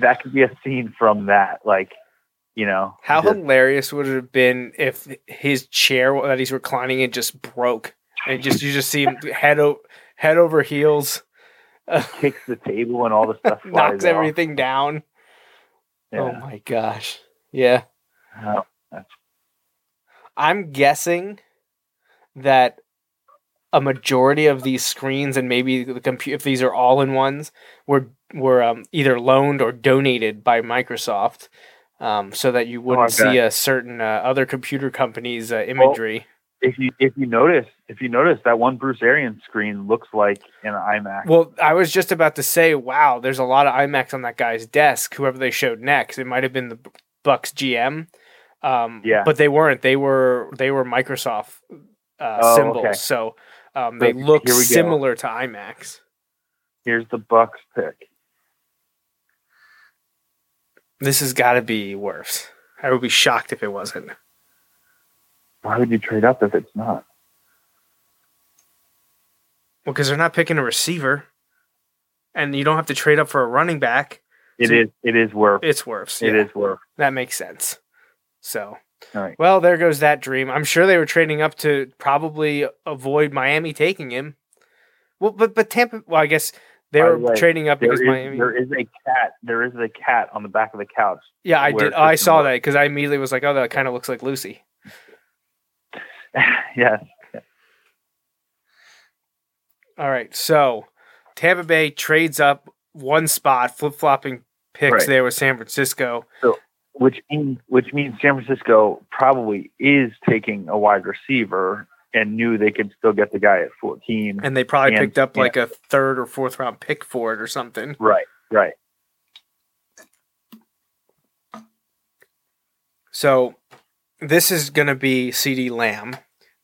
Speaker 4: that could be a scene from that. Like, you know,
Speaker 1: How
Speaker 4: just-
Speaker 1: hilarious would it have been if his chair that he's reclining in just broke and just you just see him head o- head over heels,
Speaker 4: kicks the table and all the stuff flies
Speaker 1: knocks
Speaker 4: off.
Speaker 1: everything down. Oh my gosh! Yeah,
Speaker 4: Oh,
Speaker 1: I'm guessing that a majority of these screens and maybe the computer if these are all in ones were were um, either loaned or donated by Microsoft um, so that you wouldn't
Speaker 4: Oh,
Speaker 1: see a certain uh, other computer company's uh, imagery.
Speaker 4: If you if you notice if you notice that one Bruce Arians screen looks like an iMac.
Speaker 1: Well, I was just about to say, wow, there's a lot of iMacs on that guy's desk. Whoever they showed next, it might have been the Bucks GM. Um,
Speaker 4: Yeah.
Speaker 1: but they weren't. They were they were Microsoft uh,
Speaker 4: Oh,
Speaker 1: symbols,
Speaker 4: okay.
Speaker 1: so um,
Speaker 4: So
Speaker 1: they look
Speaker 4: we go.
Speaker 1: similar to iMacs.
Speaker 4: Here's the Bucks pick.
Speaker 1: This has got to be Wirfs. I would be shocked if it wasn't.
Speaker 4: Why would you trade up if it's not?
Speaker 1: Well, because they're not picking a receiver, and you don't have to trade up for a running back.
Speaker 4: It
Speaker 1: So-
Speaker 4: is it is worth
Speaker 1: It's Wirfs.
Speaker 4: it
Speaker 1: yeah.
Speaker 4: is worth.
Speaker 1: That makes sense. So,
Speaker 4: All right.
Speaker 1: well, there goes that dream. I'm sure they were trading up to probably avoid Miami taking him. Well, but but Tampa. Well, I guess they were
Speaker 4: way,
Speaker 1: trading up because
Speaker 4: is,
Speaker 1: Miami.
Speaker 4: there is a cat. There is a cat on the back of the couch.
Speaker 1: yeah, I did. I saw that because I immediately was like, "Oh, that kind of looks like Lucy."
Speaker 4: yes.
Speaker 1: All right, so Tampa Bay trades up one spot, flip flopping picks
Speaker 4: Right.
Speaker 1: there with San Francisco.
Speaker 4: Which means which means San Francisco probably is taking a wide receiver and knew they could still get the guy at 14.
Speaker 1: And they probably
Speaker 4: And-
Speaker 1: picked up
Speaker 4: yeah.
Speaker 1: like a third or fourth round pick for it or something.
Speaker 4: right. Right.
Speaker 1: So this is going to be CeeDee Lamb.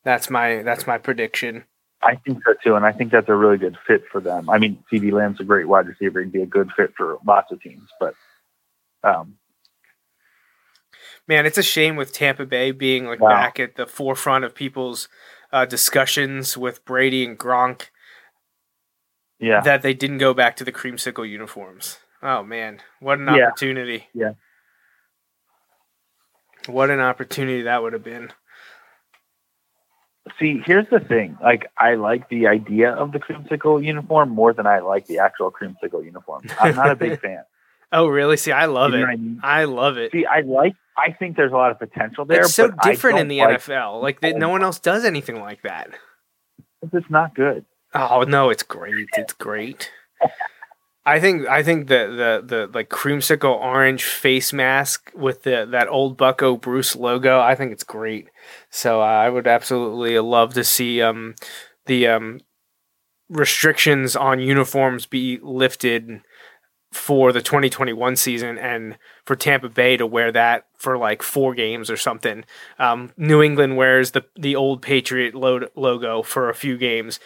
Speaker 1: That's my that's my prediction.
Speaker 4: I think so too, and I think that's a really good fit for them. I mean, CeeDee Lamb's a great wide receiver; he'd be a good fit for lots of teams. But um,
Speaker 1: Man, it's a shame with Tampa Bay being like
Speaker 4: Wow.
Speaker 1: back at the forefront of people's uh, discussions with Brady and Gronk
Speaker 4: yeah,
Speaker 1: that they didn't go back to the creamsicle uniforms. Oh man, what an
Speaker 4: Yeah.
Speaker 1: opportunity!
Speaker 4: Yeah.
Speaker 1: What an opportunity that would have been.
Speaker 4: see, here's the thing: like, I like the idea of the creamsicle uniform more than I like the actual creamsicle uniform. I'm not a big fan.
Speaker 1: Oh really? See, I love
Speaker 4: You know
Speaker 1: it.
Speaker 4: I mean?
Speaker 1: I love it.
Speaker 4: See, I like. I think there's a lot of potential there.
Speaker 1: It's so different in the
Speaker 4: like-
Speaker 1: NFL. Like no one else does anything like that.
Speaker 4: It's not good.
Speaker 1: Oh no, it's great. It's great. I think I think the the the like creamsicle orange face mask with the that old Bucco Bruce logo. I think it's great. So uh, I would absolutely love to see um the um restrictions on uniforms be lifted for the 2021 season and for Tampa Bay to wear that for like four games or something. Um, New England wears the the old Patriot lo- logo for a few games,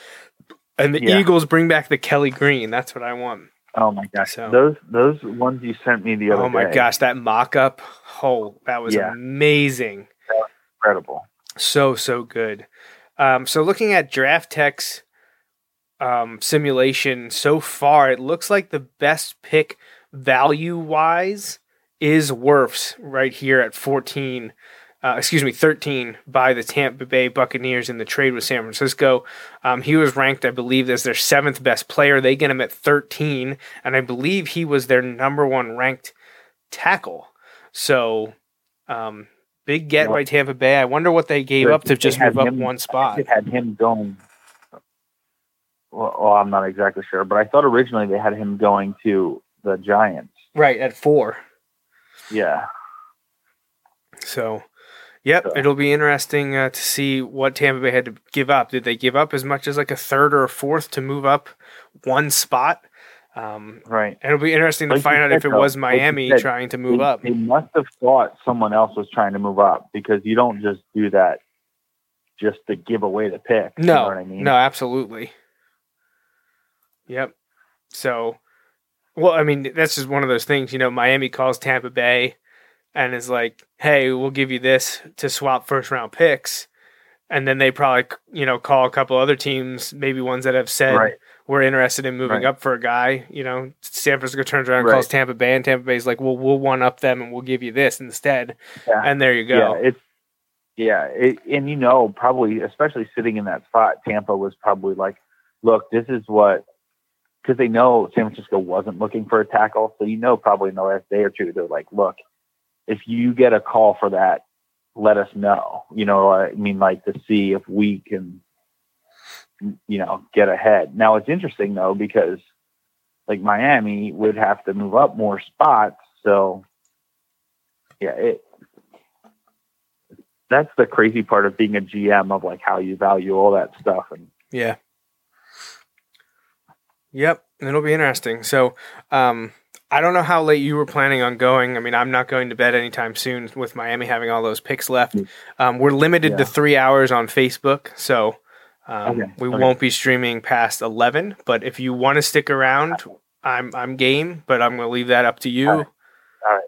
Speaker 1: and the
Speaker 4: Yeah.
Speaker 1: Eagles bring back the Kelly Green. That's what I want.
Speaker 4: Oh my gosh,
Speaker 1: So-
Speaker 4: those those ones you sent me the other
Speaker 1: Oh my
Speaker 4: day,
Speaker 1: gosh, that mock up! Oh, that was
Speaker 4: Yeah.
Speaker 1: amazing.
Speaker 4: incredible.
Speaker 1: So so good. Um, so looking at Draft Tek's um, simulation so far, it looks like the best pick value wise is Wirfs right here at fourteen. Uh, excuse me, thirteen by the Tampa Bay Buccaneers in the trade with San Francisco. Um, he was ranked, I believe, as their seventh best player. They get him at thirteen, and I believe he was their number one ranked tackle. So, um, big get by Tampa Bay. I wonder what they gave up to just move up
Speaker 4: him-
Speaker 1: one spot.
Speaker 4: They had him going. Well, well, I'm not exactly sure, but I thought originally they had him going to the Giants.
Speaker 1: Right at four.
Speaker 4: Yeah,
Speaker 1: So, yep,
Speaker 4: So-
Speaker 1: it'll be interesting uh, to see what Tampa Bay had to give up. Did they give up as much as like a third or a fourth to move up one spot? Um,
Speaker 4: right.
Speaker 1: and it'll be interesting to
Speaker 4: Like you
Speaker 1: find out
Speaker 4: said,
Speaker 1: if it
Speaker 4: though,
Speaker 1: was
Speaker 4: like
Speaker 1: Miami
Speaker 4: said,
Speaker 1: trying to move
Speaker 4: they,
Speaker 1: up.
Speaker 4: They must have thought someone else was trying to move up because you don't just do that just to give away the pick. you
Speaker 1: No,
Speaker 4: know what I mean?
Speaker 1: no, absolutely. Yep. So, well, I mean, that's just one of those things. You know, Miami calls Tampa Bay and is like, "Hey, we'll give you this to swap first round picks," and then they probably, you know, call a couple other teams, maybe ones that have said
Speaker 4: Right.
Speaker 1: we're interested in moving
Speaker 4: Right.
Speaker 1: up for a guy. You know, San Francisco turns around and
Speaker 4: Right.
Speaker 1: calls Tampa Bay, and Tampa Bay's like, "Well, we'll one up them and we'll give you this instead,"
Speaker 4: Yeah.
Speaker 1: and there you
Speaker 4: Yeah,
Speaker 1: go.
Speaker 4: it's yeah, it, and you know, probably especially sitting in that spot, Tampa was probably like, "Look, this is what," because they know San Francisco wasn't looking for a tackle, so you know, probably in the last day or two, they're like, "Look, if you get a call for that, let us know." You know, I mean, like to see if we can you know, get ahead. Now it's interesting though because like Miami would have to move up more spots, so yeah, it that's the crazy part of being a GM of like how you value all that stuff and
Speaker 1: Yeah. Yep, it'll be interesting. So, um, I don't know how late you were planning on going. I mean, I'm not going to bed anytime soon with Miami having all those picks left. Um, we're limited to three hours on Facebook, so um,
Speaker 4: Okay,
Speaker 1: we
Speaker 4: okay.
Speaker 1: won't be streaming past 11. But if you want to stick around, I'm I'm game. But I'm going to leave that up to you.
Speaker 4: All right.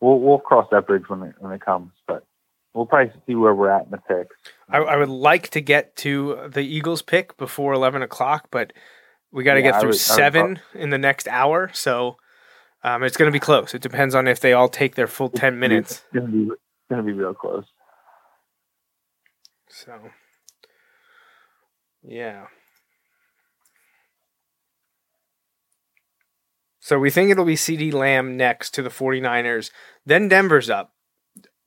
Speaker 4: we'll we'll cross that bridge when it when it comes, but we'll probably see where we're at in the picks.
Speaker 1: I, I would like to get to the Eagles pick before 11 o'clock, but we got to
Speaker 4: Yeah,
Speaker 1: get through
Speaker 4: would- I would
Speaker 1: seven in the next hour. So um, it's going to be close. It depends on if they all take their full 10 minutes.
Speaker 4: It's be gonna be real close.
Speaker 1: So, yeah. So we think it'll be CeeDee Lamb next to the 49ers. Then Denver's up.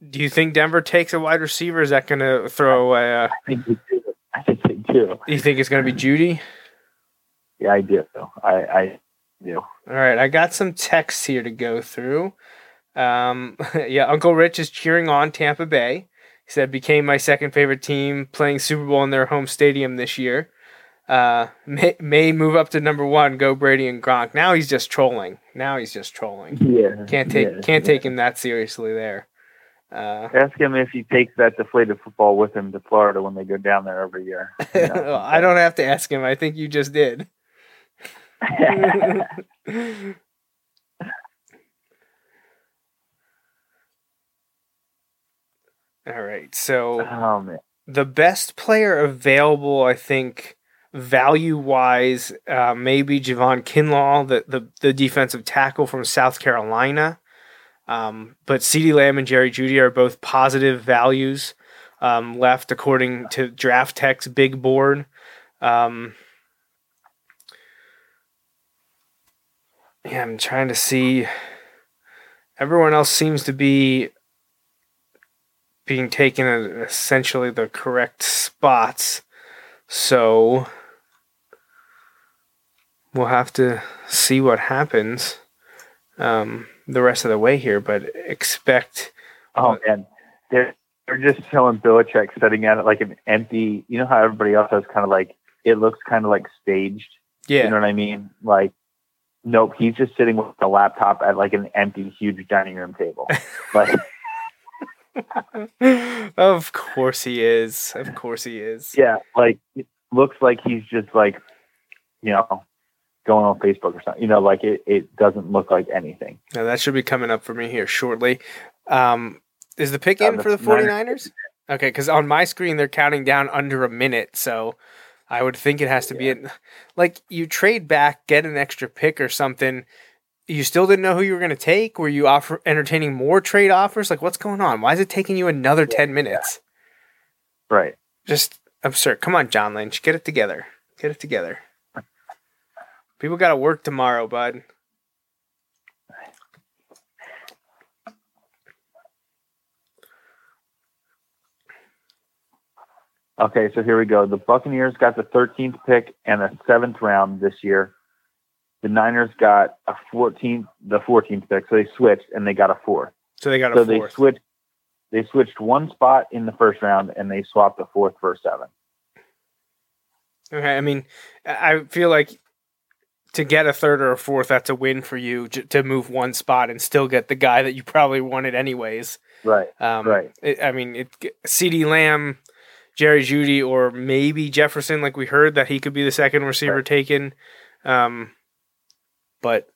Speaker 1: Do you think Denver takes a wide receiver? Is that going to throw a. Uh,
Speaker 4: I think they do. I think they do.
Speaker 1: do you think it's going to be Jeudy?
Speaker 4: Yeah, I do. I I do.
Speaker 1: All right, I got some texts here to go through. Um, yeah, Uncle Rich is cheering on Tampa Bay. He said became my second favorite team, playing Super Bowl in their home stadium this year. Uh, may, may move up to number one. Go Brady and Gronk. Now he's just trolling. Now he's just trolling.
Speaker 4: Yeah.
Speaker 1: Can't take
Speaker 4: yeah,
Speaker 1: can't
Speaker 4: yeah.
Speaker 1: take him that seriously there. Uh,
Speaker 4: Ask him if he takes that deflated football with him to Florida when they go down there every year. You know?
Speaker 1: I don't have to ask him. I think you just did. All right, so.
Speaker 4: oh
Speaker 1: the best player available, I think, value wise, uh, maybe Javon Kinlaw, the, the the defensive tackle from South Carolina. Um, but CeeDee Lamb and Jerry Jeudy are both positive values um, left, according to Draft Tek's big board. Um, yeah, I'm trying to see. Everyone else seems to be being taken at essentially the correct spots. So we'll have to see what happens um, the rest of the way here, but expect.
Speaker 4: Oh man, they're they're just showing Belichick sitting at it like an empty. You know how everybody else has kind of like it looks kind of like staged.
Speaker 1: Yeah.
Speaker 4: You know what I mean? Like, nope, he's just sitting with the laptop at like an empty, huge dining room table. like,
Speaker 1: of course he is. Of course he is.
Speaker 4: yeah, like it looks like he's just like, you know, going on Facebook or something. You know, like it, it doesn't look like anything.
Speaker 1: Now that should be coming up for me here shortly. Um, is the pick
Speaker 4: Uh,
Speaker 1: in
Speaker 4: the
Speaker 1: for the
Speaker 4: Niners-
Speaker 1: 49ers? Okay, because on my screen they're counting down under a minute, so I would think it has to be in. Like you trade back, get an extra pick or something. You still didn't know who you were going to take. Were you offer entertaining more trade offers? Like what's going on? Why is it taking you another ten minutes?
Speaker 4: Right.
Speaker 1: Just absurd. Come on, John Lynch, get it together. Get it together. People got to work tomorrow, bud.
Speaker 4: Okay, so here we go. The Buccaneers got the 13th pick and a seventh round this year. The Niners got a 14th, the 14th pick, so they switched and they got a fourth.
Speaker 1: So they got a
Speaker 4: So they switched. They switched one spot in the first round and they swapped the fourth for a seven.
Speaker 1: Okay, I mean, I feel like to get a third or a fourth, that's a win for you to move one spot and still get the guy that you probably wanted anyways.
Speaker 4: Right.
Speaker 1: Um,
Speaker 4: Right.
Speaker 1: It, I mean, it, CeeDee Lamb, Jerry Jeudy, or maybe Jefferson, like we heard that he could be the second receiver
Speaker 4: Right.
Speaker 1: taken. Um, but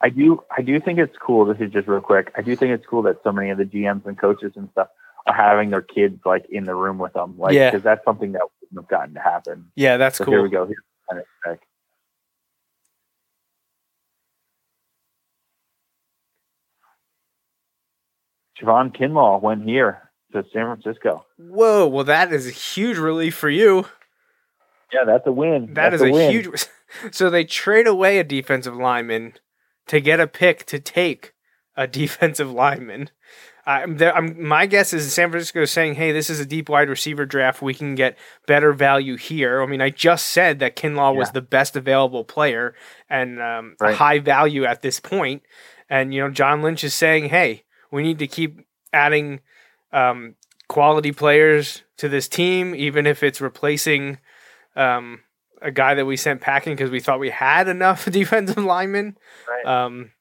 Speaker 4: I do. I do think it's cool. This is just real quick. I do think it's cool that so many of the GMs and coaches and stuff are having their kids like in the room with them. Like,
Speaker 1: Yeah.
Speaker 4: because that's something that wouldn't have gotten to happen.
Speaker 1: yeah, that's
Speaker 4: so
Speaker 1: cool.
Speaker 4: here we go. Here's the Javon Kinlaw went here to San Francisco.
Speaker 1: Whoa, well, that is a huge relief for you.
Speaker 4: Yeah, that's a win.
Speaker 1: That
Speaker 4: that's
Speaker 1: is a,
Speaker 4: win.
Speaker 1: huge. So they trade away a defensive lineman to get a pick to take a defensive lineman. I'm there, I'm, my guess is San Francisco is saying, "Hey, this is a deep wide receiver draft. We can get better value here." I mean, I just said that Kinlaw was the best available player and um,
Speaker 4: Right.
Speaker 1: high value at this point. And you know, John Lynch is saying, "Hey, we need to keep adding um, quality players to this team, even if it's replacing um, a guy that we sent packing because we thought we had enough defensive linemen."
Speaker 4: Right.
Speaker 1: Um,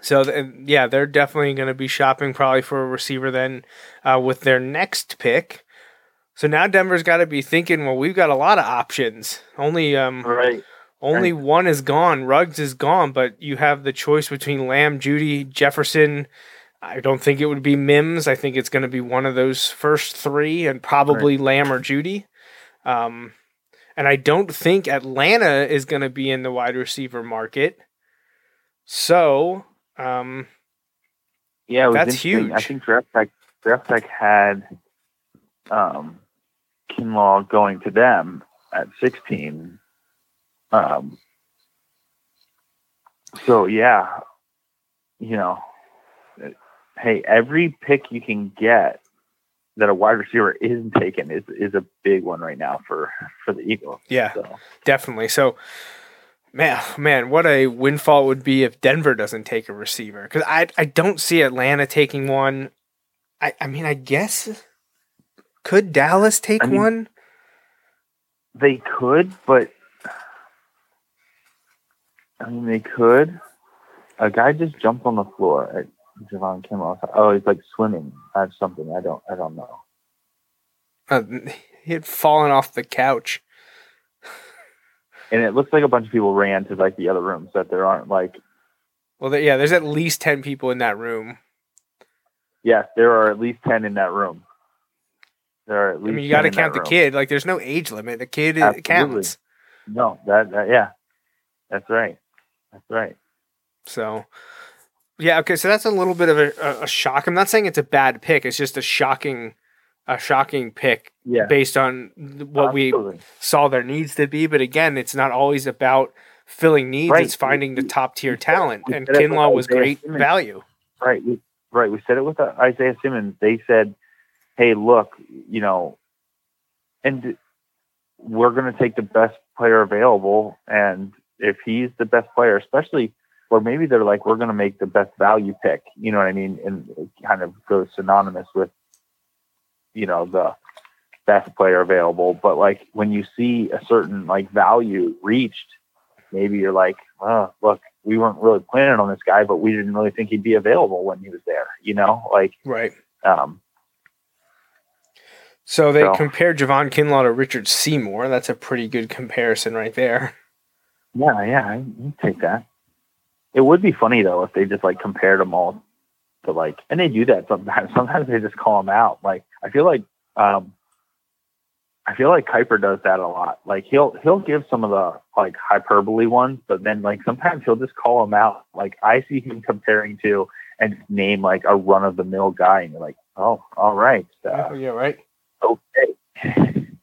Speaker 1: so th- yeah, they're definitely going to be shopping probably for a receiver then uh, with their next pick. So now Denver's got to be thinking, well, we've got a lot of options. Only um,
Speaker 4: right.
Speaker 1: only one is gone. Ruggs is gone, but you have the choice between Lamb, Jeudy, Jefferson. I don't think it would be Mims. I think it's going to be one of those first three, and probably Lamb or Jeudy. Um, and I don't think Atlanta is going to be in the wide receiver market. So, um,
Speaker 4: Yeah,
Speaker 1: That's
Speaker 4: huge. I think Draft Tek, Draft Tek had um, Kinlaw going to them at 16. Um, so, yeah, you know, hey, every pick you can get that a wide receiver isn't taken is, is a big one right now for, for the Eagles.
Speaker 1: yeah,
Speaker 4: So,
Speaker 1: definitely. So, man, oh, man, what a windfall would be if Denver doesn't take a receiver because I I don't see Atlanta taking one. I I mean, I guess could Dallas take
Speaker 4: I mean-
Speaker 1: one?
Speaker 4: They could, but I mean, they could. A guy just jumped on the floor Javon Kinlaw. Oh, he's like swimming at something. I don't. I don't know.
Speaker 1: Uh, he had fallen off the couch.
Speaker 4: And it looks like a bunch of people ran to like the other rooms that there aren't like.
Speaker 1: Well, yeah, there's at least ten people in that room.
Speaker 4: Yes, there are at least ten in that room. There are at
Speaker 1: I mean, you got to
Speaker 4: 10 in that
Speaker 1: count the
Speaker 4: room.
Speaker 1: kid. Like, there's no age limit. The kid
Speaker 4: Absolutely.
Speaker 1: counts.
Speaker 4: No, that, that yeah, that's right. That's right.
Speaker 1: So, yeah, okay. So that's a little bit of a, a, shock. I'm not saying it's a bad pick. It's just a shocking, a shocking pick
Speaker 4: Yeah.
Speaker 1: based on what we saw their needs to be. But again, it's not always about filling needs.
Speaker 4: Right.
Speaker 1: It's finding the top tier talent.
Speaker 4: we
Speaker 1: And
Speaker 4: said it with
Speaker 1: Kinlaw was
Speaker 4: Isaiah
Speaker 1: great
Speaker 4: Simmons.
Speaker 1: value.
Speaker 4: Right. We, right. We said it with uh, Isaiah Simmons. They said, "Hey, look, you know, and we're going to take the best player available, and if he's the best player, especially, or maybe they're like, we're going to make the best value pick. You know what I mean? And it kind of goes synonymous with, you know, the best player available. But like when you see a certain like value reached, maybe you're like, oh, look, we weren't really planning on this guy, but we didn't really think he'd be available when he was there. You know, like,
Speaker 1: Right.
Speaker 4: um,
Speaker 1: So they
Speaker 4: So-
Speaker 1: compared Javon Kinlaw to Richard Seymour. That's a pretty good comparison right there.
Speaker 4: yeah, yeah, I take that. It would be funny though if they just like compared them all to like, and they do that sometimes. Sometimes they just call them out. Like, I feel like, um, I feel like Kiper does that a lot. Like he'll he'll give some of the like hyperbole ones, but then like sometimes he'll just call them out. Like I see him comparing to and name like a run of the mill guy, and you're like, oh, all right,
Speaker 1: Oh,
Speaker 4: uh,
Speaker 1: yeah, right.
Speaker 4: okay.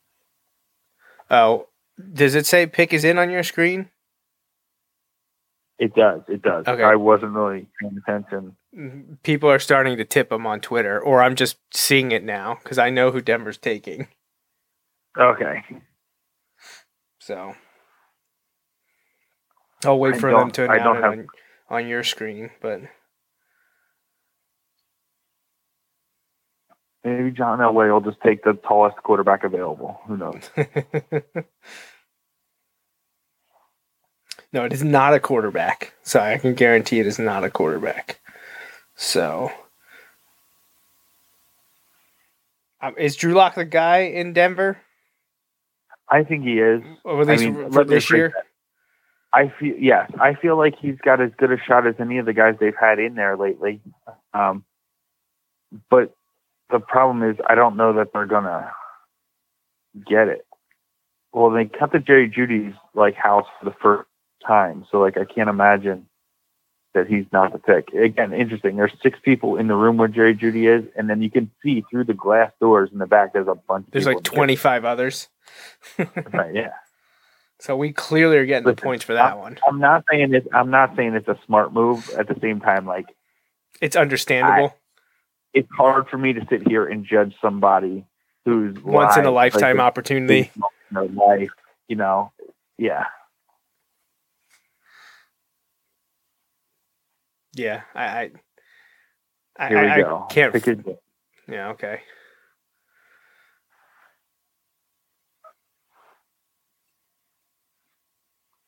Speaker 1: Oh, does it say pick is in on your screen?
Speaker 4: It does, it does.
Speaker 1: Okay.
Speaker 4: I wasn't really paying attention.
Speaker 1: Mm, People are starting to tip them on Twitter, or I'm just seeing it now because I know who Denver's taking.
Speaker 4: Okay,
Speaker 1: So I'll wait
Speaker 4: I
Speaker 1: for them to
Speaker 4: I
Speaker 1: announce
Speaker 4: don't
Speaker 1: it
Speaker 4: have-
Speaker 1: on, on your screen. But
Speaker 4: maybe John Elway will just take the tallest quarterback available. Who knows?
Speaker 1: no, it is not a quarterback. So I can guarantee it is not a quarterback. So um, is Drew Lock the guy in Denver,
Speaker 4: I think he is.
Speaker 1: or at least
Speaker 4: I mean,
Speaker 1: for this year?
Speaker 4: that. I feel yes, I feel like he's got as good a shot as any of the guys they've had in there lately. Um, but the problem is, I don't know that they're gonna get it. Well, they cut the Jerry Jeudy's like house for the first time, so like I can't imagine that he's not the pick. Again, interesting. There's six people in the room where Jerry Jeudy is, and then you can see through the glass doors in the back. There's a bunch. Of
Speaker 1: There's like
Speaker 4: in
Speaker 1: 25 others.
Speaker 4: Right, yeah.
Speaker 1: So we clearly are getting the points for that one.
Speaker 4: I'm not saying it. I'm not saying it's a smart move. At the same time, like
Speaker 1: It's understandable.
Speaker 4: it's hard for me to sit here and judge somebody who's
Speaker 1: Once in a
Speaker 4: live, like,
Speaker 1: lifetime opportunity.
Speaker 4: in their life. You know, yeah,
Speaker 1: Yeah, I, I, I,
Speaker 4: here we
Speaker 1: I- I can't.
Speaker 4: Pick your.
Speaker 1: Yeah, okay.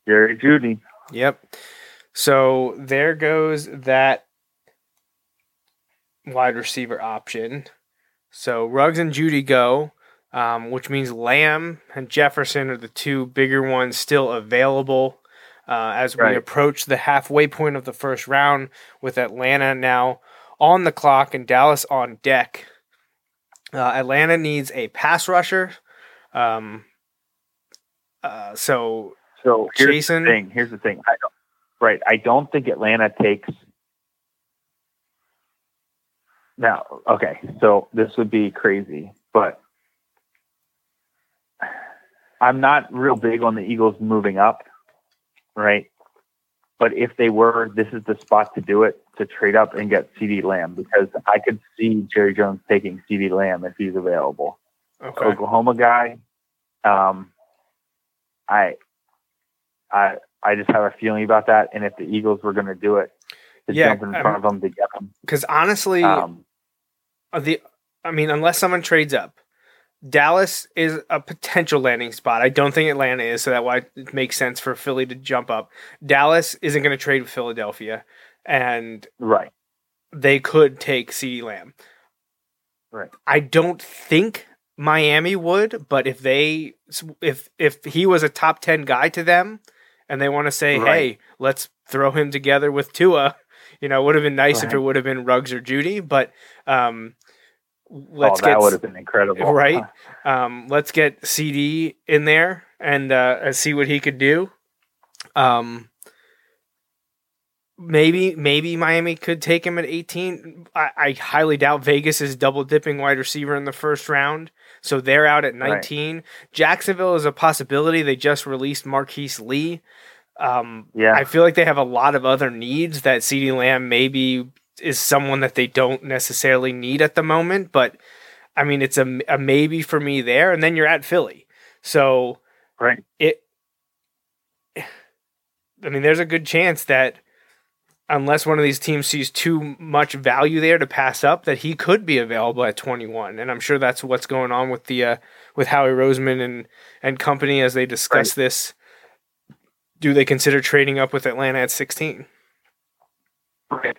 Speaker 4: Jerry Jeudy.
Speaker 1: Yep. So there goes that wide receiver option. So Ruggs and Jeudy go, um, which means Lamb and Jefferson are the two bigger ones still available uh, as we
Speaker 4: Right.
Speaker 1: approach the halfway point of the first round with Atlanta now on the clock and Dallas on deck. Uh, Atlanta needs a pass rusher. Um, uh, so
Speaker 4: So here's
Speaker 1: Jason?
Speaker 4: the thing. Here's the thing. I don't, right. I don't think Atlanta takes. Now, okay. So this would be crazy, but I'm not real big on the Eagles moving up, right? But if they were, this is the spot to do it to trade up and get CeeDee Lamb because I could see Jerry Jones taking CeeDee Lamb if he's available.
Speaker 1: okay.
Speaker 4: Oklahoma guy. Um, I, I, I just have a feeling about that. And if the Eagles were going to do it, to
Speaker 1: Yeah,
Speaker 4: jump in
Speaker 1: um,
Speaker 4: front of them to get them.
Speaker 1: Because honestly,
Speaker 4: Um,
Speaker 1: the I mean, unless someone trades up, Dallas is a potential landing spot. I don't think Atlanta is, so that why it makes sense for Philly to jump up. Dallas isn't going to trade with Philadelphia, and
Speaker 4: right.
Speaker 1: they could take CeeDee Lamb.
Speaker 4: Right.
Speaker 1: I don't think Miami would, but if they if if he was a top 10 guy to them and they want to say,
Speaker 4: Right.
Speaker 1: "Hey, let's throw him together with Tua," you know, it would have been nice if it would have been Ruggs or Jeudy, but um let's
Speaker 4: oh, that
Speaker 1: get
Speaker 4: would have been incredible.
Speaker 1: right. Um, let's get CeeDee in there and uh, see what he could do. Um, maybe maybe Miami could take him at 18. I, I highly doubt Vegas is double dipping wide receiver in the first round, so they're out at 19. Jacksonville is a possibility. They just released Marquise Lee. Um,
Speaker 4: Yeah.
Speaker 1: I feel like they have a lot of other needs that CeeDee Lamb maybe is someone that they don't necessarily need at the moment, but I mean it's a, a maybe for me there, and then you're at Philly, so
Speaker 4: Right.
Speaker 1: it. I mean, there's a good chance that unless one of these teams sees too much value there to pass up, that he could be available at 21, and I'm sure that's what's going on with the uh, with Howie Roseman and and company as they discuss this. Do they consider trading up with Atlanta at 16?
Speaker 4: Right.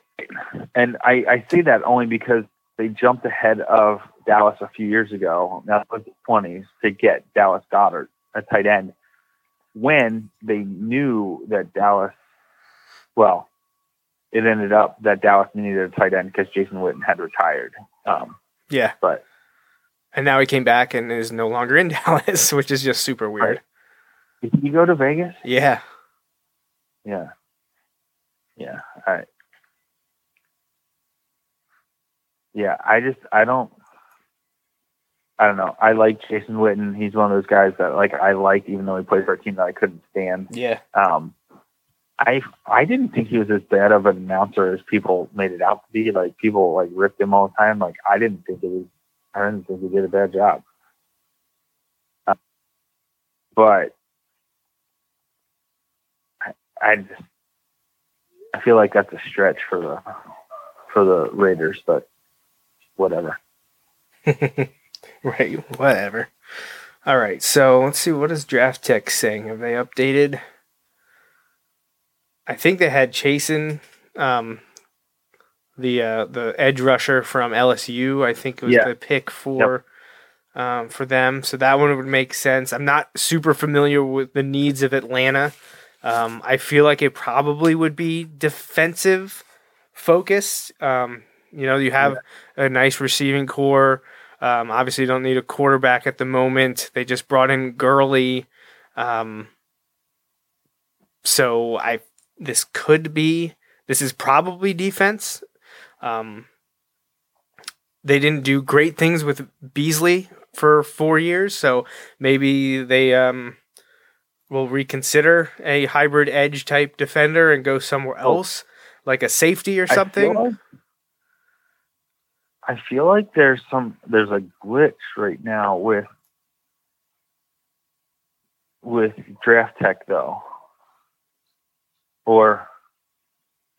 Speaker 4: And I, I say that only because they jumped ahead of Dallas a few years ago, now was the 20s, to get Dallas Goedert, a tight end, when they knew that Dallas, well, it ended up that Dallas needed a tight end because Jason Witten had retired. Um,
Speaker 1: Yeah,
Speaker 4: but
Speaker 1: and now he came back and is no longer in Dallas, which is just super weird.
Speaker 4: Did he go to Vegas?
Speaker 1: Yeah,
Speaker 4: Yeah. Yeah. All right. Yeah, I just I don't I don't know. I like Jason Witten. He's one of those guys that like I liked even though he played for a team that I couldn't stand.
Speaker 1: yeah,
Speaker 4: Um I I didn't think he was as bad of an announcer as people made it out to be. Like people like ripped him all the time. Like I didn't think it was I didn't think he did a bad job. Uh, but I, I just I feel like that's a stretch for the for the Raiders, but whatever.
Speaker 1: right. Whatever. All right. So let's see. What is Draft Tek saying? Have they updated? I think they had Chaisson, um, the uh, the edge rusher from LSU. I think it was
Speaker 4: Yeah.
Speaker 1: the pick for um, for them. So that one would make sense. I'm not super familiar with the needs of Atlanta. Um, I feel like it probably would be defensive focused. Um, you know, you have a nice receiving core. Um, obviously, you don't need a quarterback at the moment. They just brought in Gurley. Um, so I this could be this is probably defense. Um, they didn't do great things with Beasley for four years, so maybe they um, will reconsider a hybrid edge type defender and go somewhere else, like a safety or
Speaker 4: I feel
Speaker 1: something.
Speaker 4: I feel like there's some there's a glitch right now with with Draft Tek though. Or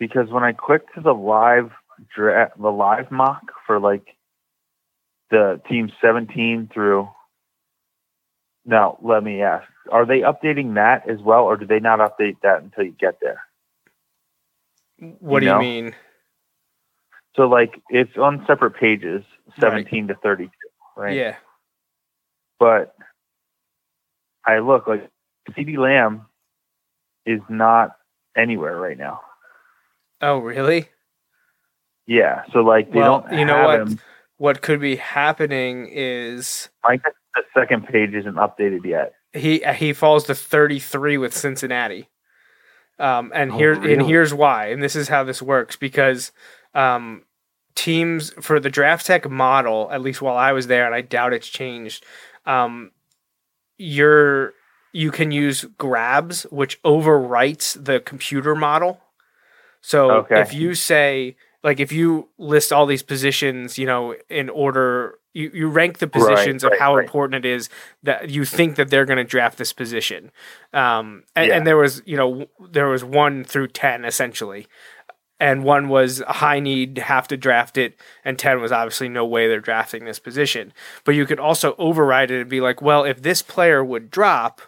Speaker 4: because when I click to the live draft the live mock for like the team 17 through now let me ask are they updating that as well or do they not update that until you get there
Speaker 1: What
Speaker 4: You
Speaker 1: do
Speaker 4: know?
Speaker 1: you mean?
Speaker 4: So like it's on separate pages 17 to 32 right
Speaker 1: Yeah.
Speaker 4: but I look like CeeDee Lamb is not anywhere right now.
Speaker 1: Oh, really?
Speaker 4: Yeah, so like they
Speaker 1: Well,
Speaker 4: don't.
Speaker 1: you know what?
Speaker 4: Him.
Speaker 1: What could be happening is
Speaker 4: I guess the second page isn't updated yet.
Speaker 1: he he falls to 33 with Cincinnati. Um, and
Speaker 4: Oh,
Speaker 1: here and here's why. And this is how this works because um, teams for the Draft Tek model, at least while I was there, and I doubt it's changed. Um, you're you can use grabs, which overwrites the computer model. So
Speaker 4: Okay.
Speaker 1: if you say like if you list all these positions, you know, in order you, you rank the
Speaker 4: Right,
Speaker 1: positions of
Speaker 4: right,
Speaker 1: how
Speaker 4: right.
Speaker 1: important it is that you think that they're going to draft this position. Um, and,
Speaker 4: Yeah.
Speaker 1: and there was, you know, there was one through 10 essentially. And one was a high need, have to draft it, and 10 was obviously no way they're drafting this position. But you could also override it and be like, well, if this player would drop,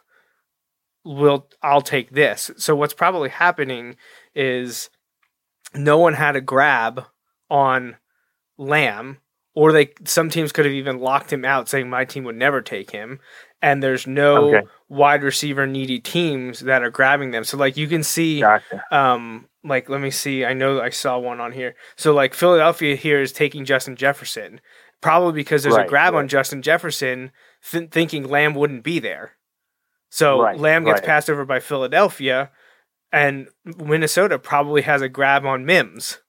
Speaker 1: will I'll take this. So what's probably happening is no one had a grab on Lamb, or they some teams could have even locked him out, saying my team would never take him. And there's no
Speaker 4: Okay.
Speaker 1: wide receiver needy teams that are grabbing them. So like you can see
Speaker 4: Gotcha.
Speaker 1: um like let me see i know i saw one on here so like philadelphia here is taking justin jefferson probably because there's a
Speaker 4: Right,
Speaker 1: grab on justin jefferson th- thinking lamb wouldn't be there so
Speaker 4: Right,
Speaker 1: lamb gets
Speaker 4: right.
Speaker 1: passed over by philadelphia and minnesota probably has a grab on mims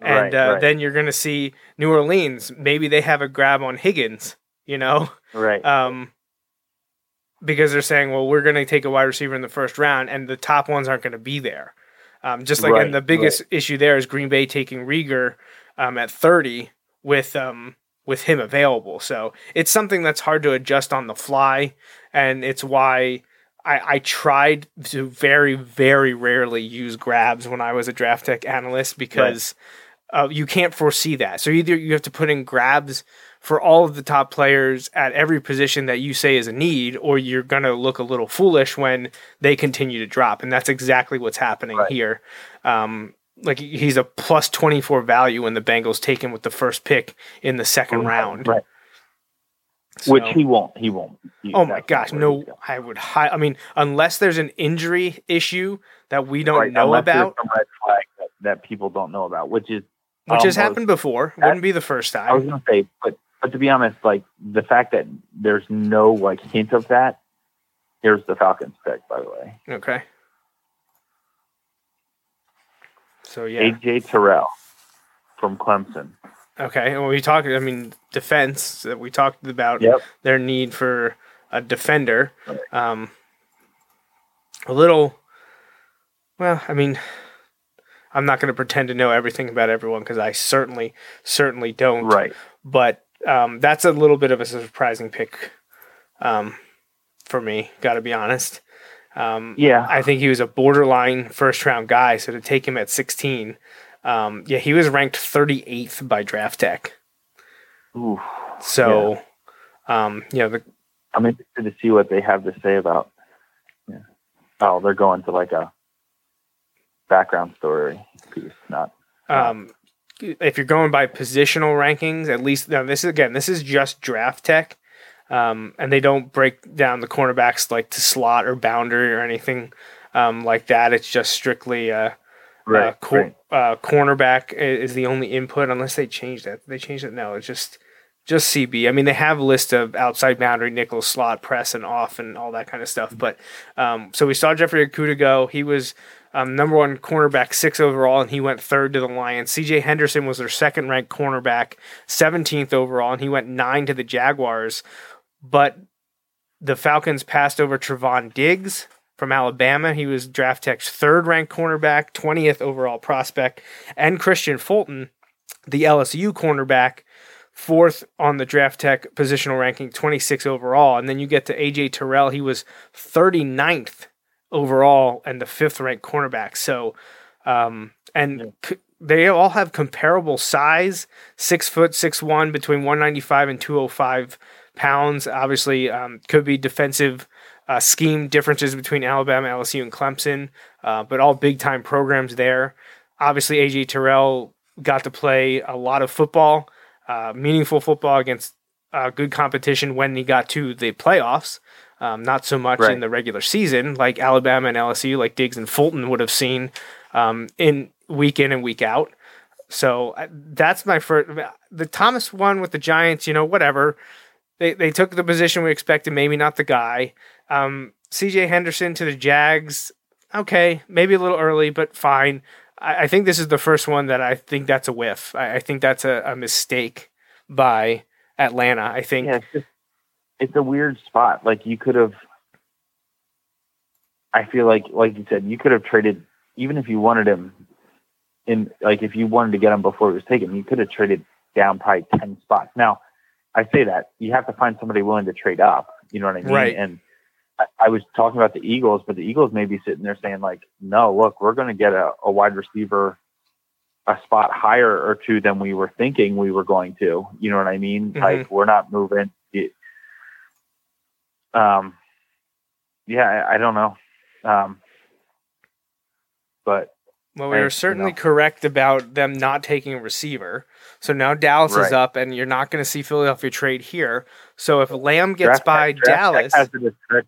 Speaker 1: and
Speaker 4: Right,
Speaker 1: uh,
Speaker 4: right.
Speaker 1: then you're going to see new orleans maybe they have a grab on higgins you know
Speaker 4: Right.
Speaker 1: um, because they're saying, well, we're going to take a wide receiver in the first round, and the top ones aren't going to be there. Um, just like,
Speaker 4: Right,
Speaker 1: and the biggest issue there is Green Bay taking Reagor um, at 30 with um, with him available. So it's something that's hard to adjust on the fly, and it's why I, I tried to very, very rarely use grabs when I was a Draft Tek analyst because uh, you can't foresee that. So either you have to put in grabs for all of the top players at every position that you say is a need, or you're going to look a little foolish when they continue to drop. And that's exactly what's happening
Speaker 4: Right.
Speaker 1: here. Um, like he's a plus 24 value when the Bengals take him with the first pick in the second round.
Speaker 4: Right.
Speaker 1: So-
Speaker 4: Which he won't. He won't. He-
Speaker 1: Oh my gosh, no! I would. Hi- I mean, unless there's an injury issue that we don't
Speaker 4: Right,
Speaker 1: know about,
Speaker 4: red flag that, that people don't know about, which is
Speaker 1: which has happened before, wouldn't be the first time.
Speaker 4: I was
Speaker 1: time.
Speaker 4: gonna say, but but to be honest, like the fact that there's no like hint of that. Here's the Falcons pick, by the way.
Speaker 1: Okay. So yeah,
Speaker 4: AJ Terrell from Clemson.
Speaker 1: okay. And we talked, I mean, defense that we talked about
Speaker 4: Yep.
Speaker 1: their need for a defender.
Speaker 4: Right.
Speaker 1: Um, a little. Well, I mean, I'm not going to pretend to know everything about everyone because I certainly, certainly don't.
Speaker 4: Right.
Speaker 1: but um, that's a little bit of a surprising pick um, for me. Got to be honest. Um,
Speaker 4: Yeah.
Speaker 1: I think he was a borderline first round guy. So to take him at 16, um, yeah, he was ranked 38th by Draft Tek.
Speaker 4: Ooh.
Speaker 1: So, um, you know, the,
Speaker 4: I'm interested to see what they have to say about. Yeah. Oh, they're going to like a background story piece, not.
Speaker 1: um, if you're going by positional rankings, at least now this is again this is just Draft Tek, um, and they don't break down the cornerbacks like to slot or boundary or anything um, like that. It's just strictly uh, uh, cor- uh, cornerback is the only input unless they change that. They changed it. No, it's just just CB. I mean, they have a list of outside boundary, nickel, slot, press, and off, and all that kind of stuff. But um, so we saw Jeffrey Okudah go. He was um, number one cornerback, six overall, and he went third to the Lions. C.J. Henderson was their second ranked cornerback, seventeenth overall, and he went nine to the Jaguars. But the Falcons passed over Trevon Diggs from Alabama. He was Draft Tek's third ranked cornerback, 20th overall prospect, and Kristian Fulton, the LSU cornerback, fourth on the Draft Tek positional ranking, 26 overall. And then you get to AJ Terrell, he was 39th overall and the fifth ranked cornerback. So, um, and c- they all have comparable size six foot, six one, between 195 and 205 pounds. Obviously, um, could be defensive uh, scheme differences between Alabama, LSU, and Clemson, uh, but all big time programs there. Obviously, AJ Terrell got to play a lot of football uh, meaningful football against uh, good competition when he got to the playoffs. Um, not so much
Speaker 4: Right.
Speaker 1: in the regular season, like Alabama and LSU, like Diggs and Fulton would have seen um, in week in and week out. So uh, that's my first. The Thomas one with the Giants, you know, whatever. They they took the position we expected, maybe not the guy. Um, C.J. Henderson to the Jags, okay, maybe a little early, but fine. I, I think this is the first one that I think that's a whiff. I, I think that's a, a mistake by Atlanta. I think
Speaker 4: Yeah, it's a weird spot. Like you could have. I feel like, like you said, you could have traded even if you wanted him. In like if you wanted to get him before he was taken, you could have traded down probably ten spots. Now, I say that you have to find somebody willing to trade up. You know what I mean?
Speaker 1: Right.
Speaker 4: And I, I was talking about the Eagles, but the Eagles may be sitting there saying like, "No, look, we're going to get a, a wide receiver." a spot higher or two than we were thinking we were going to. You know what I mean?
Speaker 1: Mhm.
Speaker 4: Like we're not moving. Um, yeah, I, I don't know. Um, but
Speaker 1: Well, we
Speaker 4: Hey,
Speaker 1: were
Speaker 4: you
Speaker 1: certainly
Speaker 4: know.
Speaker 1: correct about them not taking a receiver. So now Dallas is up, and you're not going to see Philadelphia trade here. So if Lamb gets
Speaker 4: Draft
Speaker 1: by
Speaker 4: Tek- Draft
Speaker 1: Dallas,
Speaker 4: Tek has it a stretch,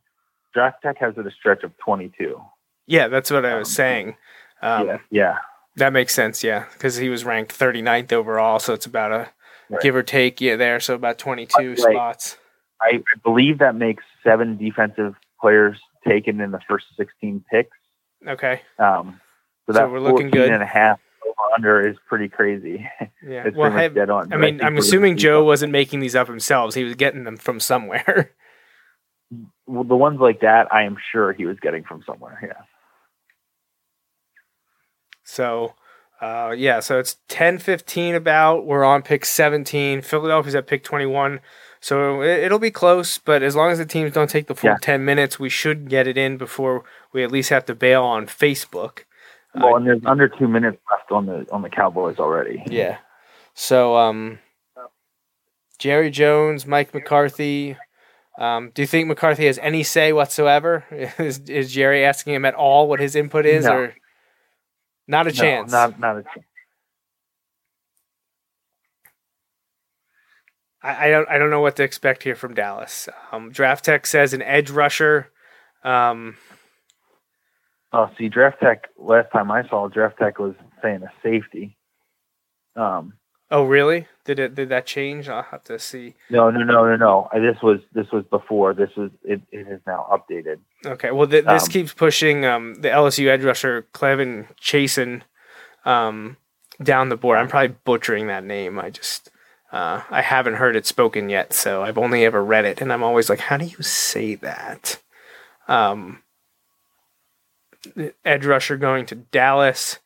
Speaker 4: Draft Tek has it a stretch of 22.
Speaker 1: yeah, that's what I was
Speaker 4: Um,
Speaker 1: saying. Um,
Speaker 4: yeah, yeah,
Speaker 1: That makes sense, yeah, because he was ranked 39th overall, so it's about a
Speaker 4: Right.
Speaker 1: give or take, yeah, there, so about 22
Speaker 4: Right.
Speaker 1: spots.
Speaker 4: I, I believe that makes seven defensive players taken in the first 16 picks.
Speaker 1: Okay,
Speaker 4: Um, so
Speaker 1: So
Speaker 4: that
Speaker 1: we're looking
Speaker 4: 14
Speaker 1: good.
Speaker 4: and a half over under is pretty crazy.
Speaker 1: yeah.
Speaker 4: it's
Speaker 1: well,
Speaker 4: pretty much dead on.
Speaker 1: I mean,
Speaker 4: think
Speaker 1: I'm assuming Joe wasn't making these up himself; he was getting them from somewhere.
Speaker 4: well, the ones like that, I am sure he was getting from somewhere. Yeah.
Speaker 1: So, uh, yeah, so it's 10 15 about. We're on pick 17. Philadelphia's at pick 21. So it, it'll be close, but as long as the teams don't take the full
Speaker 4: Yeah.
Speaker 1: 10 minutes, we should get it in before we at least have to bail on Facebook.
Speaker 4: Well, and there's under two minutes left on the on the Cowboys already.
Speaker 1: Yeah. So, um, Jerry Jones, Mike McCarthy. Um, do you think McCarthy has any say whatsoever? Is, is Jerry asking him at all what his input is,
Speaker 4: No.
Speaker 1: or not a
Speaker 4: No,
Speaker 1: chance?
Speaker 4: not not a chance.
Speaker 1: I, I don't I don't know what to expect here from Dallas. Um, Draft Tek says an edge rusher. Um,
Speaker 4: Oh, see, Draft Tek. Last time I saw Draft Tek was saying a safety. Um,
Speaker 1: oh, really? Did it did that change? I'll have to see.
Speaker 4: no, no, no, no, no. I, this was this was before. This was it. It is now updated.
Speaker 1: Okay. Well, th- this
Speaker 4: Um,
Speaker 1: keeps pushing um, the LSU edge rusher Clevin Chaisson um, down the board. I'm probably butchering that name. I just uh, I haven't heard it spoken yet, so I've only ever read it, and I'm always like, how do you say that? Um, edge rusher going to Dallas.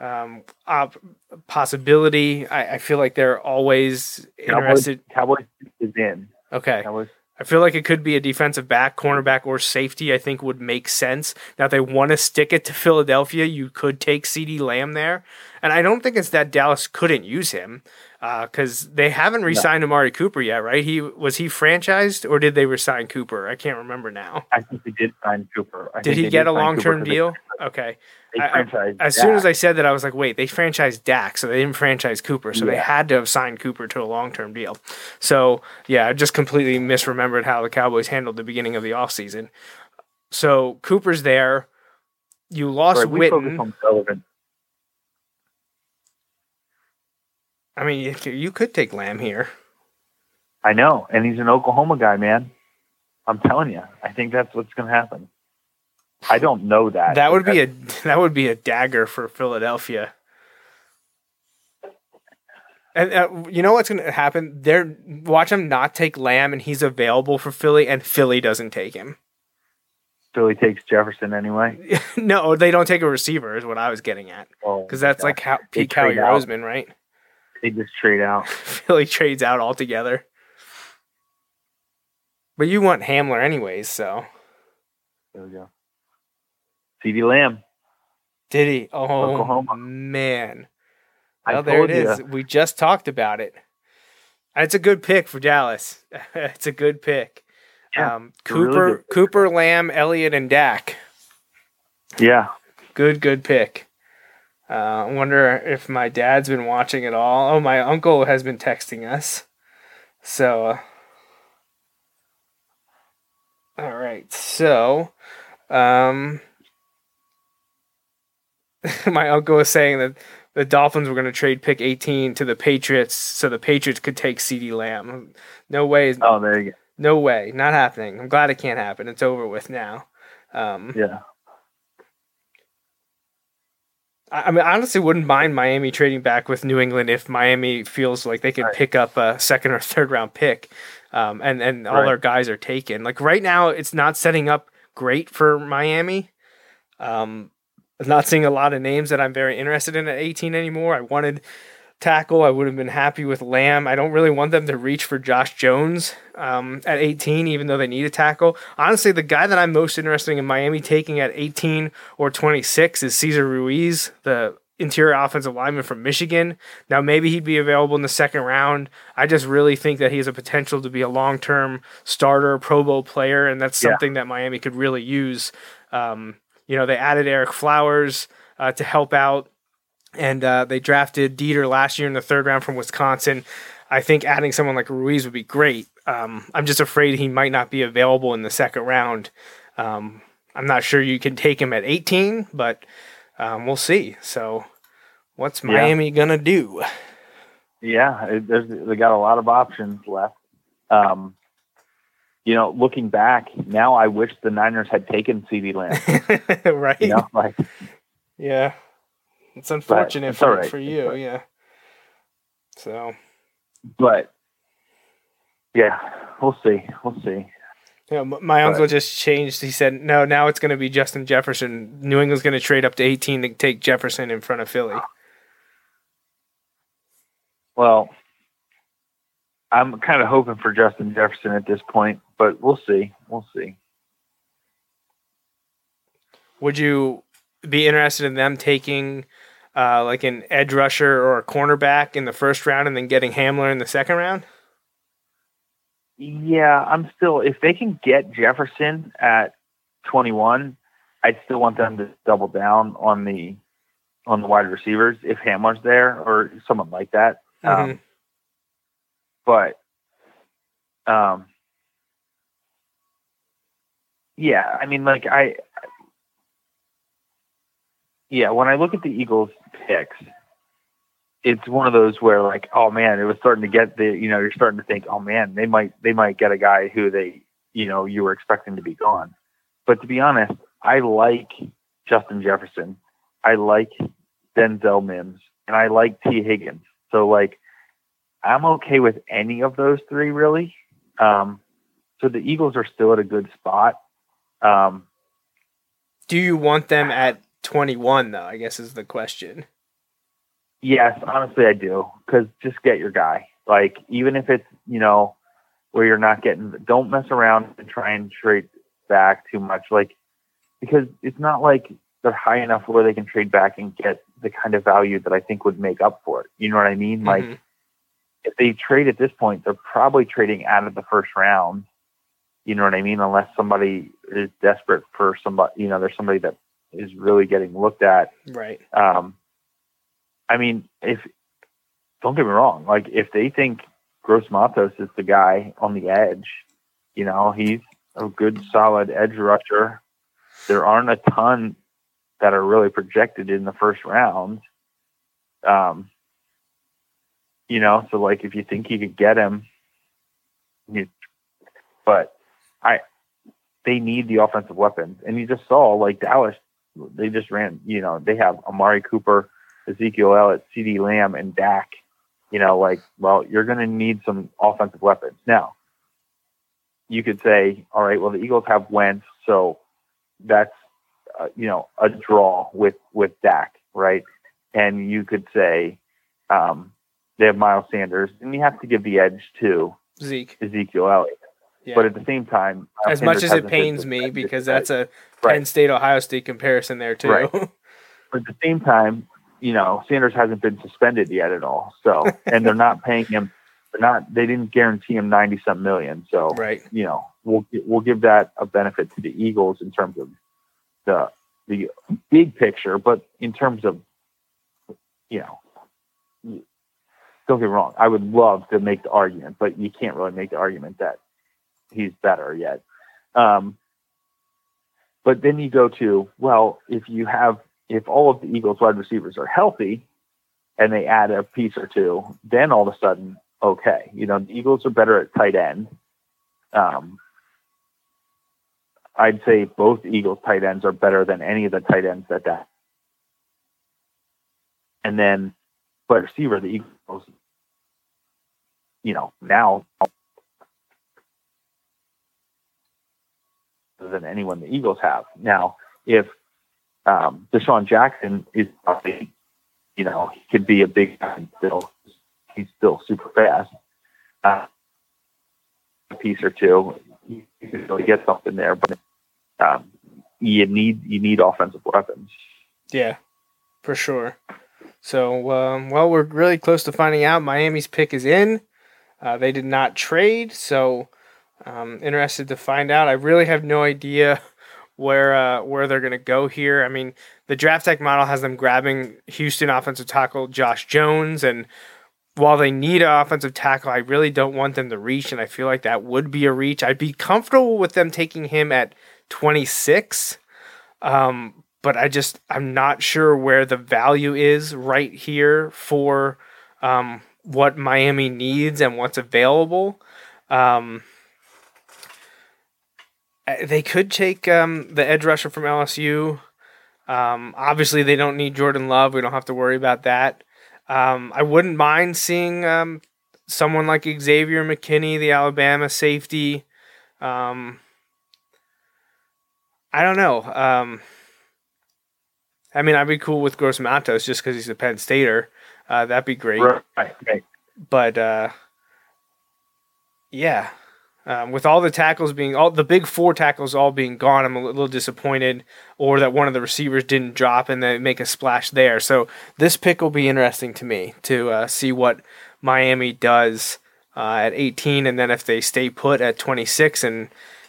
Speaker 1: Um, op- possibility. I, I feel like they're always
Speaker 4: Cowboys,
Speaker 1: interested.
Speaker 4: Cowboys is in.
Speaker 1: Okay.
Speaker 4: Cowboys.
Speaker 1: I feel like it could be a defensive back, cornerback, or safety. I think would make sense. Now, if they want to stick it to Philadelphia, you could take CeeDee Lamb there, and I don't think it's that Dallas couldn't use him Uh, because they haven't re-signed Amari Cooper yet, right? He was he franchised or did they resign Cooper? I can't remember now.
Speaker 4: I think they did sign Cooper. I
Speaker 1: Did
Speaker 4: think
Speaker 1: he
Speaker 4: they
Speaker 1: get a
Speaker 4: sign Cooper
Speaker 1: long-term deal? Okay.
Speaker 4: They,
Speaker 1: I- I- As soon as I said that, I was like, wait, they franchised Dak, so they didn't franchise Cooper, so they had to have signed Cooper to a long term deal. So, yeah, I just completely misremembered how the Cowboys handled the beginning of the offseason. So, Cooper's there. You lost
Speaker 4: Right, we focus
Speaker 1: Witten.
Speaker 4: on Sullivan.
Speaker 1: I mean, you could- take Lamb here.
Speaker 4: I know, and he's an Oklahoma guy, man. I'm telling you, I think that's what's going to happen. I don't know that.
Speaker 1: That would be a that would be a dagger for Philadelphia. And uh, you know what's going to happen? They're watch him not take Lamb, and he's available for Philly, and Philly doesn't take him.
Speaker 4: Philly takes Jefferson anyway.
Speaker 1: no, they don't take a receiver. Is what I was getting at because that's
Speaker 4: yeah.
Speaker 1: like how Pete
Speaker 4: out.
Speaker 1: Roseman, right?
Speaker 4: They just trade out.
Speaker 1: Philly trades out altogether. But you want Hamler anyways, so
Speaker 4: There we go. CeeDee Lamb.
Speaker 1: did he? Oh
Speaker 4: Oklahoma.
Speaker 1: man.
Speaker 4: I
Speaker 1: Well, there it is. We just talked about it. It's a good pick for Dallas. it's a good pick.
Speaker 4: Yeah,
Speaker 1: um,
Speaker 4: really
Speaker 1: Cooper,
Speaker 4: good.
Speaker 1: Cooper, Lamb, Elliott, and Dak.
Speaker 4: Yeah.
Speaker 1: Good, good pick. Uh, I wonder if my dad's been watching it all. Oh, my uncle has been texting us. So, uh, all right. So, um, my uncle was saying that the Dolphins were going to trade pick 18 to the Patriots so the Patriots could take CeeDee Lamb. No way.
Speaker 4: Oh, there you go.
Speaker 1: No way. Not happening. I'm glad it can't happen. It's over with now. Um,
Speaker 4: Yeah.
Speaker 1: I I mean, I honestly wouldn't mind Miami trading back with New England if Miami feels like they can
Speaker 4: Right.
Speaker 1: pick up a second or third round pick, um, and and all
Speaker 4: Right.
Speaker 1: their guys are taken. Like right now, it's not setting up great for Miami. Um, I'm not seeing a lot of names that I'm very interested in at 18 anymore. I wanted tackle. I would have been happy with Lamb. I don't really want them to reach for Josh Jones um, at 18, even though they need a tackle. Honestly, the guy that I'm most interested in Miami taking at 18 or 26 is Cesar Ruiz, the interior offensive lineman from Michigan. Now, maybe he'd be available in the second round. I just really think that he has a potential to be a long term starter, Pro Bowl player, and that's
Speaker 4: Yeah.
Speaker 1: something that Miami could really use. Um, you know, they added Ereck Flowers uh, to help out and uh, they drafted Deiter last year in the third round from Wisconsin. I think adding someone like Ruiz would be great. Um, I'm just afraid he might not be available in the second round. Um, I'm not sure you can take him at 18, but um, we'll see. So, what's
Speaker 4: Yeah.
Speaker 1: Miami gonna do?
Speaker 4: Yeah, it, there's, they got a lot of options left. Um, you know, looking back now, I wish the Niners had taken CeeDee Lamb.
Speaker 1: right?
Speaker 4: You know, like
Speaker 1: Yeah, it's unfortunate
Speaker 4: it's
Speaker 1: for,
Speaker 4: right.
Speaker 1: for you. Yeah. So
Speaker 4: but yeah, we'll see. We'll see.
Speaker 1: Yeah, my uncle just changed. He said, "No, now it's going to be Justin Jefferson. New England's going to trade up to 18 to take Jefferson in front of Philly."
Speaker 4: Well, I'm kind of hoping for Justin Jefferson at this point, but we'll see. We'll see.
Speaker 1: Would you be interested in them taking uh, like an edge rusher or a cornerback in the first round and then getting Hamler in the second round?
Speaker 4: Yeah, I'm still. If they can get Jefferson at 21, I'd still want them to double down on the on the wide receivers if Hamler's there or someone like that.
Speaker 1: Mhm.
Speaker 4: Um, but, um, yeah, I mean, like I, yeah, when I look at the Eagles picks, it's one of those where like, oh man, it was starting to get the, you know, you're starting to think, oh man, they might, they might get a guy who they, you know, you were expecting to be gone. But to be honest, I like Justin Jefferson. I like Denzel Mims and I like Tee Higgins. So like, I'm okay with any of those three really. Um, so the Eagles are still at a good spot. Um,
Speaker 1: Do you want them at 21 though? I guess is the question.
Speaker 4: Yes, honestly, I do. Because just get your guy. Like, even if it's, you know, where you're not getting, don't mess around and try and trade back too much. Like, because it's not like they're high enough where they can trade back and get the kind of value that I think would make up for it. You know what I mean? Like,
Speaker 1: Mhm.
Speaker 4: if they trade at this point, they're probably trading out of the first round. You know what I mean? Unless somebody is desperate for somebody, you know, there's somebody that is really getting looked at
Speaker 1: right.
Speaker 4: um, I mean, if don't get me wrong, like if they think Gross Matos is the guy on the edge, you know, he's a good solid edge rusher. There aren't a ton that are really projected in the first round. Um, you know, so like if you think you could get him, you, but I, they need the offensive weapons, and you just saw like Dallas, they just ran. You know, they have Amari Cooper, Ezekiel Elliott, CeeDee Lamb, and Dak. You know, like well, you're going to need some offensive weapons now. You could say, all right, well, the Eagles have Wentz, so that's uh, you know a draw with with Dak, right? And you could say, um, they have Miles Sanders, and you have to give the edge to
Speaker 1: Zeke.
Speaker 4: Ezekiel Elliott.
Speaker 1: Yeah.
Speaker 4: But at the same time,
Speaker 1: as much as it pains me because that's a
Speaker 4: Right.
Speaker 1: Penn State Ohio State comparison there too.
Speaker 4: Right. But at the same time, you know, Sanders hasn't been suspended yet at all. So, and they're not paying him. They're not. They didn't guarantee him ninety some million. So,
Speaker 1: right.
Speaker 4: you know, we'll we'll give that a benefit to the Eagles in terms of the the big picture. But in terms of, you know, don't get me wrong. I would love to make the argument, but you can't really make the argument that he's better yet. Um, but then you go to, well, if you have, if all of the Eagles wide receivers are healthy and they add a piece or two, then all of a sudden, okay, you know, the Eagles are better at tight end. Um, I'd say both Eagles tight ends are better than any of the tight ends that that. And then, but receiver, the Eagles, you know, now than anyone the Eagles have. Now, if um, DeSean Jackson is you know, he could be a big guy still. He's still super fast. Uh, a piece or two, you can really get something there, but um, you need you need offensive weapons.
Speaker 1: Yeah, for sure. So, um, well, we're really close to finding out. Miami's pick is in. Uh, they did not trade, so um, interested to find out. I really have no idea where uh, where they're going to go here. I mean, the draft tech model has them grabbing Houston offensive tackle Josh Jones, and while they need an offensive tackle, I really don't want them to reach, and I feel like that would be a reach. I'd be comfortable with them taking him at 26. Um, but I just I'm not sure where the value is right here for um, what Miami needs and what's available. Um, they could take um, the edge rusher from LSU. Um, obviously, they don't need Jordan Love. We don't have to worry about that. Um, I wouldn't mind seeing um, someone like Xavier McKinney, the Alabama safety. Um, I don't know. Um, I mean, I'd be cool with Gross Matos just because he's a Penn Stater. Uh, that'd be great.
Speaker 4: Right, right.
Speaker 1: But uh, yeah, um, with all the tackles being all the big four tackles all being gone, I'm a little disappointed, or that one of the receivers didn't drop and then make a splash there. So this pick will be interesting to me to uh, see what Miami does uh, at 18, and then if they stay put at 26 and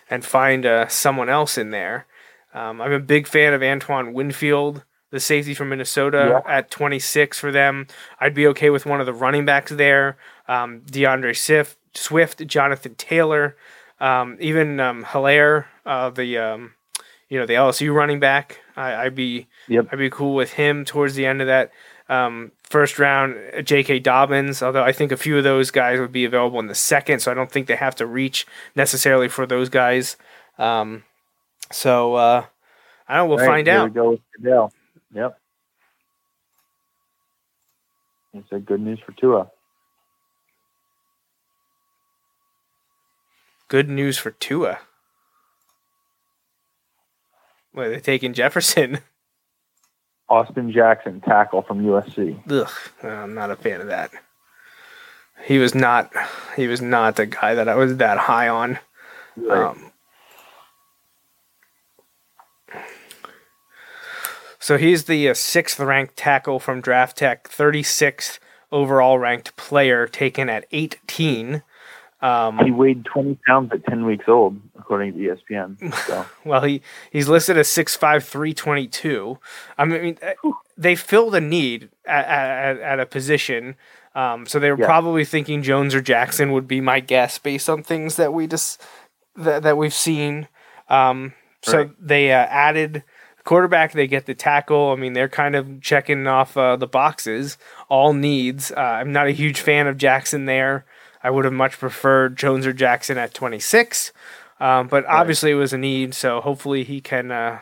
Speaker 1: and find uh, someone else in there. Um, I'm a big fan of Antoine Winfield, the safety from Minnesota, at 26 for them. I'd be okay with one of the running backs there. Um, D'Andre Swift, Swift, Jonathan Taylor, um, even um, Helaire, uh, the um, you know the LSU running back. I, I'd be
Speaker 4: Yep.
Speaker 1: I'd be cool with him towards the end of that um, first round. J.K. Dobbins, although I think a few of those guys would be available in the second, so I don't think they have to reach necessarily for those guys. Um, so uh, I don't. know, We'll
Speaker 4: Right,
Speaker 1: find out.
Speaker 4: We go with Goodell. Yep. It's a good news for Tua.
Speaker 1: Good news for Tua. Wait, they're taking Jefferson?
Speaker 4: Austin Jackson, tackle from USC.
Speaker 1: Ugh, I'm not a fan of that. He was not. He was not the guy that I was that high on. Um, so he's the uh, sixth ranked tackle from Draft Tek, 36th overall ranked player, taken at 18. Um,
Speaker 4: he weighed 20 pounds at 10 weeks old, according to ESPN. So
Speaker 1: Well, he he's listed as 6'5", 322. I mean, uh, they filled a need at, at, at a position. Um, so they were
Speaker 4: Yeah.
Speaker 1: probably thinking Jones or Jackson would be my guess based on things that we just that, that we've seen. Um, so
Speaker 4: Right.
Speaker 1: they uh, added quarterback. They get the tackle. I mean, they're kind of checking off uh, the boxes, all needs. Uh, I'm not a huge fan of Jackson there. I would have much preferred Jones or Jackson at 26. Um, but obviously it was a need, so hopefully he can uh,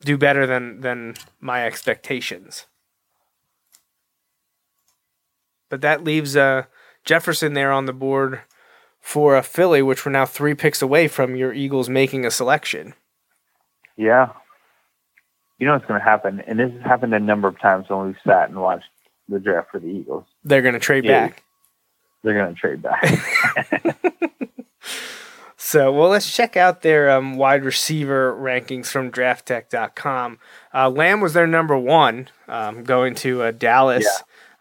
Speaker 1: do better than than my expectations. But that leaves uh, Jefferson there on the board for a Philly, which we're now three picks away from your Eagles making a selection.
Speaker 4: yeah, you know what's going to happen, and this has happened a number of times when we've sat and watched the draft for the Eagles.
Speaker 1: They're going to trade
Speaker 4: Yeah.
Speaker 1: back.
Speaker 4: They're going to trade back.
Speaker 1: So, well, let's check out their um, wide receiver rankings from drafttek.com. Uh, Lamb was their number one, um, going to uh, Dallas.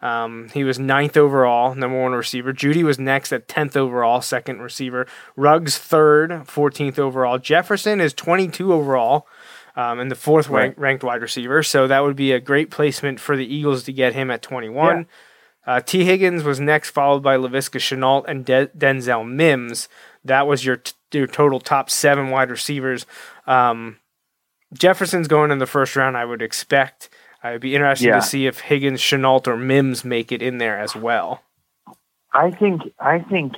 Speaker 1: Um, he was ninth overall, number one receiver. Judy was next at 10th overall, second receiver. Ruggs third, 14th overall. Jefferson is 22 overall. Um, and the fourth
Speaker 4: Right.
Speaker 1: rank, ranked wide receiver. So that would be a great placement for the Eagles to get him at 21. Uh, Tee Higgins was next, followed by Laviska Shenault and De- Denzel Mims. That was your t- your total top seven wide receivers. Um, Jefferson's going in the first round, I would expect. I'd be interested
Speaker 4: Yeah.
Speaker 1: to see if Higgins, Chenault, or Mims make it in there as well.
Speaker 4: I think I think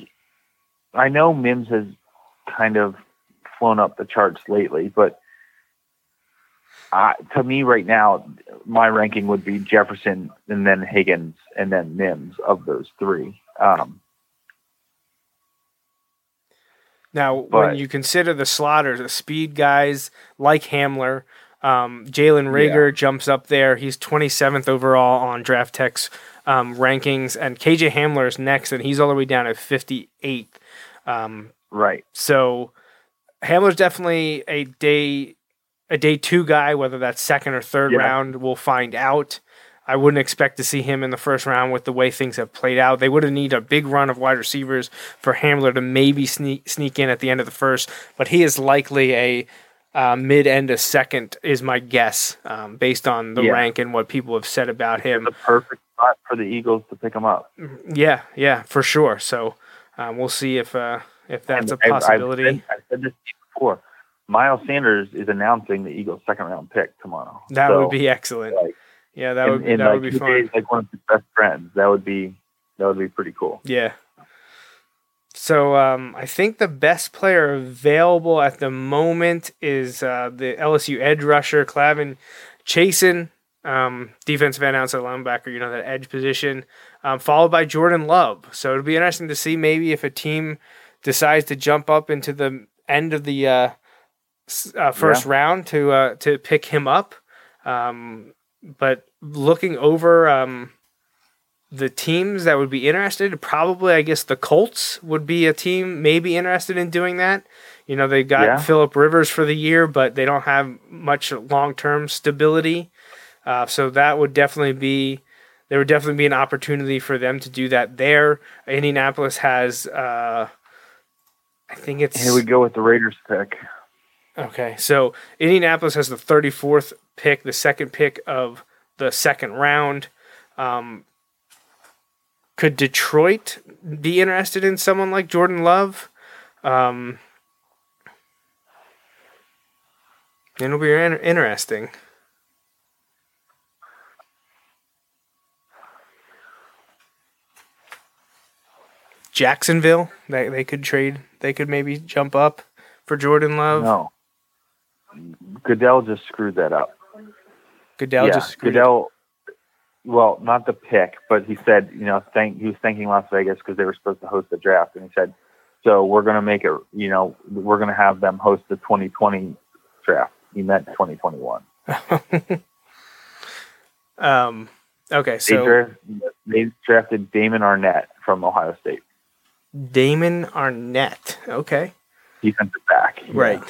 Speaker 4: I know Mims has kind of flown up the charts lately, but uh, to me right now, my ranking would be Jefferson and then Higgins and then Mims of those three. Um,
Speaker 1: Now, when you consider the slotters, the speed guys like Hamler, um, Jalen Reagor jumps up there. He's 27th overall on Draft Tek's um, rankings, and KJ Hamler is next, and he's all the way down at 58th. Um,
Speaker 4: right.
Speaker 1: so Hamler's definitely a day a day two guy, whether that's second or third
Speaker 4: Yeah.
Speaker 1: round, we'll find out. I wouldn't expect to see him in the first round with the way things have played out. They would have need a big run of wide receivers for Hamler to maybe sneak sneak in at the end of the first, but he is likely a uh, mid end of second is my guess, um, based on the
Speaker 4: Yeah.
Speaker 1: rank and what people have said about him.
Speaker 4: The perfect spot for the Eagles to pick him up.
Speaker 1: Yeah, yeah, for sure. So um, we'll see if uh, if that's a
Speaker 4: And I've- I've
Speaker 1: possibility.
Speaker 4: said- I've said this before. Miles Sanders is announcing the Eagles' second round pick tomorrow.
Speaker 1: that
Speaker 4: So,
Speaker 1: would be excellent.
Speaker 4: like,
Speaker 1: Yeah, that would
Speaker 4: in,
Speaker 1: that
Speaker 4: like
Speaker 1: would be fun.
Speaker 4: days, like one of his best friends. That would be that would be pretty cool.
Speaker 1: Yeah. So um, I think the best player available at the moment is uh, the LSU edge rusher Clavin Chaisson, um, defensive end outside linebacker. You know that edge position, um, followed by Jordan Love. So it'll be interesting to see maybe if a team decides to jump up into the end of the uh, uh, first round to uh, to pick him up. Um, but looking over. Um, the teams that would be interested, probably I guess the Colts would be a team maybe interested in doing that. You know, they got
Speaker 4: Yeah.
Speaker 1: Philip Rivers for the year, but they don't have much long term stability. Uh, so that would definitely be there would definitely be an opportunity for them to do that there. Indianapolis has uh, I think it's
Speaker 4: Here we go with the Raiders pick.
Speaker 1: Okay, so Indianapolis has the 34th pick, the second pick of the second round. Um, could Detroit be interested in someone like Jordan Love? Um, it'll be in- interesting. Jacksonville, they they could trade. They could maybe jump up for Jordan Love.
Speaker 4: No, Goodell just screwed that up.
Speaker 1: Goodell
Speaker 4: yeah,
Speaker 1: just screwed.
Speaker 4: Goodell. Well, not the pick, but he said, you know, thank he was thanking Las Vegas because they were supposed to host the draft, and he said, so we're going to make it, you know, we're going to have them host the 2020 draft. He meant 2021.
Speaker 1: Um, okay,
Speaker 4: They,
Speaker 1: so
Speaker 4: draft, they drafted Damon Arnette from Ohio State,
Speaker 1: Damon Arnette. Okay,
Speaker 4: defensive back.
Speaker 1: right.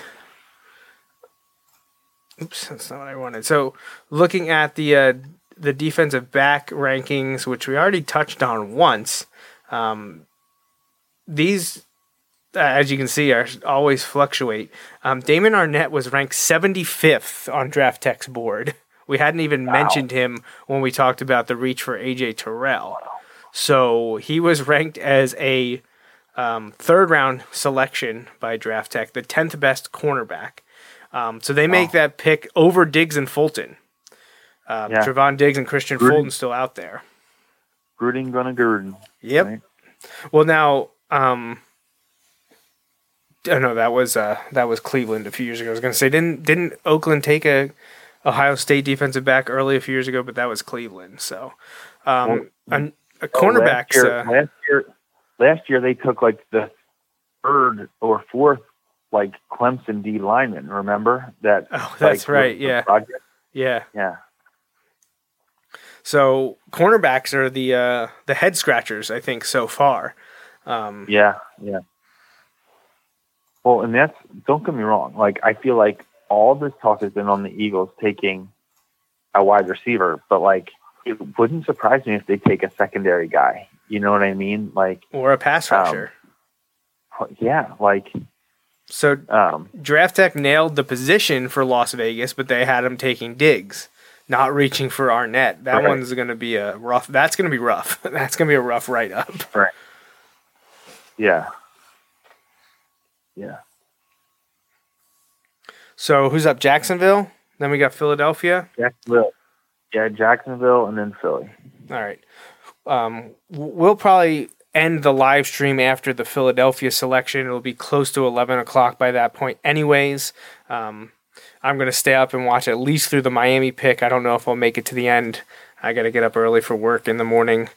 Speaker 1: Oops, that's not what I wanted. So, looking at the uh, the defensive back rankings, which we already touched on once, um, these, as you can see, are always fluctuate. Um, Damon Arnette was ranked 75th on Draft Tek's board. We hadn't even mentioned him when we talked about the reach for AJ Terrell. So he was ranked as a um, third round selection by Draft Tek, the 10th best cornerback. Um, so they make that pick over Diggs and Fulton. Um,
Speaker 4: Yeah.
Speaker 1: Trevon Diggs and Christian
Speaker 4: Gruden.
Speaker 1: Fulton still out there.
Speaker 4: Gruden gonna Gruden.
Speaker 1: Yep.
Speaker 4: Right.
Speaker 1: Well, now, um, oh no, that was uh, that was Cleveland a few years ago. I was to say, didn't didn't Oakland take a Ohio State defensive back early a few years ago? But that was Cleveland. So, um, an, a cornerbacks.
Speaker 4: Last
Speaker 1: uh,
Speaker 4: last year, last year they took like the third or fourth like Clemson D lineman. Remember that?
Speaker 1: Oh, that's
Speaker 4: like,
Speaker 1: right, yeah.
Speaker 4: project?
Speaker 1: yeah.
Speaker 4: Yeah.
Speaker 1: So cornerbacks are the uh, the head scratchers, I think, so far. Um,
Speaker 4: Yeah, yeah. Well, and that's don't get me wrong. Like I feel like all this talk has been on the Eagles taking a wide receiver, but like it wouldn't surprise me if they take a secondary guy. You know what I mean? Like,
Speaker 1: or a pass
Speaker 4: Um,
Speaker 1: rusher.
Speaker 4: yeah, like
Speaker 1: so
Speaker 4: um,
Speaker 1: Draft Tek nailed the position for Las Vegas, but they had him taking digs, not reaching for Arnette. That
Speaker 4: Right.
Speaker 1: one's going to be a rough. That's going to be rough. that's going to be a rough write up. Right.
Speaker 4: yeah, yeah.
Speaker 1: So who's up? Jacksonville. Then we got Philadelphia.
Speaker 4: Jacksonville, yeah, Jacksonville, and then Philly.
Speaker 1: All right. Um, we'll probably end the live stream after the Philadelphia selection. It'll be close to 11 o'clock by that point, anyways. Um, I'm going to stay up and watch at least through the Miami pick. I don't know if I'll make it to the end. I got to get up early for work in the morning.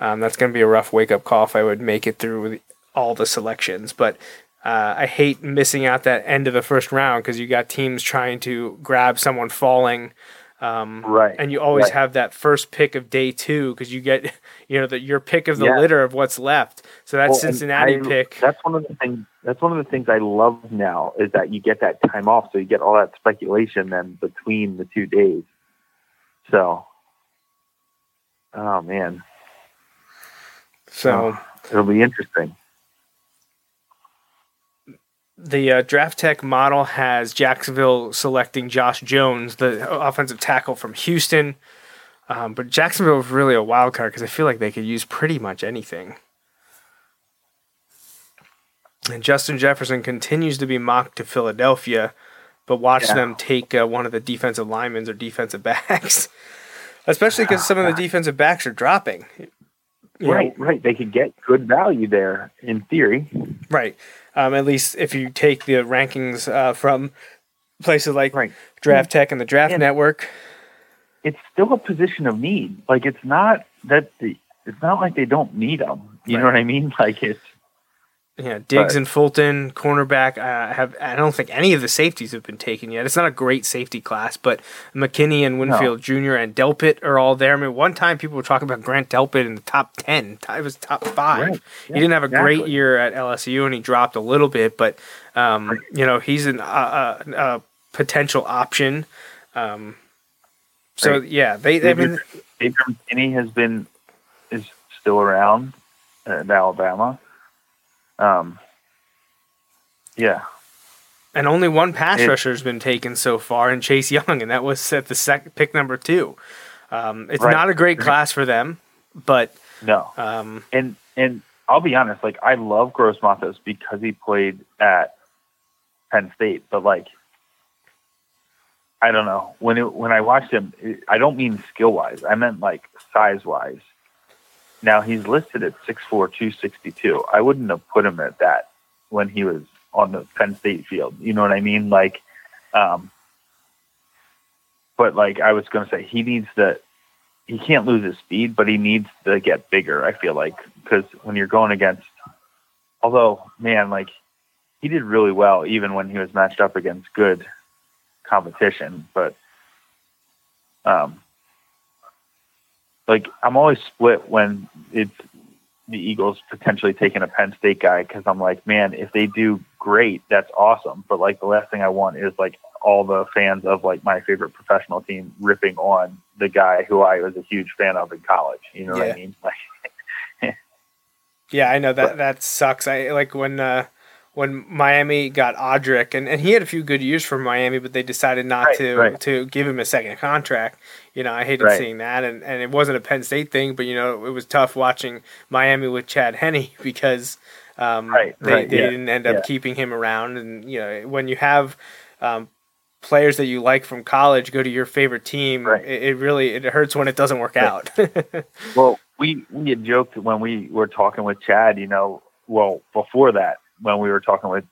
Speaker 1: Um, that's going to be a rough wake up call if I would make it through all the selections. But uh, I hate missing out that end of the first round because you got teams trying to grab someone falling. Um,
Speaker 4: Right.
Speaker 1: and you always
Speaker 4: right.
Speaker 1: have that first pick of day two because you get you know the, your pick of the
Speaker 4: Yeah.
Speaker 1: litter of what's left. So that
Speaker 4: Well,
Speaker 1: Cincinnati
Speaker 4: I-
Speaker 1: pick,
Speaker 4: That's one of the things. That's one of the things I love now is that you get that time off, so you get all that speculation then between the two days. So, oh man,
Speaker 1: so
Speaker 4: it'll be interesting.
Speaker 1: The uh, Draft Tek model has Jacksonville selecting Josh Jones, the offensive tackle from Houston. Um, but Jacksonville is really a wild card because I feel like they could use pretty much anything. And Justin Jefferson continues to be mocked to Philadelphia, but watch
Speaker 4: Yeah.
Speaker 1: them take uh, one of the defensive linemen or defensive backs, especially because some of the defensive backs are dropping. You know,
Speaker 4: right, right. They could get good value there in theory.
Speaker 1: Right. Um, at least if you take the rankings uh, from places like
Speaker 4: Right.
Speaker 1: Draft Tek and the Draft
Speaker 4: And-
Speaker 1: Network.
Speaker 4: It's still a position of need. Like it's not that the. It's not like they don't need them. You know what I mean? Like it's
Speaker 1: Yeah, Diggs
Speaker 4: Right.
Speaker 1: and Fulton, cornerback. Uh, have I don't think any of the safeties have been taken yet. It's not a great safety class, but McKinney and Winfield Jr. and Delpit are all there. I mean, one time people were talking about Grant Delpit in the top ten. It was top five.
Speaker 4: Right.
Speaker 1: he didn't have a great year at LSU, and he dropped a little bit. But um, you know, he's an, uh, uh, a potential option. Um, so
Speaker 4: Right.
Speaker 1: yeah, they. I mean,
Speaker 4: Adrian McKinney has been is still around at Alabama. Um, yeah,
Speaker 1: and only one pass
Speaker 4: It-
Speaker 1: rusher has been taken so far, and Chase Young, and that was at the sec- pick number two. Um, it's
Speaker 4: Right.
Speaker 1: not a great class for them, but
Speaker 4: no,
Speaker 1: um,
Speaker 4: and and I'll be honest, like I love Gross Matos because he played at Penn State, but like I don't know when it, when I watched him, it, I don't mean skill wise, I meant like size wise. Now he's listed at 6'4", 262. I wouldn't have put him at that when he was on the Penn State field. You know what I mean? Like, um, but like I was going to say, he needs to. He can't lose his speed, but he needs to get bigger. I feel like because when you're going against, although man, like he did really well even when he was matched up against good competition. But um, like I'm always split when it's the Eagles potentially taking a Penn State guy because I'm like, man, if they do great, that's awesome. But like the last thing I want is like all the fans of like my favorite professional team ripping on the guy who I was a huge fan of in college. You know what I mean? Like,
Speaker 1: yeah, I know that
Speaker 4: But-
Speaker 1: that sucks. I like when uh, when Miami got Odrick, and, and he had a few good years for Miami, but they decided not
Speaker 4: Right,
Speaker 1: to
Speaker 4: right.
Speaker 1: to give him a second contract. You know, I hated
Speaker 4: Right.
Speaker 1: seeing that, and, and it wasn't a Penn State thing, but you know, it was tough watching Miami with Chad Henne because um, they, they
Speaker 4: yeah,
Speaker 1: didn't end up
Speaker 4: yeah.
Speaker 1: keeping him around, and you know, when you have um, players that you like from college go to your favorite team, it, it really it hurts when it doesn't work out.
Speaker 4: Well, we we had joked when we were talking with Chad, you know, well before that when we were talking with,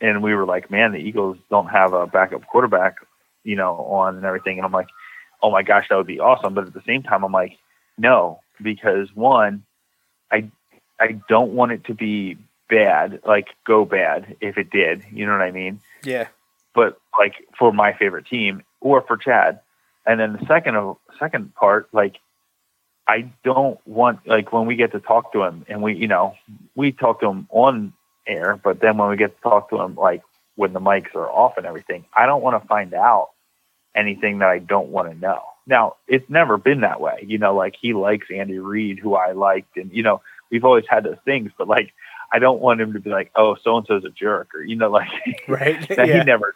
Speaker 4: and we were like, man, the Eagles don't have a backup quarterback, you know, on and everything, and I'm like, oh my gosh, that would be awesome, but at the same time, I'm like, no, because one, I I don't want it to be bad, like go bad if it did, you know what I mean?
Speaker 1: yeah.
Speaker 4: but like for my favorite team or for Chad. And then the second of second part, like I don't want like when we get to talk to him and we you know we talk to him on air, but then when we get to talk to him like when the mics are off and everything, I don't want to find out anything that I don't want to know. Now, it's never been that way. You know, like he likes Andy Reid, who I liked, and you know, we've always had those things, but like I don't want him to be like, oh, so and so's a jerk, or you know, like
Speaker 1: Right.
Speaker 4: that
Speaker 1: yeah.
Speaker 4: he never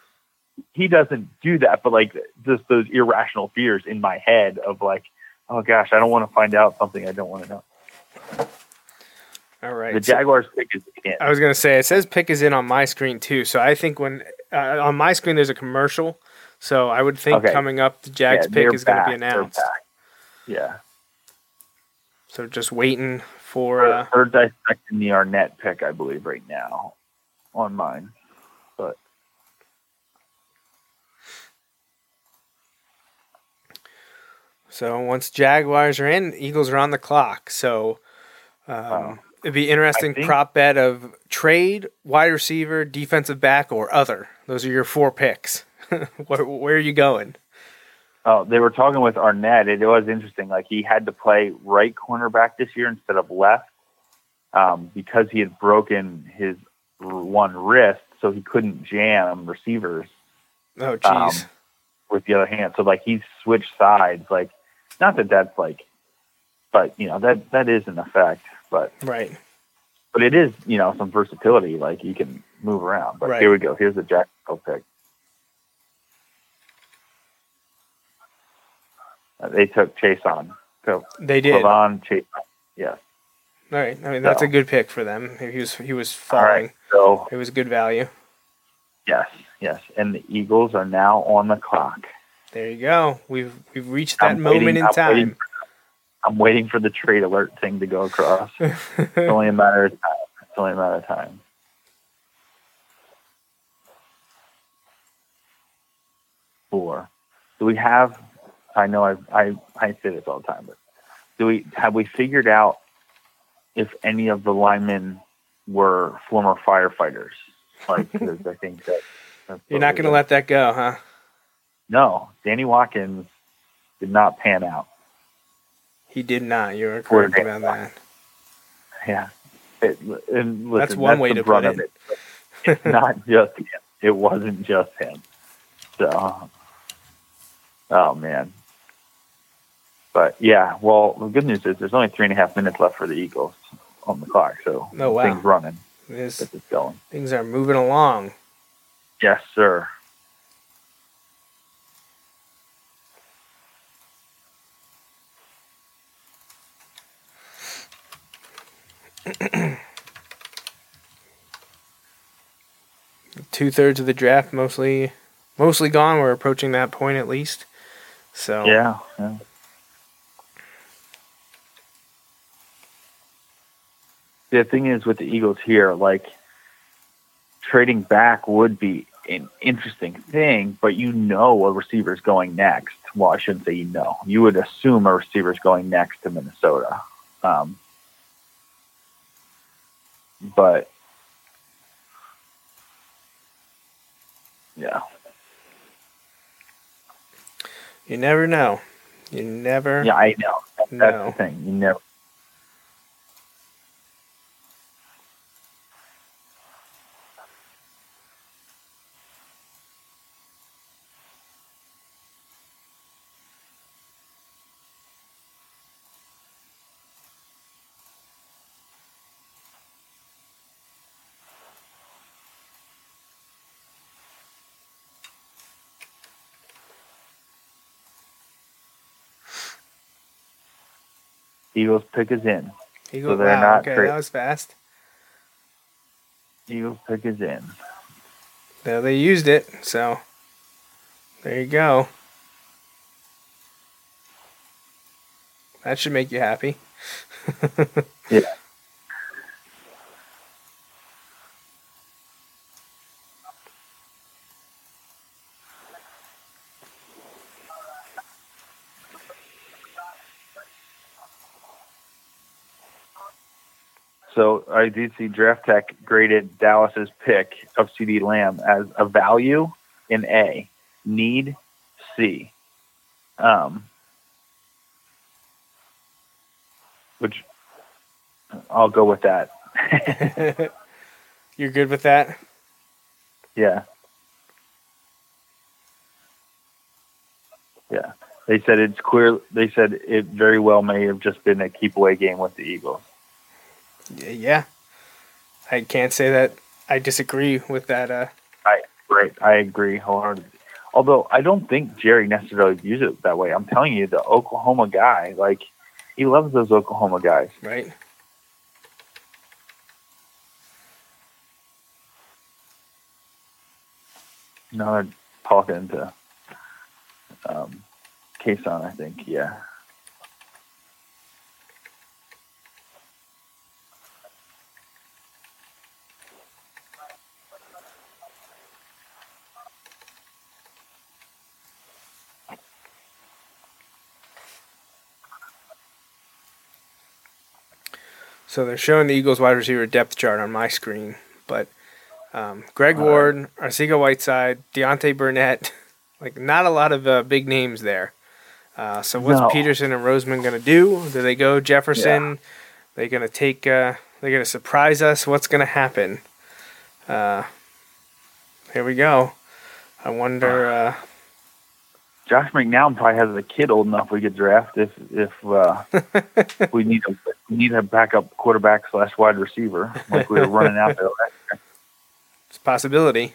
Speaker 4: he doesn't do that, but like just those irrational fears in my head of like, oh gosh, I don't want to find out something I don't want to know.
Speaker 1: All right.
Speaker 4: The
Speaker 1: so-
Speaker 4: Jaguars pick is in.
Speaker 1: I was gonna say it says pick is in on my screen too. So I think when uh, on my screen there's a commercial. So I would think
Speaker 4: Okay.
Speaker 1: coming up the Jags
Speaker 4: Yeah,
Speaker 1: pick is gonna be announced.
Speaker 4: Yeah.
Speaker 1: So just waiting for.
Speaker 4: They're,
Speaker 1: Uh,
Speaker 4: they're dissecting the Arnette pick, I believe, right now on mine. But
Speaker 1: so once Jaguars are in, Eagles are on the clock. So um,
Speaker 4: Wow.
Speaker 1: It'd be interesting
Speaker 4: think-
Speaker 1: prop bet of trade, wide receiver, defensive back, or other. Those are your four picks. where, where are you going?
Speaker 4: oh, they were talking with Arnette. It was interesting. Like he had to play right cornerback this year instead of left um, because he had broken his one wrist, so he couldn't jam receivers
Speaker 1: Oh, jeez.
Speaker 4: Um, with the other hand. So like he switched sides. Like not that that's like, but you know that that is an effect. But
Speaker 1: right.
Speaker 4: but it is you know some versatility. Like you can move around. But
Speaker 1: Right.
Speaker 4: here we go. Here's the Jacksonville pick. Uh, they took Chaisson. So
Speaker 1: They did. All
Speaker 4: K'Lavon Chaisson. Yes.
Speaker 1: right. I mean, that's a good pick for them. He was he was
Speaker 4: All
Speaker 1: falling.
Speaker 4: right. So
Speaker 1: It was good value.
Speaker 4: yes, yes, and the Eagles are now on the clock.
Speaker 1: There you go. We've we've reached that
Speaker 4: I'm
Speaker 1: moment
Speaker 4: waiting-
Speaker 1: in
Speaker 4: I'm
Speaker 1: time.
Speaker 4: I'm waiting for the trade alert thing to go across. It's only a matter of time. It's only a matter of time. Four. Do we have? I know I I I say this all the time, but do we have we figured out if any of the linemen were former firefighters? Like, 'cause I think that that's
Speaker 1: You're not going to let that go, huh?
Speaker 4: No, Danny Watkins did not pan out.
Speaker 1: He did not. You were
Speaker 4: Poor
Speaker 1: correct about that.
Speaker 4: Yeah. It, and listen,
Speaker 1: That's one way
Speaker 4: the
Speaker 1: to put
Speaker 4: of
Speaker 1: it.
Speaker 4: It's not just him. It wasn't just him. So, oh man. But yeah, well, the good news is there's only three and a half minutes left for the Eagles on the clock, so
Speaker 1: Oh, wow.
Speaker 4: things running,
Speaker 1: This,
Speaker 4: gets it going.
Speaker 1: things are moving along.
Speaker 4: Yes, sir.
Speaker 1: Two thirds of the draft mostly mostly gone. We're approaching that point at least. So
Speaker 4: Yeah, yeah. The thing is with the Eagles here, like trading back would be an interesting thing, but you know a receiver's going next. Well, I shouldn't say you know. You would assume a receiver is going next to Minnesota. Um, but yeah,
Speaker 1: you never know. You never.
Speaker 4: yeah, I know. That's
Speaker 1: No.
Speaker 4: the thing. You never. Eagles pick is in.
Speaker 1: Eagle,
Speaker 4: So they're
Speaker 1: wow,
Speaker 4: not
Speaker 1: okay,
Speaker 4: tra-
Speaker 1: that was fast.
Speaker 4: Eagles pick is in.
Speaker 1: Now they used it, so there you go. That should make you happy.
Speaker 4: Yeah. So I did see Draft Tek graded Dallas's pick of CeeDee Lamb as a value in A, need C. Um, which I'll go with that.
Speaker 1: You're good with that?
Speaker 4: Yeah. Yeah. They said it's clear. They said it very well may have just been a keep away game with the Eagles.
Speaker 1: Yeah. I can't say that I disagree with that. Uh,
Speaker 4: I right. I agree wholeheartedly. Although I don't think Jerry necessarily views it that way. I'm telling you, the Oklahoma guy, like he loves those Oklahoma guys.
Speaker 1: right?
Speaker 4: Now they're talking to um, Chaisson, I think. Yeah.
Speaker 1: So they're showing the Eagles wide receiver depth chart on my screen, but um, Greg Ward, Arcega Whiteside, Deontay Burnett, like not a lot of uh, big names there. Uh, so what's
Speaker 4: No.
Speaker 1: Pederson and Roseman gonna do? Do they go Jefferson? They gonna take? Uh, they're gonna surprise us. What's gonna happen? Uh, here we go. I wonder.
Speaker 4: Josh McCown probably has a kid old enough we could draft if if uh, we need a we need a backup quarterback slash wide receiver like we were running out there. last year.
Speaker 1: it's a possibility.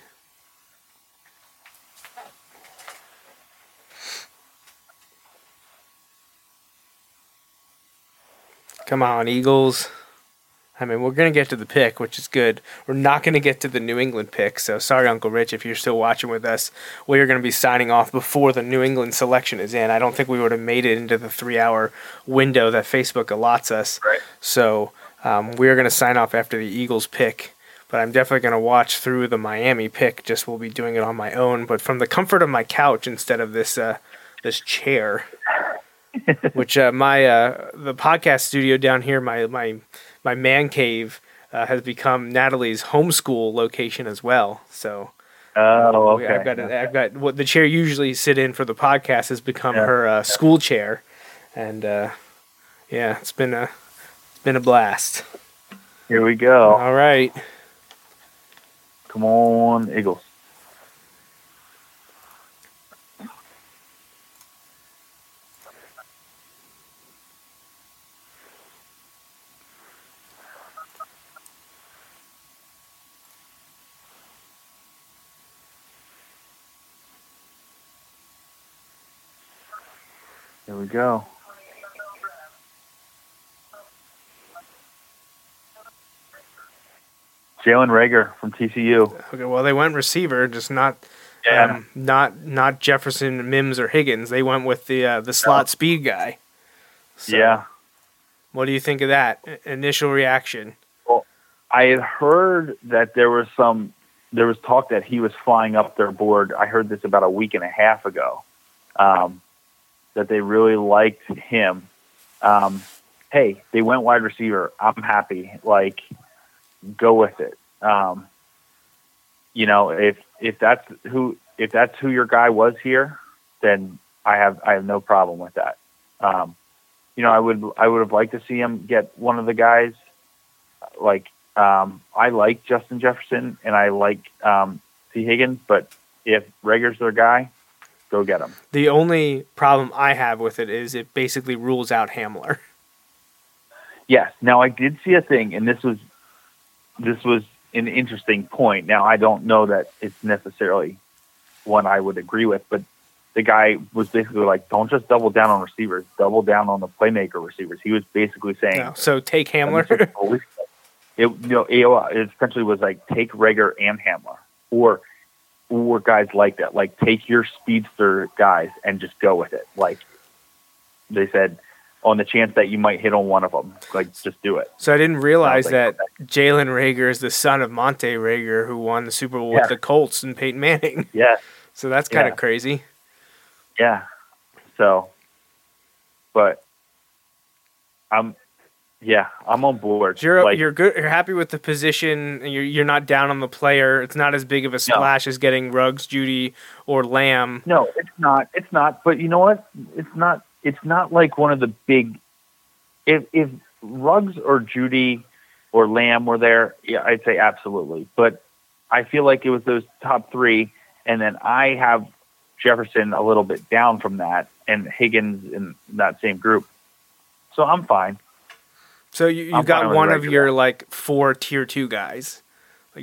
Speaker 1: Come on, Eagles. I mean, we're going to get to the pick, which is good. We're not going to get to the New England pick. So, sorry, Uncle Rich, if you're still watching with us. We are going to be signing off before the New England selection is in. I don't think we would have made it into the three hour window that Facebook allots us.
Speaker 4: Right.
Speaker 1: So, um, we are going to sign off after the Eagles pick. But I'm definitely going to watch through the Miami pick. Just we'll be doing it on my own, but from the comfort of my couch instead of this uh, this chair which uh, my uh, the podcast studio down here, my my my man cave, uh, has become Natalie's homeschool location as well. So
Speaker 4: Oh,
Speaker 1: we-
Speaker 4: okay.
Speaker 1: I've got a, I've got what the chair usually sit in for the podcast has become
Speaker 4: Yeah.
Speaker 1: her uh, school chair, and uh, yeah, it's been a it's been a blast.
Speaker 4: Here we go.
Speaker 1: All right,
Speaker 4: Come on, Eagles. Go. Jalen Reagor from TCU.
Speaker 1: okay. Well, they went receiver, just not.
Speaker 4: Yeah.
Speaker 1: Um, not not Jefferson, Mims, or Higgins. They went with the uh, the slot speed guy. So,
Speaker 4: yeah.
Speaker 1: What do you think of that initial reaction?
Speaker 4: Well, I had heard that there was some there was talk that he was flying up their board. I heard this about a week and a half ago. Um, that they really liked him. Um, hey, they went wide receiver. I'm happy. Like, go with it. Um, you know, if if that's who if that's who your guy was here, then I have I have no problem with that. Um, you know, I would I would have liked to see him get one of the guys like um, I like Justin Jefferson and I like um, Tee Higgins, but if Reagor's their guy, go get him.
Speaker 1: The only problem I have with it is it basically rules out Hamler.
Speaker 4: Yes. Now I did see a thing, and this was this was an interesting point. Now I don't know that it's necessarily one I would agree with, but the guy was basically like, "Don't just double down on receivers, double down on the playmaker receivers." He was basically saying,
Speaker 1: No. So take Hamler.
Speaker 4: it you know it, it essentially was like take Reagor and Hamler or or guys like that like take your speedster guys and just go with it like they said on the chance that you might hit on one of them like just do it
Speaker 1: so I didn't realize
Speaker 4: like,
Speaker 1: that Jalen Reagor is the son of Montae Reagor, who won the Super Bowl
Speaker 4: Yeah.
Speaker 1: with the Colts and Peyton Manning.
Speaker 4: yeah
Speaker 1: So that's kind of
Speaker 4: Yeah.
Speaker 1: crazy.
Speaker 4: yeah so but I'm yeah I'm on board
Speaker 1: You're
Speaker 4: like,
Speaker 1: you're good. You're happy with the position. You're you're not down on the player. It's not as big of a splash as getting Ruggs, Jeudy, or Lamb.
Speaker 4: No, it's not. It's not. But you know what? It's not. It's not like one of the big. If if Ruggs or Jeudy or Lamb were there, yeah, I'd say absolutely. But I feel like it was those top three, and then I have Jefferson a little bit down from that, and Higgins in that same group. So I'm fine.
Speaker 1: So you, you got one of your like four tier two guys.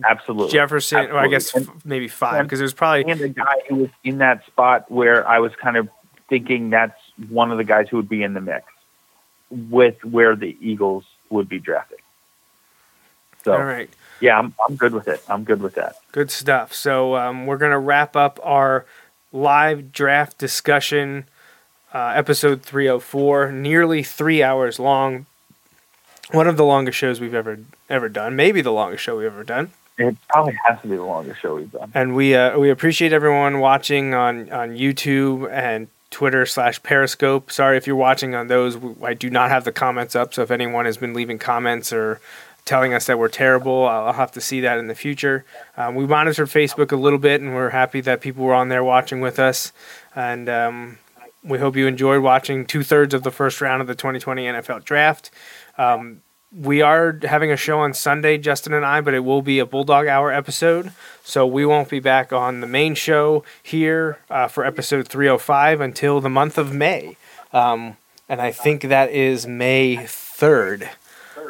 Speaker 4: Absolutely.
Speaker 1: Jefferson, or I guess
Speaker 4: And-
Speaker 1: f- maybe five, because there's probably
Speaker 4: and the guy who was in that spot where I was kind of thinking that's one of the guys who would be in the mix with where the Eagles would be drafting. So
Speaker 1: all right.
Speaker 4: yeah, I'm I'm good with it. I'm good with that.
Speaker 1: Good stuff. So um, we're gonna wrap up our live draft discussion, uh, episode 304, nearly three hours long. One of the longest shows we've ever ever done, maybe the longest show we've ever done.
Speaker 4: It probably has to be the longest show we've done.
Speaker 1: And we uh, we appreciate everyone watching on on YouTube and Twitter slash Periscope. Sorry if you're watching on those. I do not have the comments up, so if anyone has been leaving comments or telling us that we're terrible, I'll have to see that in the future. Um, we monitor Facebook a little bit, and we're happy that people were on there watching with us. And um, we hope you enjoyed watching two thirds of the first round of the 2020 NFL Draft. Um, we are having a show on Sunday, Justin and I, but it will be a Bulldog Hour episode. So we won't be back on the main show here uh, for episode 305 until the month of May. Um, and I think that is May 3rd,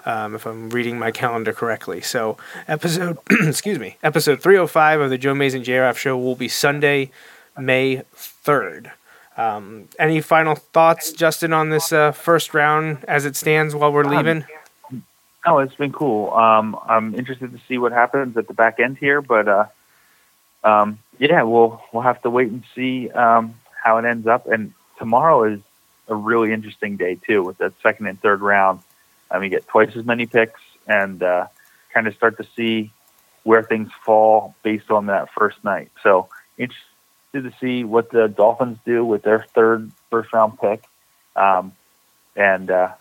Speaker 1: um, if I'm reading my calendar correctly. So episode, excuse me, episode 305 of the Joe Mays and JRF show will be Sunday, May 3rd. Um, any final thoughts, Justin, on this uh, first round as it stands while we're leaving?
Speaker 4: No, it's been cool. Um, I'm interested to see what happens at the back end here, but uh, um, yeah, we'll we'll have to wait and see um, how it ends up. And tomorrow is a really interesting day too, with that second and third round. Um, you get twice as many picks, and uh, kind of start to see where things fall based on that first night. So interested to see what the Dolphins do with their third first round pick, um, and uh,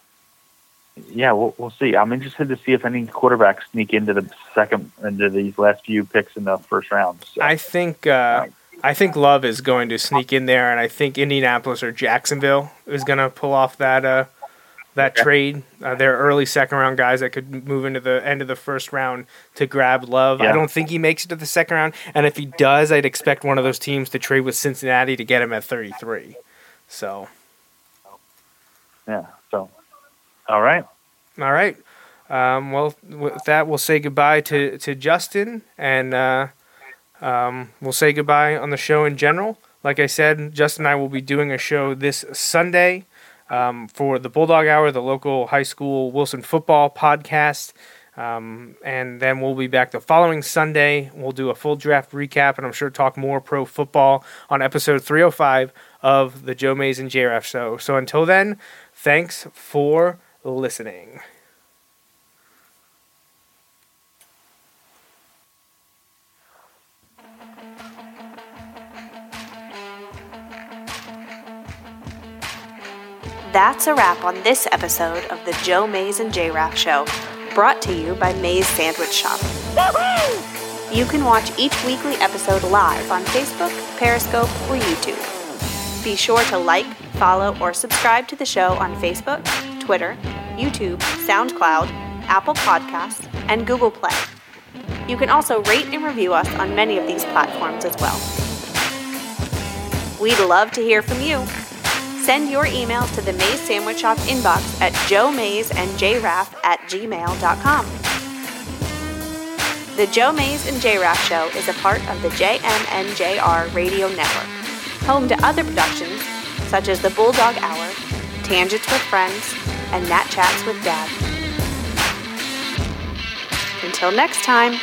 Speaker 4: yeah, we'll, we'll see. I'm interested to see if any quarterbacks sneak into the second into these last few picks in the first round. So,
Speaker 1: I think uh, I think Love is going to sneak in there, and I think Indianapolis or Jacksonville is going to pull off that uh, that trade. Uh, they're early second round guys that could move into the end of the first round to grab Love. I don't think he makes it to the second round, and if he does, I'd expect one of those teams to trade with Cincinnati to get him at 33. So,
Speaker 4: yeah. So, all right.
Speaker 1: all right. Um, well, with that, we'll say goodbye to, to Justin, and uh, um, we'll say goodbye on the show in general. Like I said, Justin and I will be doing a show this Sunday um, for the Bulldog Hour, the local high school Wilson football podcast. Um, and then we'll be back the following Sunday. We'll do a full draft recap, and I'm sure talk more pro football on episode 305 of the Joe Mays and JRF show. So until then, thanks for listening.
Speaker 6: That's a wrap on this episode of the Joe Mays and J Raff Show, brought to you by Mays Sandwich Shop. You can watch each weekly episode live on Facebook, Periscope, or YouTube. Be sure to like, follow, or subscribe to the show on Facebook, Twitter, YouTube, SoundCloud, Apple Podcasts, and Google Play. You can also rate and review us on many of these platforms as well. We'd love to hear from you. Send your emails to the Mays Sandwich Shop inbox at joemaysandjraff at gmail.com. The Joe Mays and JRaff Show is a part of the JMNJR Radio Network, home to other productions such as the Bulldog Hour, Tangents with Friends, and Nat Chats with Dad. Until next time.